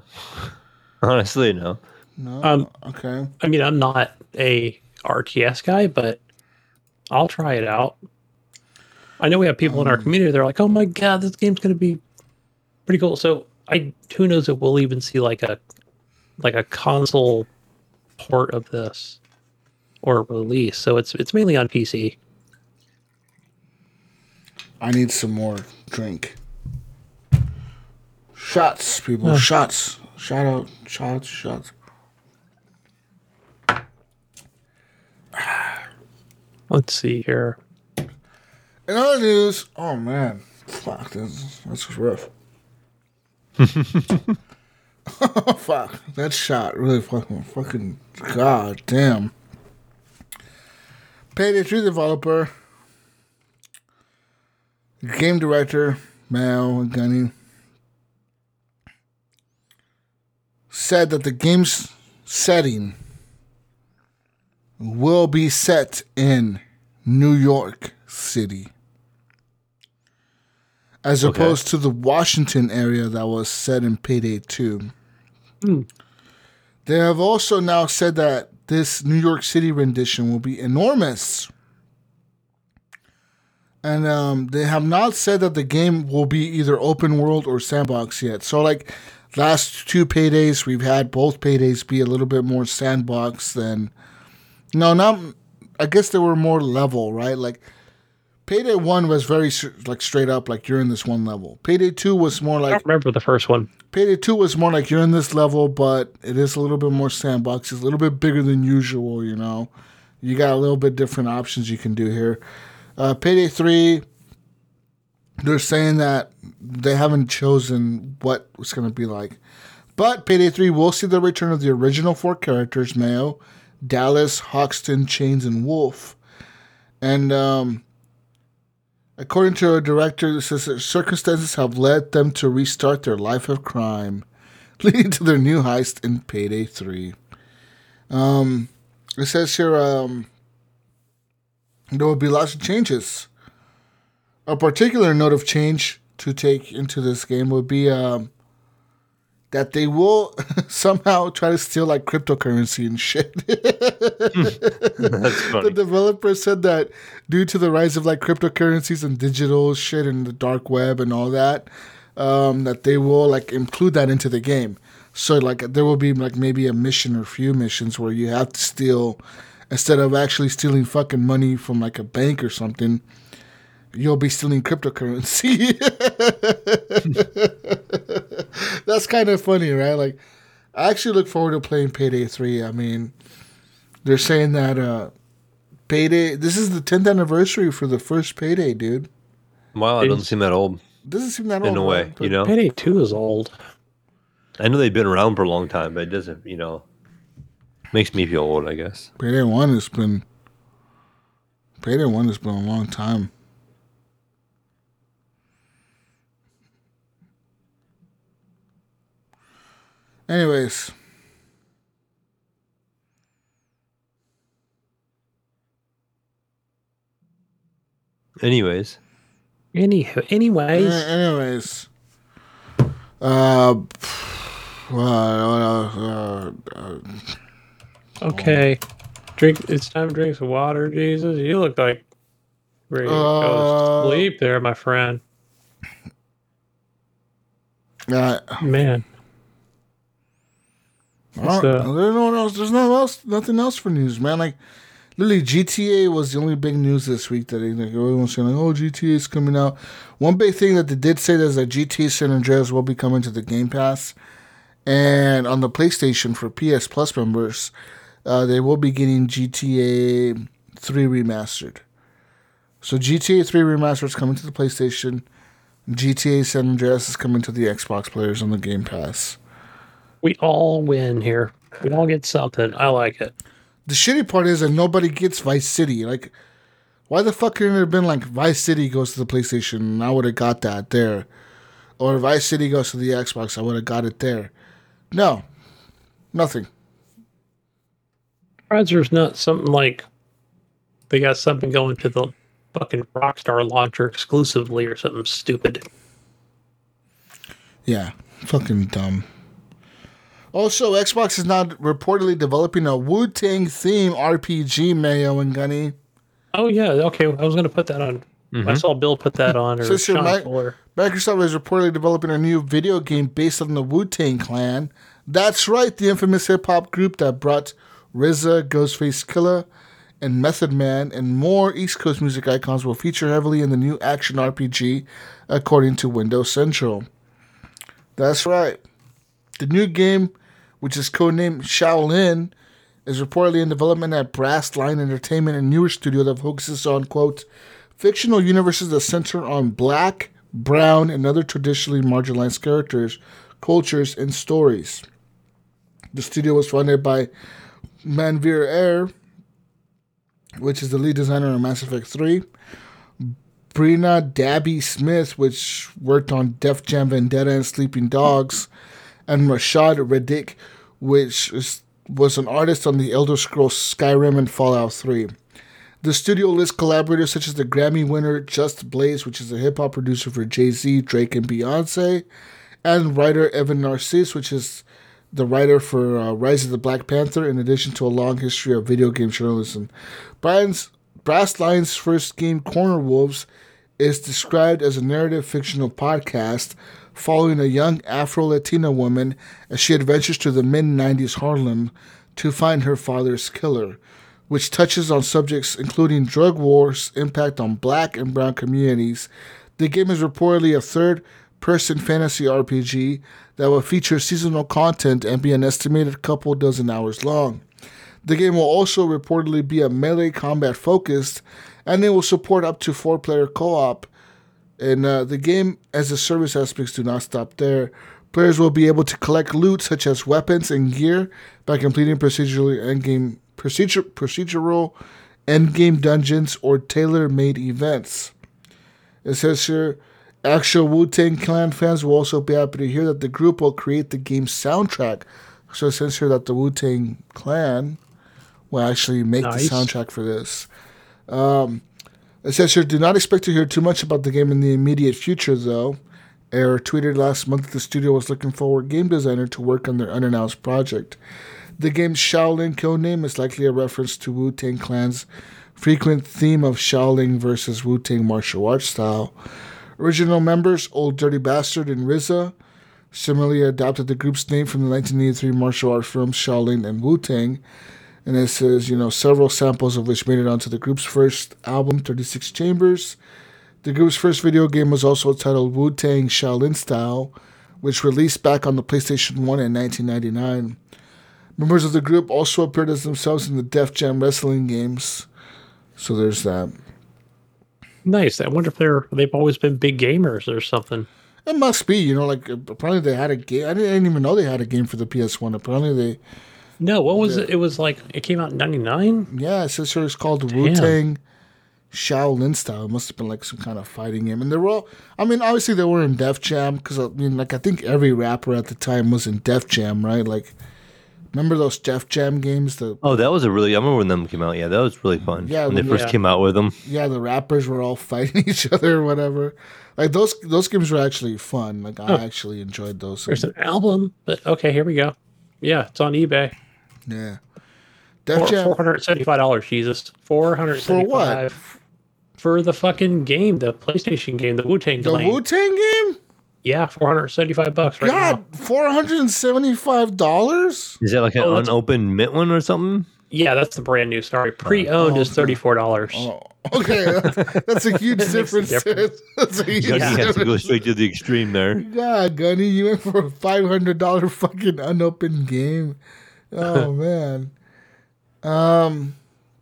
Honestly, no. No. Um, okay. I mean, I'm not a RTS guy, but I'll try it out. I know we have people in our community. They're like, "Oh my god, this game's gonna be pretty cool." So I, who knows if we'll even see like a, like a console port of this, or release. So it's it's mainly on PC. I need some more drink. Shots, people. Oh. Shots. Shout out. Shots. Shots. Let's see here. In other news, oh man, fuck, that's, that's rough. fuck, that shot really fucking, fucking, god damn. Payday 3 developer, game director, Mal Gunny, said that the game's setting will be set in New York City as Okay. opposed to the Washington area that was set in Payday 2. Hmm. They have also now said that this New York City rendition will be enormous. And um, they have not said that the game will be either open world or sandbox yet. So, like last two paydays, we've had both paydays be a little bit more sandbox than. No, not. I guess they were more level, right? Like Payday One was very like straight up, like you're in this one level. Payday Two was more I like don't remember the first one. Payday Two was more like you're in this level, but it is a little bit more sandbox. It's a little bit bigger than usual. You know, you got a little bit different options you can do here. Uh, Payday Three, they're saying that they haven't chosen what it's going to be like, but Payday Three will see the return of the original four characters: Mayo, Dallas, Hoxton, Chains, and Wolf. And um, according to a director, it says that circumstances have led them to restart their life of crime, leading to their new heist in Payday 3. Um, it says here um, there will be lots of changes. A particular note of change to take into this game would be um, that they will somehow try to steal like cryptocurrency and shit. That's the developer said that due to the rise of like cryptocurrencies and digital shit and the dark web and all that, um, that they will like include that into the game. So like there will be like maybe a mission or few missions where you have to steal instead of actually stealing fucking money from like a bank or something. You'll be stealing cryptocurrency. That's kind of funny, right? Like, I actually look forward to playing Payday 3. I mean, they're saying that uh Payday this is the 10th anniversary for the first Payday, dude. Wow, it doesn't seem that old Doesn't seem that old. in a way, right? you know. Payday Two is old. I know they've been around for a long time, but it doesn't, you know, makes me feel old. I guess. Payday 1 has been Payday 1 has been a long time. Anyways, Anyways, Any, anyways, a- anyways, uh, uh, uh, uh, okay. Drink. It's time to drink some water. Jesus, you look like ready to go Uh, to sleep there, my friend. uh, Man, There's no else. There's no else. Nothing else for news, man. Like, literally, GTA was the only big news this week that like, everyone's saying, like, "Oh, GTA is coming out." One big thing that they did say is that GTA San Andreas will be coming to the Game Pass, and on the PlayStation for PS Plus members, uh, they will be getting GTA Three remastered. So GTA Three remastered is coming to the PlayStation. GTA San Andreas is coming to the Xbox players on the Game Pass. We all win here. We all get something. I like it. the shitty part is that nobody gets Vice City. Like, why the fuck couldn't it have been like Vice City goes to the PlayStation and I would have got that there, or Vice City goes to the Xbox, I would have got it there. No, nothing. Surprised there's not something like they got something going to the fucking Rockstar launcher exclusively or something stupid. Yeah, fucking dumb. Also, Xbox is now reportedly developing a Wu Tang theme RPG, Mayo and Gunny. Oh yeah, okay. I was gonna put that on. I mm-hmm. saw Bill put that on or So it's your Sean mic- Fuller. Microsoft is reportedly developing a new video game based on the Wu Tang Clan. That's right, the infamous hip hop group that brought RZA, Ghostface Killah, and Method Man, and more East Coast music icons will feature heavily in the new action RPG, according to Windows Central. That's right. The new game, which is codenamed Shaolin, is reportedly in development at Brass Lion Entertainment, a newer studio that focuses on, quote, fictional universes that center on black, brown, and other traditionally marginalized characters, cultures, and stories. The studio was funded by Manveer Heir, which is the lead designer on Mass Effect 3. Brina Dabby Smith, which worked on Def Jam Vendetta and Sleeping Dogs. And Rashad Reddick, which is, was an artist on the Elder Scrolls Skyrim and Fallout 3. The studio lists collaborators such as the Grammy winner Just Blaze, which is a hip hop producer for Jay Z, Drake, and Beyonce, and writer Evan Narcisse, which is the writer for uh, Rise of the Black Panther, in addition to a long history of video game journalism. Brian's Brass Lion's first game, Corner Wolves, is described as a narrative fictional podcast following a young Afro Latina woman as she adventures to the mid 90s Harlem to find her father's killer. which touches on subjects including drug wars, impact on black and brown communities. The game is reportedly a third person fantasy RPG that will feature seasonal content and be an estimated couple dozen hours long. The game will also reportedly be a melee combat focused, and it will support up to four player co op. And uh, the game as a service aspects do not stop there. Players will be able to collect loot such as weapons and gear by completing procedurally endgame procedure procedural endgame dungeons or tailor-made events. It says here, actual Wu-Tang Clan fans will also be happy to hear that the group will create the game's soundtrack. So it says here that the Wu-Tang Clan will actually make Nice. the soundtrack for this. Um, it says here, do not expect to hear too much about the game in the immediate future, though. Heir tweeted last month that the studio was looking for a game designer to work on their unannounced project. The game's Shaolin codename is likely a reference to Wu Tang Clan's frequent theme of Shaolin versus Wu Tang martial arts style. Original members Old Dirty Bastard and RZA similarly adopted the group's name from the 1983 martial arts films Shaolin and Wu Tang. And it says, you know, several samples of which made it onto the group's first album, 36 Chambers. The group's first video game was also titled Wu Tang Shaolin Style, which released back on the PlayStation 1 in 1999. Members of the group also appeared as themselves in the Def Jam wrestling games. So there's that. Nice. I wonder if they're they've always been big gamers or something. It must be, you know, like apparently they had a game. I didn't even know they had a game for the PS1. Apparently they, No, what was it? It was like it came out in '99. yeah, it says here it's called Wu Tang Shaolin Style. It must have been like some kind of fighting game. And they were all, I mean, obviously they were in Def Jam because uh, I mean, like I think every rapper at the time was in Def Jam, right? Like, remember those Def Jam games? The Oh, that was a really. I remember when them came out. Yeah, that was really fun. Yeah, when they when- first yeah. came out with them. yeah, the rappers were all fighting each other or whatever. Like those those games were actually fun. Like I actually enjoyed those. There's an album, but okay, here we go. Yeah, it's on eBay. Yeah. Def Four Jam hundred seventy-five dollars. Jesus, four hundred for what? for the fucking game, the PlayStation game, the Wu Tang. The Wu Tang game? Yeah, four hundred seventy-five bucks right God, now. four hundred and seventy five dollars. Is that like an Oh, unopened mint one or something? Yeah, that's the brand new. Sorry, pre-owned oh, is thirty-four dollars. Oh, okay, that's, that's a huge Makes a difference. difference. that's a huge Gunny has to go straight to the extreme there. God, Gunny, you went for a five hundred dollar fucking unopened game. Oh man. Um,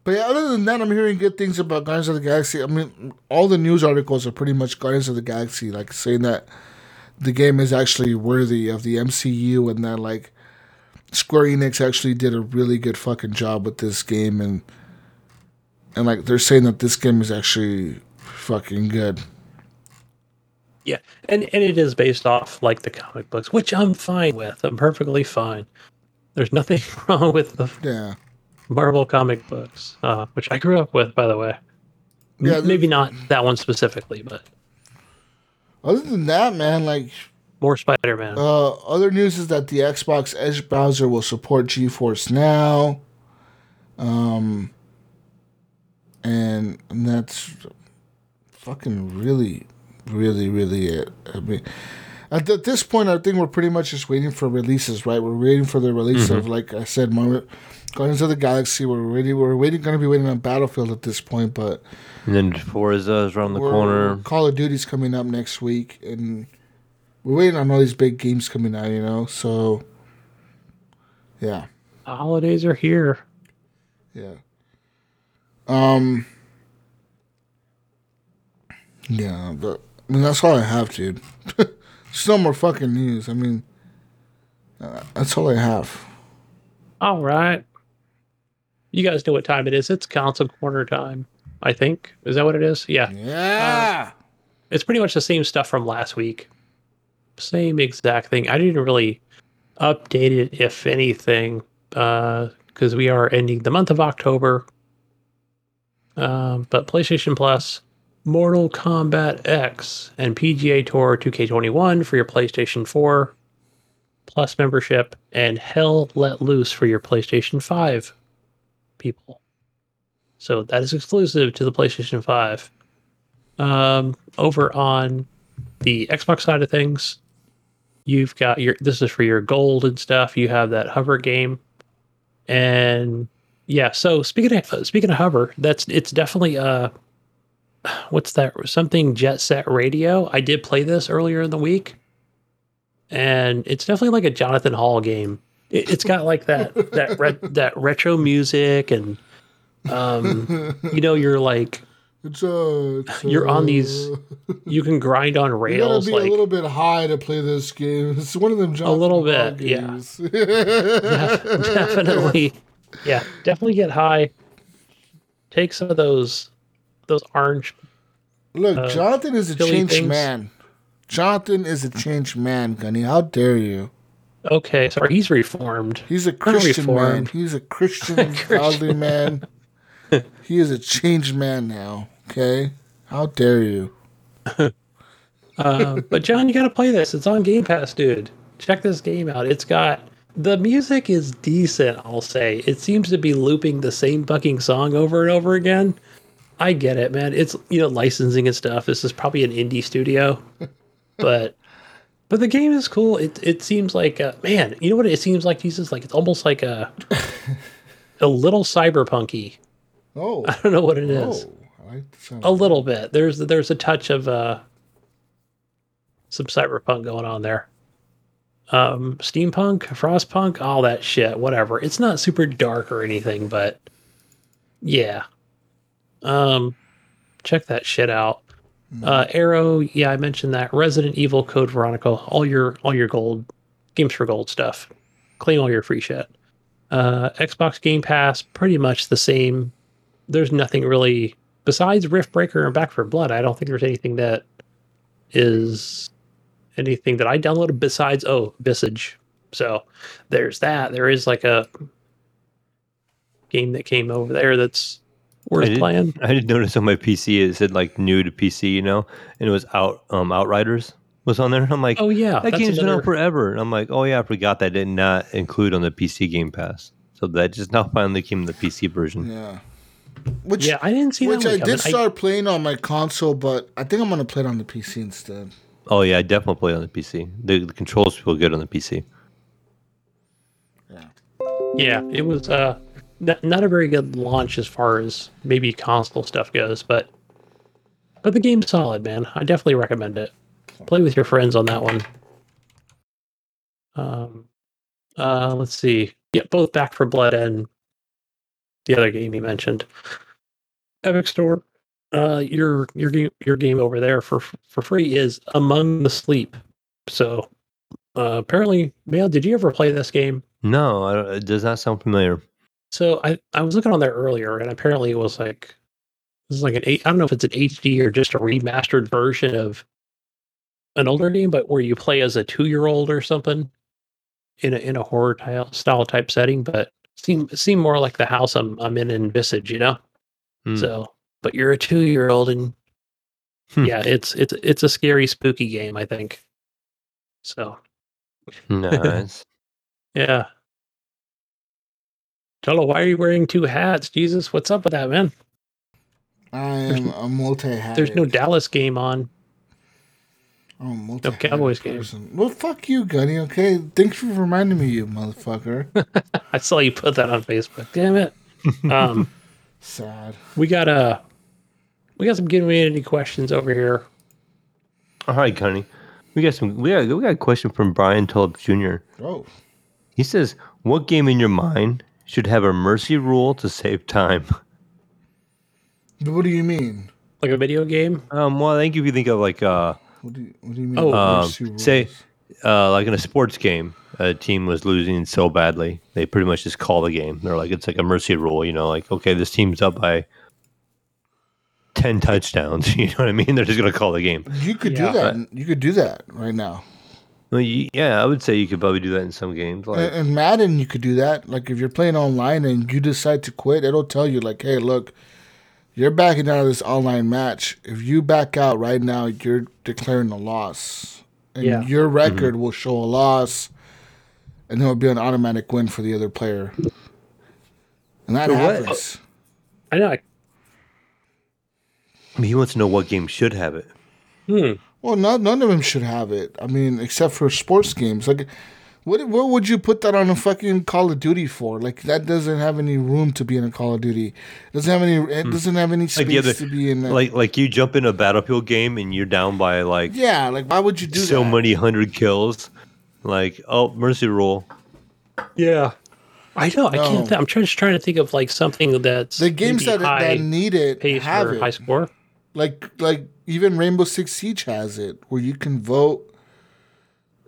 but yeah, other than that, I'm hearing good things about Guardians of the Galaxy. I mean, all the news articles are pretty much Guardians of the Galaxy, like saying that the game is actually worthy of the MCU and that like Square Enix actually did a really good fucking job with this game and and like they're saying that this game is actually fucking good. Yeah, and and it is based off like the comic books, which I'm fine with. I'm perfectly fine. There's nothing wrong with the Yeah. Marvel comic books, uh, which I grew up with, by the way. M- Yeah, maybe not that one specifically, but Other than that, man, like more Spider-Man. Uh, other news is that the Xbox Edge browser will support GeForce Now. Um, and, and that's fucking really, really, really it. I mean, at, th- this point, I think we're pretty much just waiting for releases, right? We're waiting for the release of, like I said, Mar- Guardians of the Galaxy. We're waiting. We're waiting. Going to be waiting on Battlefield at this point, but And then Forza is around the corner. Call of Duty's coming up next week, and we're waiting on all these big games coming out. You know, so yeah, The holidays are here. yeah. Um. Yeah, but I mean that's all I have, dude. There's no more fucking news. I mean, uh, that's all I have. All right. You guys know what time it is. It's console corner time, I think. Is that what it is? Yeah. Yeah. It's pretty much the same stuff from last week. Same exact thing. I didn't really update it, if anything, because we are ending the month of October. Um, but PlayStation Plus, Mortal Kombat X, and PGA Tour 2K21 for your PlayStation 4 Plus membership, and Hell Let Loose for your PlayStation 5 people. So that is exclusive to the PlayStation 5 um, over on the Xbox side of things, you've got your this is for your gold and stuff. You have that hover game, and Yeah. So speaking of speaking of hover, that's it's definitely uh, what's that? Something Jet Set Radio. I did play this earlier in the week, and it's definitely like a Jonathan Hall game. It, it's got like that that re- that retro music, and um, you know, you're like It's uh, it's, You're on these uh, you can grind on You gotta rails be like a little bit high to play this game. It's one of them. Jonathan a little Hall bit, yeah. games. definitely yeah definitely get high take some of those those orange Look, uh, Jonathan is a changed things. man. Jonathan is a changed man, Gunny. How dare you? okay sorry he's reformed He's a Christian man. He's a Christian, godly man. he is a changed man now. Okay, how dare you? uh, but john you gotta play this it's on game pass dude check this game out it's got the music is decent i'll say it seems to be looping the same fucking song over and over again i get it man it's you know licensing and stuff this is probably an indie studio but but the game is cool it it seems like uh, man you know what it seems like jesus like it's almost like a a little cyberpunky Oh, i don't know what it is oh, I like the sound. a little bit. There's there's a touch of uh some cyberpunk going on there. Um steampunk, frostpunk, all that shit, whatever. It's not super dark or anything, but yeah. Um check that shit out. Uh Aaero, yeah, I mentioned that. Resident Evil Code Veronica, all your all your gold games for gold stuff. Claim all your free shit. Uh Xbox Game Pass, pretty much the same. There's nothing really besides Riftbreaker and Back 4 Blood, I don't think there's anything that is anything that I downloaded besides oh Visage. So there's that. There is like a game that came over there that's worth did, playing. I did notice on my PC it said like new to PC, you know, and it was out um Outriders was on there. I'm like, Oh yeah, that that's game's been out forever. And I'm like, oh yeah, I forgot that did not include on the PC Game Pass. So that just now finally came in the PC version. yeah. Which Yeah, I didn't see which that. I one coming. did start playing on my console, but I think I'm gonna play it on the PC instead. Oh yeah, I definitely play on the PC. The, the controls feel good on the PC. Yeah, yeah, it was uh not, not a very good launch as far as maybe console stuff goes, but but the game's solid, man. I definitely recommend it. Play with your friends on that one. Um uh let's see. Yeah, both Back 4 Blood and the other game you mentioned. Epic Store. Uh your your game your game over there for for free is Among the Sleep. So uh apparently, man, did you ever play this game? No, it does not sound familiar. So I, I was looking on there earlier, and apparently it was like this is like an eight. I don't know if it's an HD or just a remastered version of an older game, but where you play as a two year old or something in a in a horror tile, style type setting. But seem seem more like the house I'm I'm in in Visage, you know. Hmm. So, but you're a two year old, and Hmm. yeah, it's it's it's a scary, spooky game. I think. So Nice. yeah. Jello, why are you wearing two hats? Jesus, what's up with that, man? I am a multi There's no Dallas game on. Oh, multi No Cowboys game. Well, fuck you, Gunny. Okay, thanks for reminding me, you motherfucker. I saw you put that on Facebook. Damn it. Um, Sad. we got uh we got some community questions over here. All right, Gunny. We got some. We got we got a question from Brian Tulip Jr. Oh, He says, "What game in your mind should have a mercy rule to save time?" what do you mean? Like a video game. Um, well, I think if you think of like uh, What do you, what do you mean? Oh, um, mercy rules? say uh, like in a sports game, a team was losing so badly, they pretty much just call the game. They're like, it's like a mercy rule, you know, like okay, this team's up by ten touchdowns. You know what I mean? They're just gonna call the game. you could Yeah. do that. You could do that right now. Well, you, yeah, I would say you could probably do that in some games. Like, And, and Madden, you could do that. Like if you're playing online and you decide to quit, it'll tell you like, "Hey, look, you're backing out of this online match. If you back out right now, you're declaring a loss, and Yeah. your record will show a loss, and it'll be an automatic win for the other player." And that what- happens. I know. I, he wants to know what game should have it. hmm. Well, not, none of them should have it. I mean, except for sports games. Like What what would you put that on a fucking Call of Duty for? Like that doesn't have any room to be in a Call of Duty. It doesn't have any. It doesn't have any space Hmm. Like the other, to be in. A, like like you jump in a battlefield game and you're down by like yeah, like why would you do so that? many hundred kills. Like oh mercy roll. Yeah. I know. I No. can't. Th- I'm trying, just trying to think of like something that's The games maybe that high that need it pace have it. high score. Like like even Rainbow Six Siege has it, where you can vote.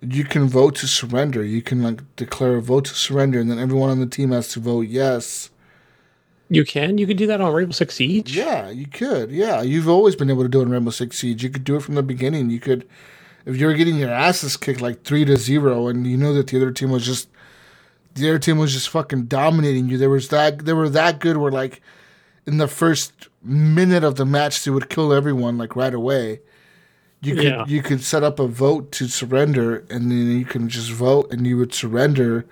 You can vote to surrender. You can like declare a vote to surrender, and then everyone on the team has to vote yes. You can. You can do that on Rainbow Six Siege. Yeah, you could. Yeah, you've always been able to do it in Rainbow Six Siege. You could do it from the beginning. You could, if you were getting your asses kicked like three to zero, and you know that the other team was just, the other team was just fucking dominating you. There was that they were that good. Where like, in the first minute of the match, they would kill everyone like right away. You could Yeah. you could set up a vote to surrender, and then you can just vote, and you would surrender,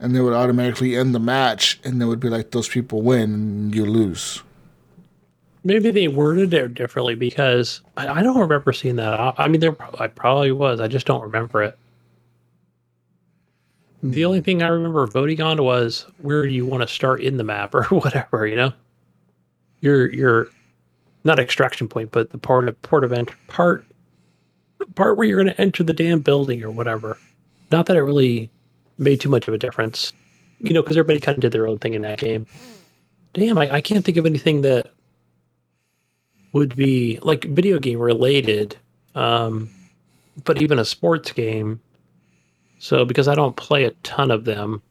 and they would automatically end the match, and it would be like those people win and you lose. Maybe they worded it differently because I, I don't remember seeing that. I, I mean, there pro- I probably was. I just don't remember it. The only thing I remember voting on was where you want to start in the map or whatever. You know, your your not extraction point, but the part of port of ent- part part where you're going to enter the damn building or whatever. Not that it really made too much of a difference, you know, because everybody kind of did their own thing in that game. Damn, I, I can't think of anything that would be like video game related, um, but even a sports game. So because I don't play a ton of them,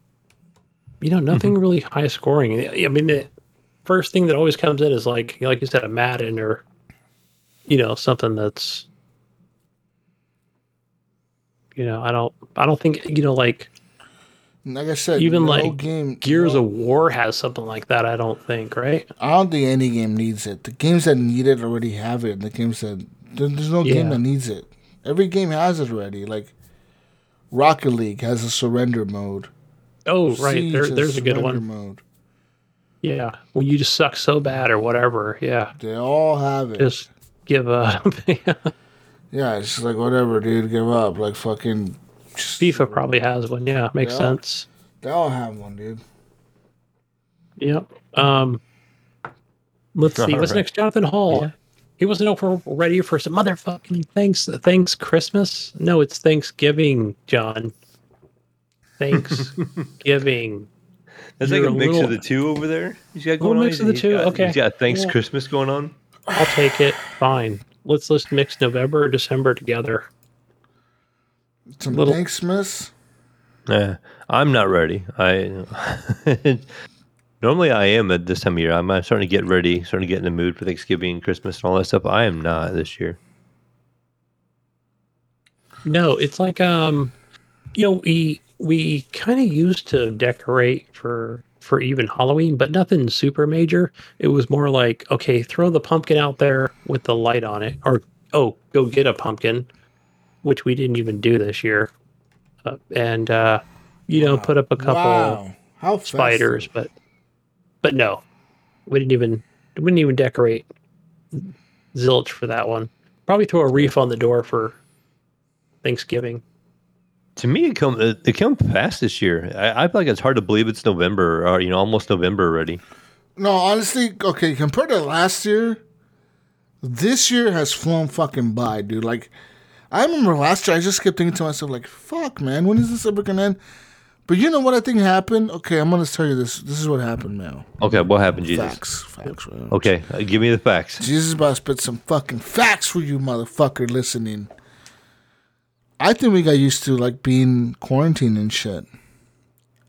you know, nothing really high scoring. I mean, the first thing that always comes in is like, like you said, a Madden or, you know, something that's, you know, I don't, I don't think, you know, like Like I said, Even no like game, Gears no- of War has something like that. I don't think, right? I don't think any game needs it. The games that need it already have it. The games that there's no game that needs it. Every game has it already. Like Rocket League has a surrender mode. Oh, right. There, there's a good one. Mode. Yeah, when you just suck so bad or whatever. Yeah, They all have it. just give up. yeah, it's just like whatever, dude. Give up. Like fucking. FIFA probably has one. Yeah, makes Yeah. sense. They all have one, dude. Yep. Um, let's see. All What's right. next? Jonathan Hall. Yeah. He wasn't over ready for some motherfucking thanks. Thanks Christmas. No, it's Thanksgiving, John. Thanksgiving. That's like a a mix little- of the two over there. He's got Little going on. mix of the He's two, got- okay. He's got Thanks Yeah. Christmas going on. I'll take it. Fine. Let's let's mix November or December together. Some Little- Thanksmas. Yeah, I'm not ready. I normally I am at this time of year. I'm uh, starting to get ready, starting to get in the mood for Thanksgiving, Christmas, and all that stuff. I am not this year. No, it's like um, you know, we we kind of used to decorate for for even Halloween, but nothing super major. It was more like, okay, throw the pumpkin out there with the light on it, or oh, go get a pumpkin, which we didn't even do this year, uh, and uh, you know, put up a couple Wow. Spiders, but but no, we didn't even we didn't even decorate zilch for that one. Probably throw a wreath on the door for Thanksgiving. To me, it come it, it come fast this year. I, I feel like it's hard to believe it's November or you know almost November already. No, honestly, okay, compared to last year, this year has flown fucking by, dude. Like, I remember last year, I just kept thinking to myself, like, fuck, man, when is this ever gonna end? But you know what I think happened? Okay, I'm gonna tell you this. This is what happened, man. Okay, what happened, Jesus? Facts, facts, right? Okay, uh, give me the facts. Jesus is about to spit some fucking facts for you, motherfucker, listening. I think we got used to like being quarantined and shit.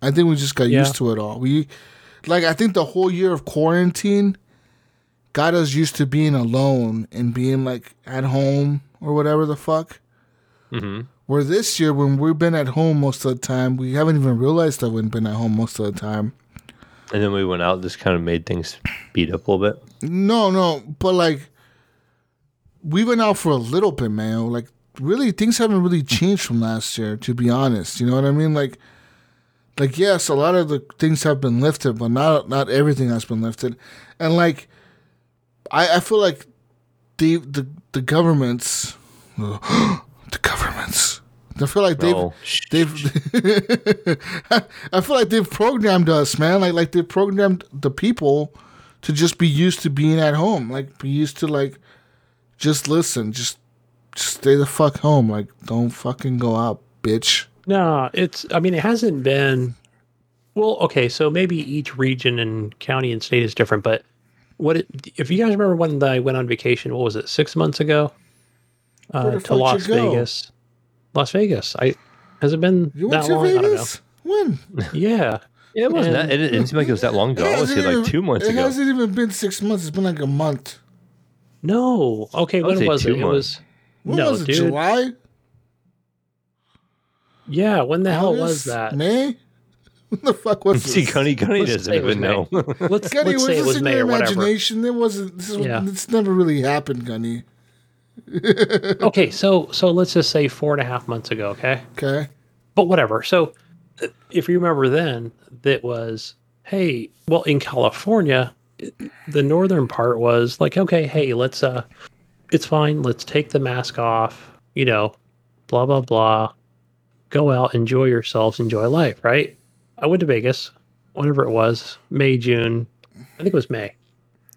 I think we just got Yeah. used to it all. We like I think the whole year of quarantine got us used to being alone and being like at home or whatever the fuck. hmm Where this year, when we've been at home most of the time, we haven't even realized that we've been at home most of the time. And then we went out, This kind of made things beat up a little bit. No, no, but like we went out for a little bit, man. Like really, things haven't really changed from last year, to be honest. You know what I mean? Like, like yes, a lot of the things have been lifted, but not not everything has been lifted. And like, I I feel like the the the governments, the governments, I feel like they've No. They've I feel like they've programmed us, man. Like like they've programmed the people to just be used to being at home. Like be used to like just listen, just just stay the fuck home. Like don't fucking go out, bitch. No, it's. I mean, it hasn't been. Well, okay, so maybe each region and county and state is different, but what it, if you guys remember when I went on vacation? What was it? Six months ago uh, to Las? Vegas. Las Vegas. I has it been You went that to long? I don't know. When? Yeah, It wasn't that. And- It didn't seem like it was that long ago. I was here like even- two months it ago. hasn't even been six months. It's been like a month. no. Okay, would when was two it? It months. was. When no, was it? dude. July? Yeah, when the hell was that? May? What the fuck was See, this? Gunny, Gunny Let's doesn't say it was even know. Let's, Gunny, let's was say it was in May your or whatever. imagination? It wasn't. This is. Yeah. It's never really happened, Gunny. Okay, so so let's just say four and a half months ago. Okay. Okay. but whatever. So, if you remember then, that was, hey, well, in California, the northern part was like, okay, hey, let's, uh, it's fine. Let's take the mask off, you know, blah, blah, blah. Go out, enjoy yourselves, enjoy life, right? I went to Vegas, whatever it was, May, June, I think it was May.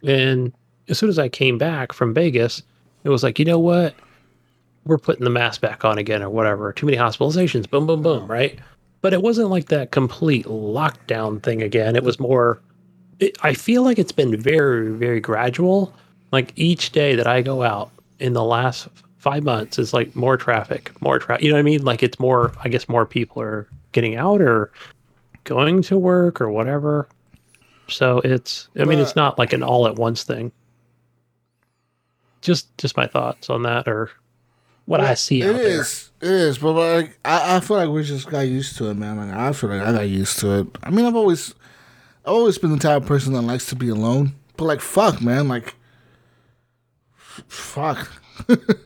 And as soon as I came back from Vegas, it was like, you know what? we're putting the mask back on again or whatever. Too many hospitalizations, boom, boom, boom, right? But it wasn't like that complete lockdown thing again. It was more, it, I feel like it's been very, very gradual. Like each day that I go out in the last five months is like more traffic, more traffic. You know what I mean? Like it's more, I guess more people are getting out or going to work or whatever. So it's, I mean, it's not like an all at once thing. Just, just my thoughts on that or what I see It out there. is. It is. But like, I, I feel like we just got used to it, man. Like, I feel like I got used to it. I mean, I've always, I've always been the type of person that likes to be alone. But like, fuck, man. Like, fuck. the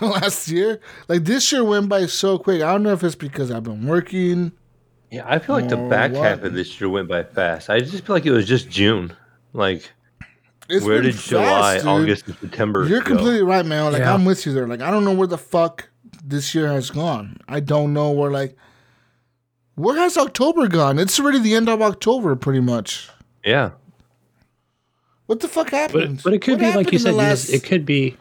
last year, like this year went by so quick. I don't know if it's because I've been working. yeah, I feel like the back what? half of this year went by fast. I just feel like it was just June. Like, It's where been did July, dude. August, and September You're go? completely right, man. Like Yeah. I'm with you there. Like I don't know where the fuck this year has gone. I don't know where like where has October gone? It's already the end of October, pretty much. Yeah. What the fuck happened? But, but it could What be like you said. last-. It could be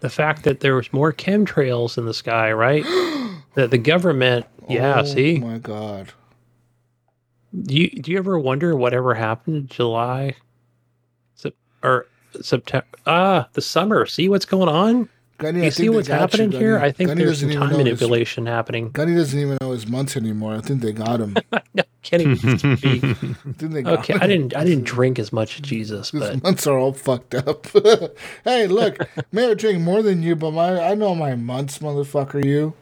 the fact that there was more chemtrails in the sky, right? that the government. Yeah. See. Oh see, my god. do you do you ever wonder whatever happened in July, or September? Ah, the summer. See what's going on? Gunny, you I see think they happening you, here? I think Gunny there's some time know his- manipulation happening. Gunny doesn't even know his months anymore. I think they got him. No, can't even speak. I think they got Okay, him. I didn't. I didn't drink as much Jesus, His but months are all fucked up. hey, look, may I drink more than you, but my I know my months, motherfucker. You.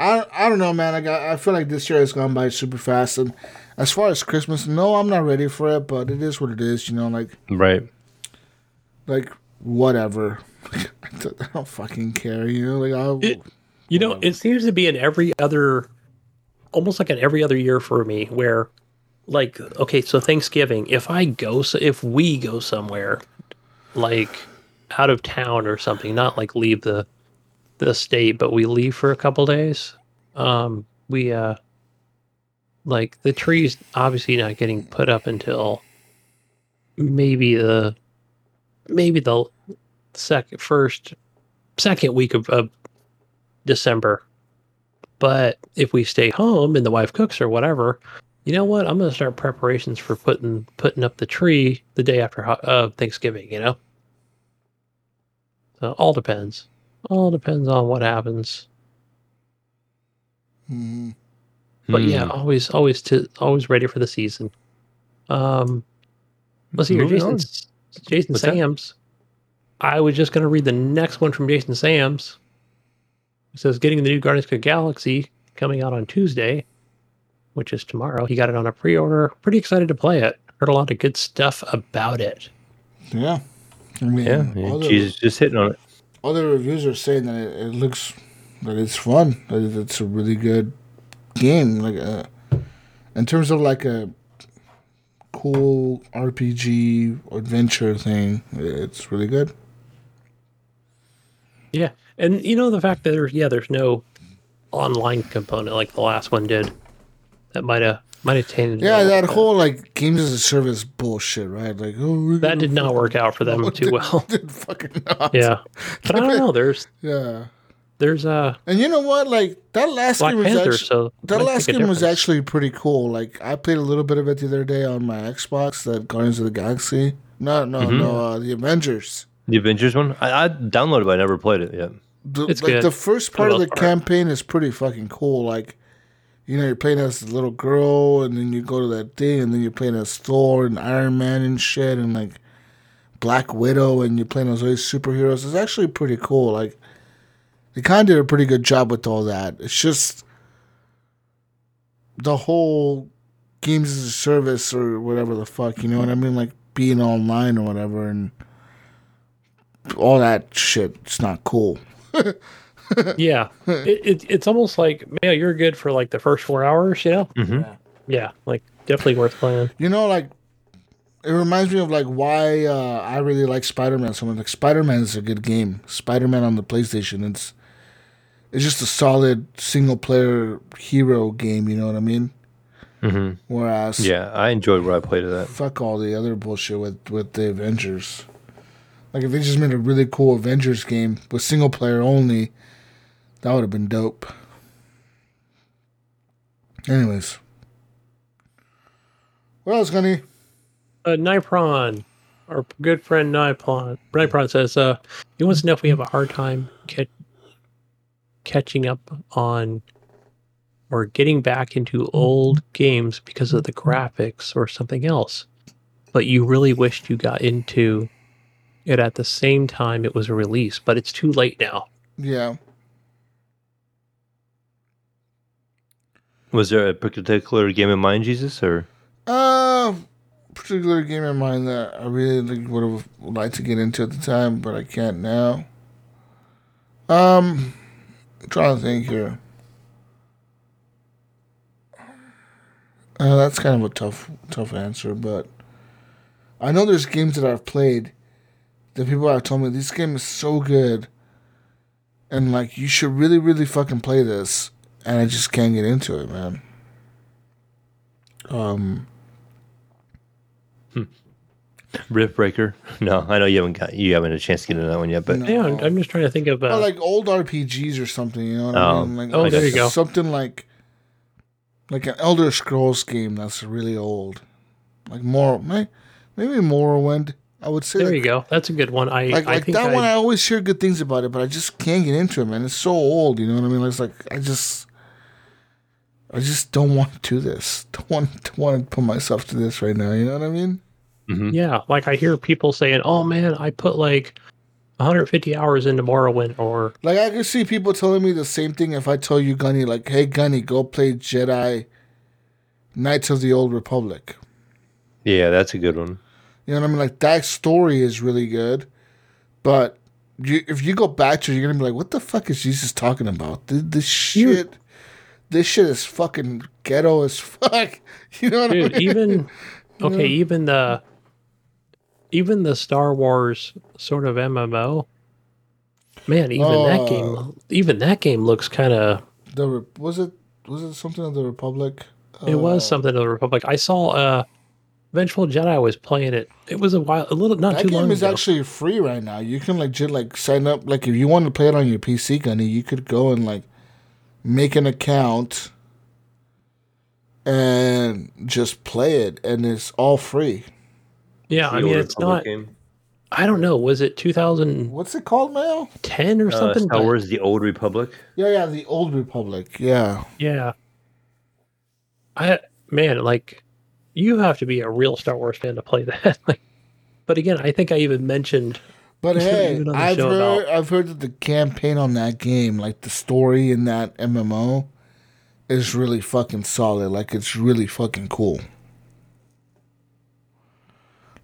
I I don't know, man. I got I feel like this year has gone by super fast, and as far as Christmas, no, I'm not ready for it, but it is what it is. You know, like Right. like whatever. I don't fucking care. You know, like I'll. It- You know, it seems to be in every other, almost like in every other year for me, where, like, okay, so Thanksgiving, if I go, so if we go somewhere, like out of town or something, not like leave the the state, but we leave for a couple days, um, we uh, like the trees obviously not getting put up until maybe the maybe the second first second week of, of December. But if we stay home and the wife cooks or whatever, you know what? I'm going to start preparations for putting putting up the tree the day after ho- uh, Thanksgiving. You know, so all depends. All depends on what happens. Mhm. But yeah, Hmm. always always to always ready for the season. Um, let's see here, Moving Jason. on. Jason What's that? Sam's. I was just going to read the next one from Jason Sam's. It says, "Getting the new Guardians of the Galaxy coming out on Tuesday, which is tomorrow. He got it on a pre-order. Pretty excited to play it. Heard a lot of good stuff about it. Yeah. I mean, Yeah. all the- just hitting on it. other reviews are saying that it, it looks that it's fun. That it's a really good game. Like uh, in terms of like a cool RPG adventure thing, it's really good. Yeah, and you know the fact that there's yeah, there's no online component like the last one did. That might have might have tainted. Yeah, that whole like games as a service bullshit, right? Like, oh, that did not work out for them too did- well. Did fucking not. Yeah, but I don't know. There's Yeah. there's uh And you know what? Like that last Black game was Panther, actually so that last game was actually pretty cool. Like I played a little bit of it the other day on my Xbox. That Guardians of the Galaxy. No, no, Mm-hmm. no. Uh, the Avengers. The Avengers one? I, I downloaded, but I never played it yet. The, It's like good, the first part of the part. campaign is pretty fucking cool. Like, you know, you're playing as a little girl, and then you go to that thing, and then you're playing as Thor and Iron Man and shit, and like Black Widow, and you're playing as all these superheroes. It's actually pretty cool. Like, they kind of did a pretty good job with all that. It's just the whole games as a service or whatever the fuck, you know what I mean? Like being online or whatever, and all that shit. It's not cool. yeah. it, it it's almost like man, you're good for like the first four hours. You know? Mhm. Yeah, like definitely worth playing. You know, like it reminds me of like why uh, I really like Spider Man so much. Like Spider Man is a good game. Spider Man on the PlayStation. It's it's just a solid single player hero game. You know what I mean? hmm Whereas Yeah, I enjoyed what I played of that. fuck all the other bullshit with with the Avengers. Like if they just made a really cool Avengers game with single player only, that would have been dope. Anyways, what else, Gunny? Uh, Nipron, our good friend Nipron. Nipron says, uh, he wants to know if we have a hard time ca- catching up on or getting back into old games because of the graphics or something else. But you really wished you got into it at the same time it was released, but it's too late now. Yeah. Was there a particular game in mind, Jesus, or Uh, particular game in mind that I really would have liked to get into at the time, but I can't now. Um, I'm trying to think here. Uh, that's kind of a tough, tough answer, but I know there's games that I've played that people have told me this game is so good, and like you should really, really fucking play this, and I just can't get into it, man. Um. Riftbreaker? No, I know you haven't got you haven't had a chance to get into that one yet, but No. Yeah, I'm, I'm just trying to think of. Uh, Or like old RPGs or something, you know what I Oh. mean? Like, Oh, like there you go. Something like like an Elder Scrolls game that's really old. Like more may- maybe Morrowind. I would say there like, you go. That's a good one. I, Like, I like think that I, one I always hear good things about it, but I just can't get into it, man. It's so old, you know what I mean? It's like I just I just don't want to do this. Don't want don't want to put myself to this right now, you know what I mean? Mm-hmm. Yeah, like I hear people saying, "Oh man, I put like 150 hours into Morrowind," or Like I can see people telling me the same thing if I tell you Gunny, like, hey Gunny, go play Jedi Knights of the Old Republic. yeah, that's a good one. You know what I mean? Like that story is really good, but you, if you go back to it, you're gonna be like, what the fuck is Jesus talking about? This, this shit, this shit is fucking ghetto as fuck. You know what dude, I mean? even okay, even the even the Star Wars sort of MMO. Man, even that Oh. game, even that game looks kind of. the was it was it something of the Republic? It was Uh, something of the Republic. I saw uh, Vengeful Jedi was playing it. It was a while, a little not That too long. That game long is ago. actually free right now. You can legit like sign up. Like if you want to play it on your PC, Gunny, you could go and like make an account and just play it, and it's all free. yeah, I mean, it's not. game. I don't know. Was it 2000? What's it called, now? 10 or Uh, something? Star But- Wars: The Old Republic. Yeah, yeah, the Old Republic. Yeah, Yeah. I man, like you have to be a real Star Wars fan to play that. like, but again, I think I even mentioned but hey, Even on I've heard about- I've heard that the campaign on that game, like the story in that MMO, is really fucking solid. Like it's really fucking cool.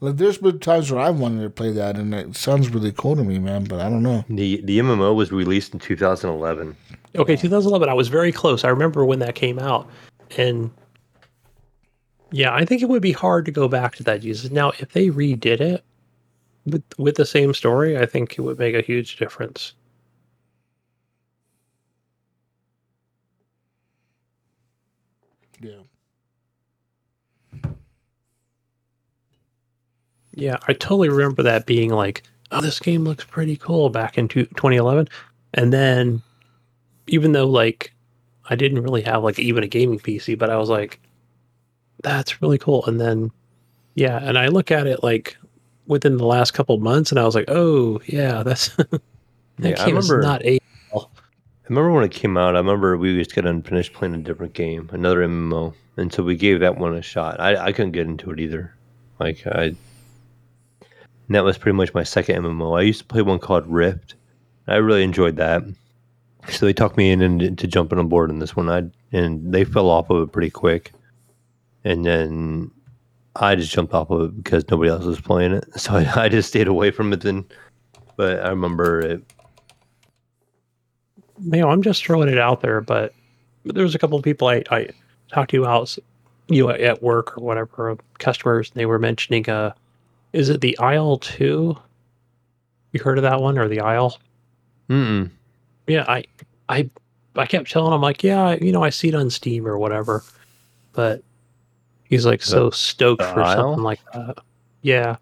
Like there's been times where I've wanted to play that, and it sounds really cool to me, man. But I don't know. The the MMO was released in 2011. okay, 2011. I was very close. I remember when that came out, and yeah, I think it would be hard to go back to that. Jesus. Now, if they redid it with with the same story, I think it would make a huge difference. Yeah. Yeah, I totally remember that being like, oh, this game looks pretty cool back in two- 2011. And then, even though like I didn't really have like even a gaming PC, but I was like, that's really cool. And then, yeah, and I look at it like within the last couple of months, and I was like, oh yeah, that's that Yeah, I game is remember- not a. I remember when it came out. I remember we just got done finished playing a different game, another MMO, and so we gave that one a shot. I, I couldn't get into it either. Like I, and that was pretty much my second MMO. I used to play one called Rift. I really enjoyed that. So they talked me in and into jumping on board in this one. I and they fell off of it pretty quick, and then I just jumped off of it because nobody else was playing it. So I, I just stayed away from it then. But I remember it Man, I'm just throwing it out there, but there was a couple of people I, I talked to out, you know, at work or whatever, customers, and they were mentioning, uh, is it the Isle 2? You heard of that one or the Isle? Mm-mm. Yeah, I, I, I kept telling him like, yeah, you know, I see it on Steam or whatever, but he's like so stoked for Isle? something like that. Yeah,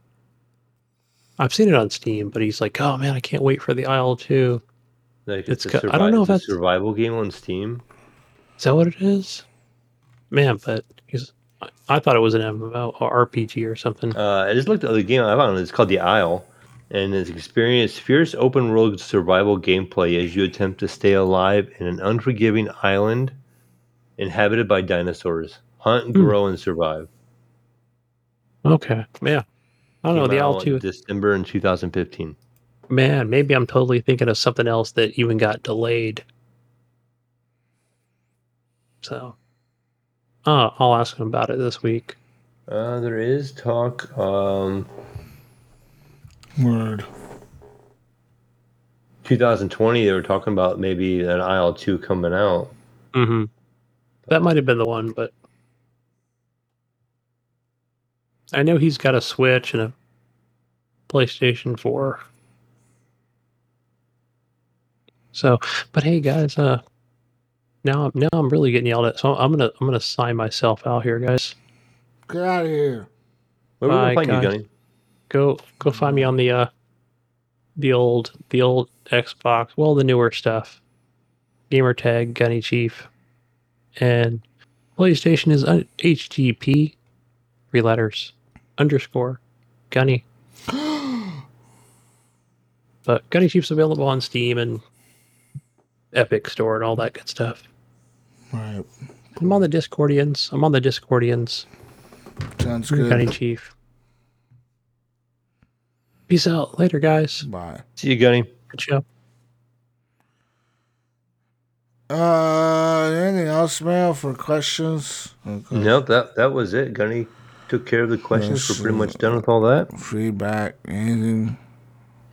I've seen it on Steam, but he's like, oh man, I can't wait for the Isle 2. Like It's a co- I don't know it's if a survival game on Steam. Is that what it is? Man, but he's. I- thought it was an MMO or RPG or something. Uh, I just looked at the game I found. It's called The Isle, and it's experience fierce open world survival gameplay as you attempt to stay alive in an unforgiving island inhabited by dinosaurs. Hunt, Hmm. grow, and survive. Okay, yeah. I don't know the out L two. December in 2015. Man, maybe I'm totally thinking of something else that even got delayed. So, uh, I'll ask him about it this week. Uh, there is talk. Um, Word. 2020, they were talking about maybe an Isle 2 coming out. Mm-hmm. That might have been the one, but I know he's got a Switch and a PlayStation 4. So, but hey guys, uh now now I'm really getting yelled at. So I'm going to I'm going to sign myself out here, guys. Get out of here. Where we Bye, gonna find you, guys. Gunny? Go go find me on the uh the old the old Xbox, well the newer stuff. Gamer tag Gunny Chief. And PlayStation is un- HGP three letters underscore Gunny. but Gunny Chief's available on Steam and Epic Store and all that good stuff. Right. I'm on the Discordians. I'm on the Discordians. Sounds good. Gunny. Chief. Peace out. Later, guys. Bye. See you, Gunny. Good show. Uh, anything else, Mail, for questions? Okay. Nope, that that was it. Gunny took care of the questions. We're pretty much done with all that. Feedback, anything?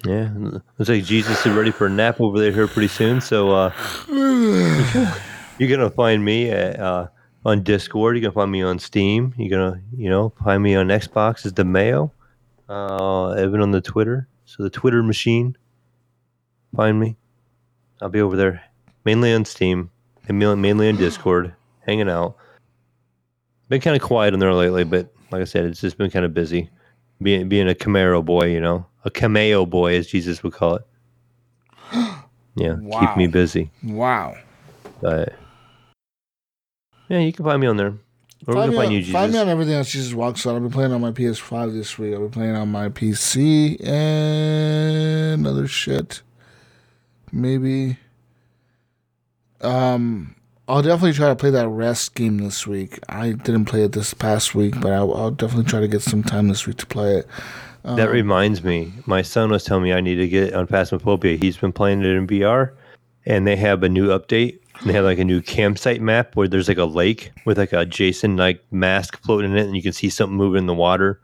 Yeah, looks like Jesus is ready for a nap over there here pretty soon. So uh, you're gonna find me at, uh, on Discord. You're gonna find me on Steam. You're gonna you know find me on Xbox as the Mayo. Uh, Evan on the Twitter. So the Twitter machine. Find me. I'll be over there, mainly on Steam and mainly mainly on Discord, hanging out. Been kind of quiet on there lately, but like I said, it's just been kind of busy. Being being a Camaro boy, you know, a cameo boy, as Jesus would call it. Yeah, keep me busy. Wow. But yeah, you can find me on there. Or we Find can me, find on, you, Jesus. find me on everything else Jesus walks on. I've been playing on my PS5 this week. I've been playing on my PC and other shit. Maybe. Um, I'll definitely try to play that rest game this week. I didn't play it this past week, but I'll, I'll definitely try to get some time this week to play it. That Um, reminds me, my son was telling me I need to get on Phasmophobia. He's been playing it in VR, and they have a new update. They have like a new campsite map where there's like a lake with like a Jason like mask floating in it, and you can see something moving in the water.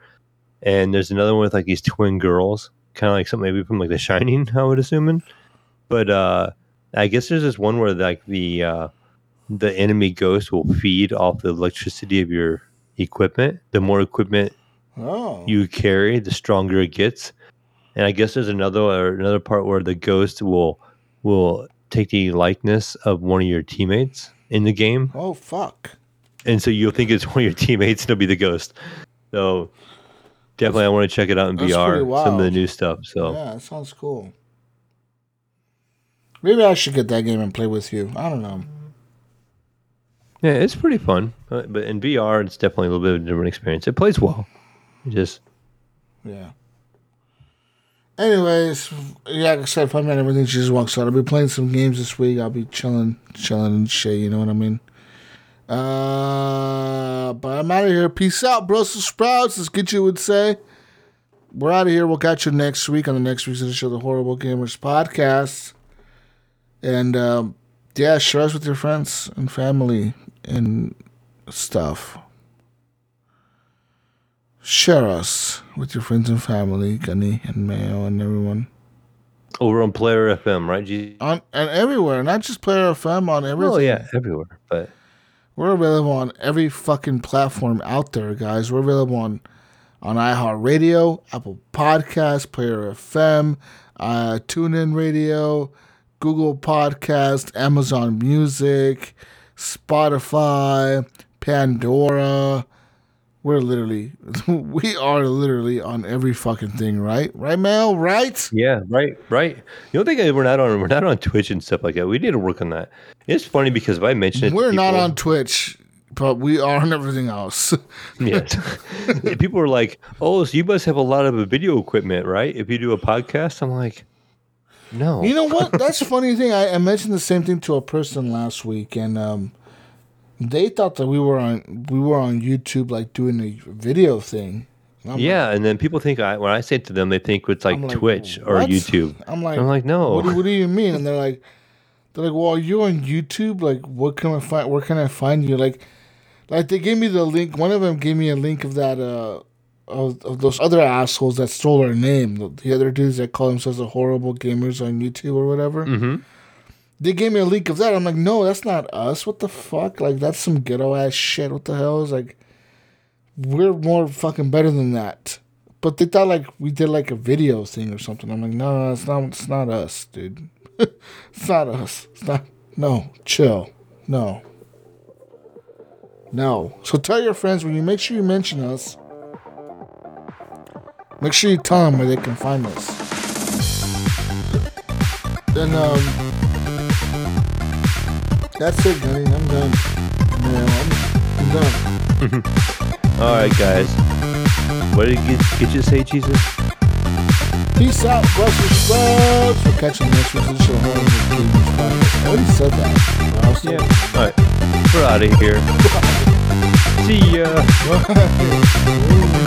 And there's another one with like these twin girls, kind of like something maybe from like The Shining, I would assume. But uh, I guess there's this one where like the uh, the enemy ghost will feed off the electricity of your equipment. The more equipment Oh. you carry, the stronger it gets. And I guess there's another or another part where the ghost will will take the likeness of one of your teammates in the game. oh, fuck. and so you'll think it's one of your teammates and it'll be the ghost. So definitely, I want to check it out in That's VR. Some of the new stuff. So Yeah, that sounds cool. Maybe I should get that game and play with you. I don't know. Yeah, it's pretty fun. Uh, But in VR, it's definitely a little bit of a different experience. It plays well. It just Yeah. Anyways, yeah, like I said, if I'm at everything, she just walks out. I'll be playing some games this week. I'll be chilling, chilling and shit. You know what I mean? Uh, but I'm out of here. Peace out, Brussels sprouts. As Gitchy would say. We're out of here. We'll catch you next week on the next week's edition of the Horrible Gamers podcast. And um, yeah, share us with your friends and family and stuff share us with your friends and family, Gunny and Mayo and everyone. over on Player FM, right? G- On and everywhere, not just Player FM on everything. oh yeah, everywhere. But We're available on every fucking platform out there, guys. We're available on on iHeartRadio, Apple Podcasts, Player FM, uh, TuneIn Radio, Google Podcast, Amazon Music, Spotify, Pandora. We're literally, we are literally on every fucking thing, right? Right, Mel? Right? yeah, right, right. The only thing we're not on, we're not on Twitch and stuff like that. We need to work on that. It's funny because if I mention it, We're not on Twitch, but we are on everything else. Yes. People are like, "Oh, so you must have a lot of video equipment, right? If you do a podcast." I'm like, "No." You know what? That's a funny thing. I, I mentioned the same thing to a person last week, and um, they thought that we were on we were on YouTube, like doing a video thing. And yeah, and then people think I when I say it to them, they think it's like, like, Twitch or YouTube. I'm like, I'm like, no. What do, what do you mean? And they're like, they're like, well, are you on YouTube? Like, what can I find? Where can I find you? Like, like they gave me the link. One of them gave me a link of that uh of, of those other assholes that stole our name. The, the other dudes that call themselves the horrible gamers on YouTube or whatever. Mhm. They gave me a leak of that. I'm like, no, that's not us. What the fuck? Like, that's some ghetto ass shit. What the hell is like? We're more fucking better than that. But they thought like we did like a video thing or something. I'm like, no, no, it's not. It's not us, dude. it's not us. It's not. No, chill. No. No. So tell your friends when you make sure you mention us. Make sure you tell them where they can find us. Then um, that's it, Gunny. I'm done. Yeah, I'm, I'm done. All right, guys. What did you get, get you to say, Jesus? Peace out, Brussels sprouts. We'll catch you next week's edition of Horror I already said that. I was Yeah. All right. We're out of here. See ya. saying-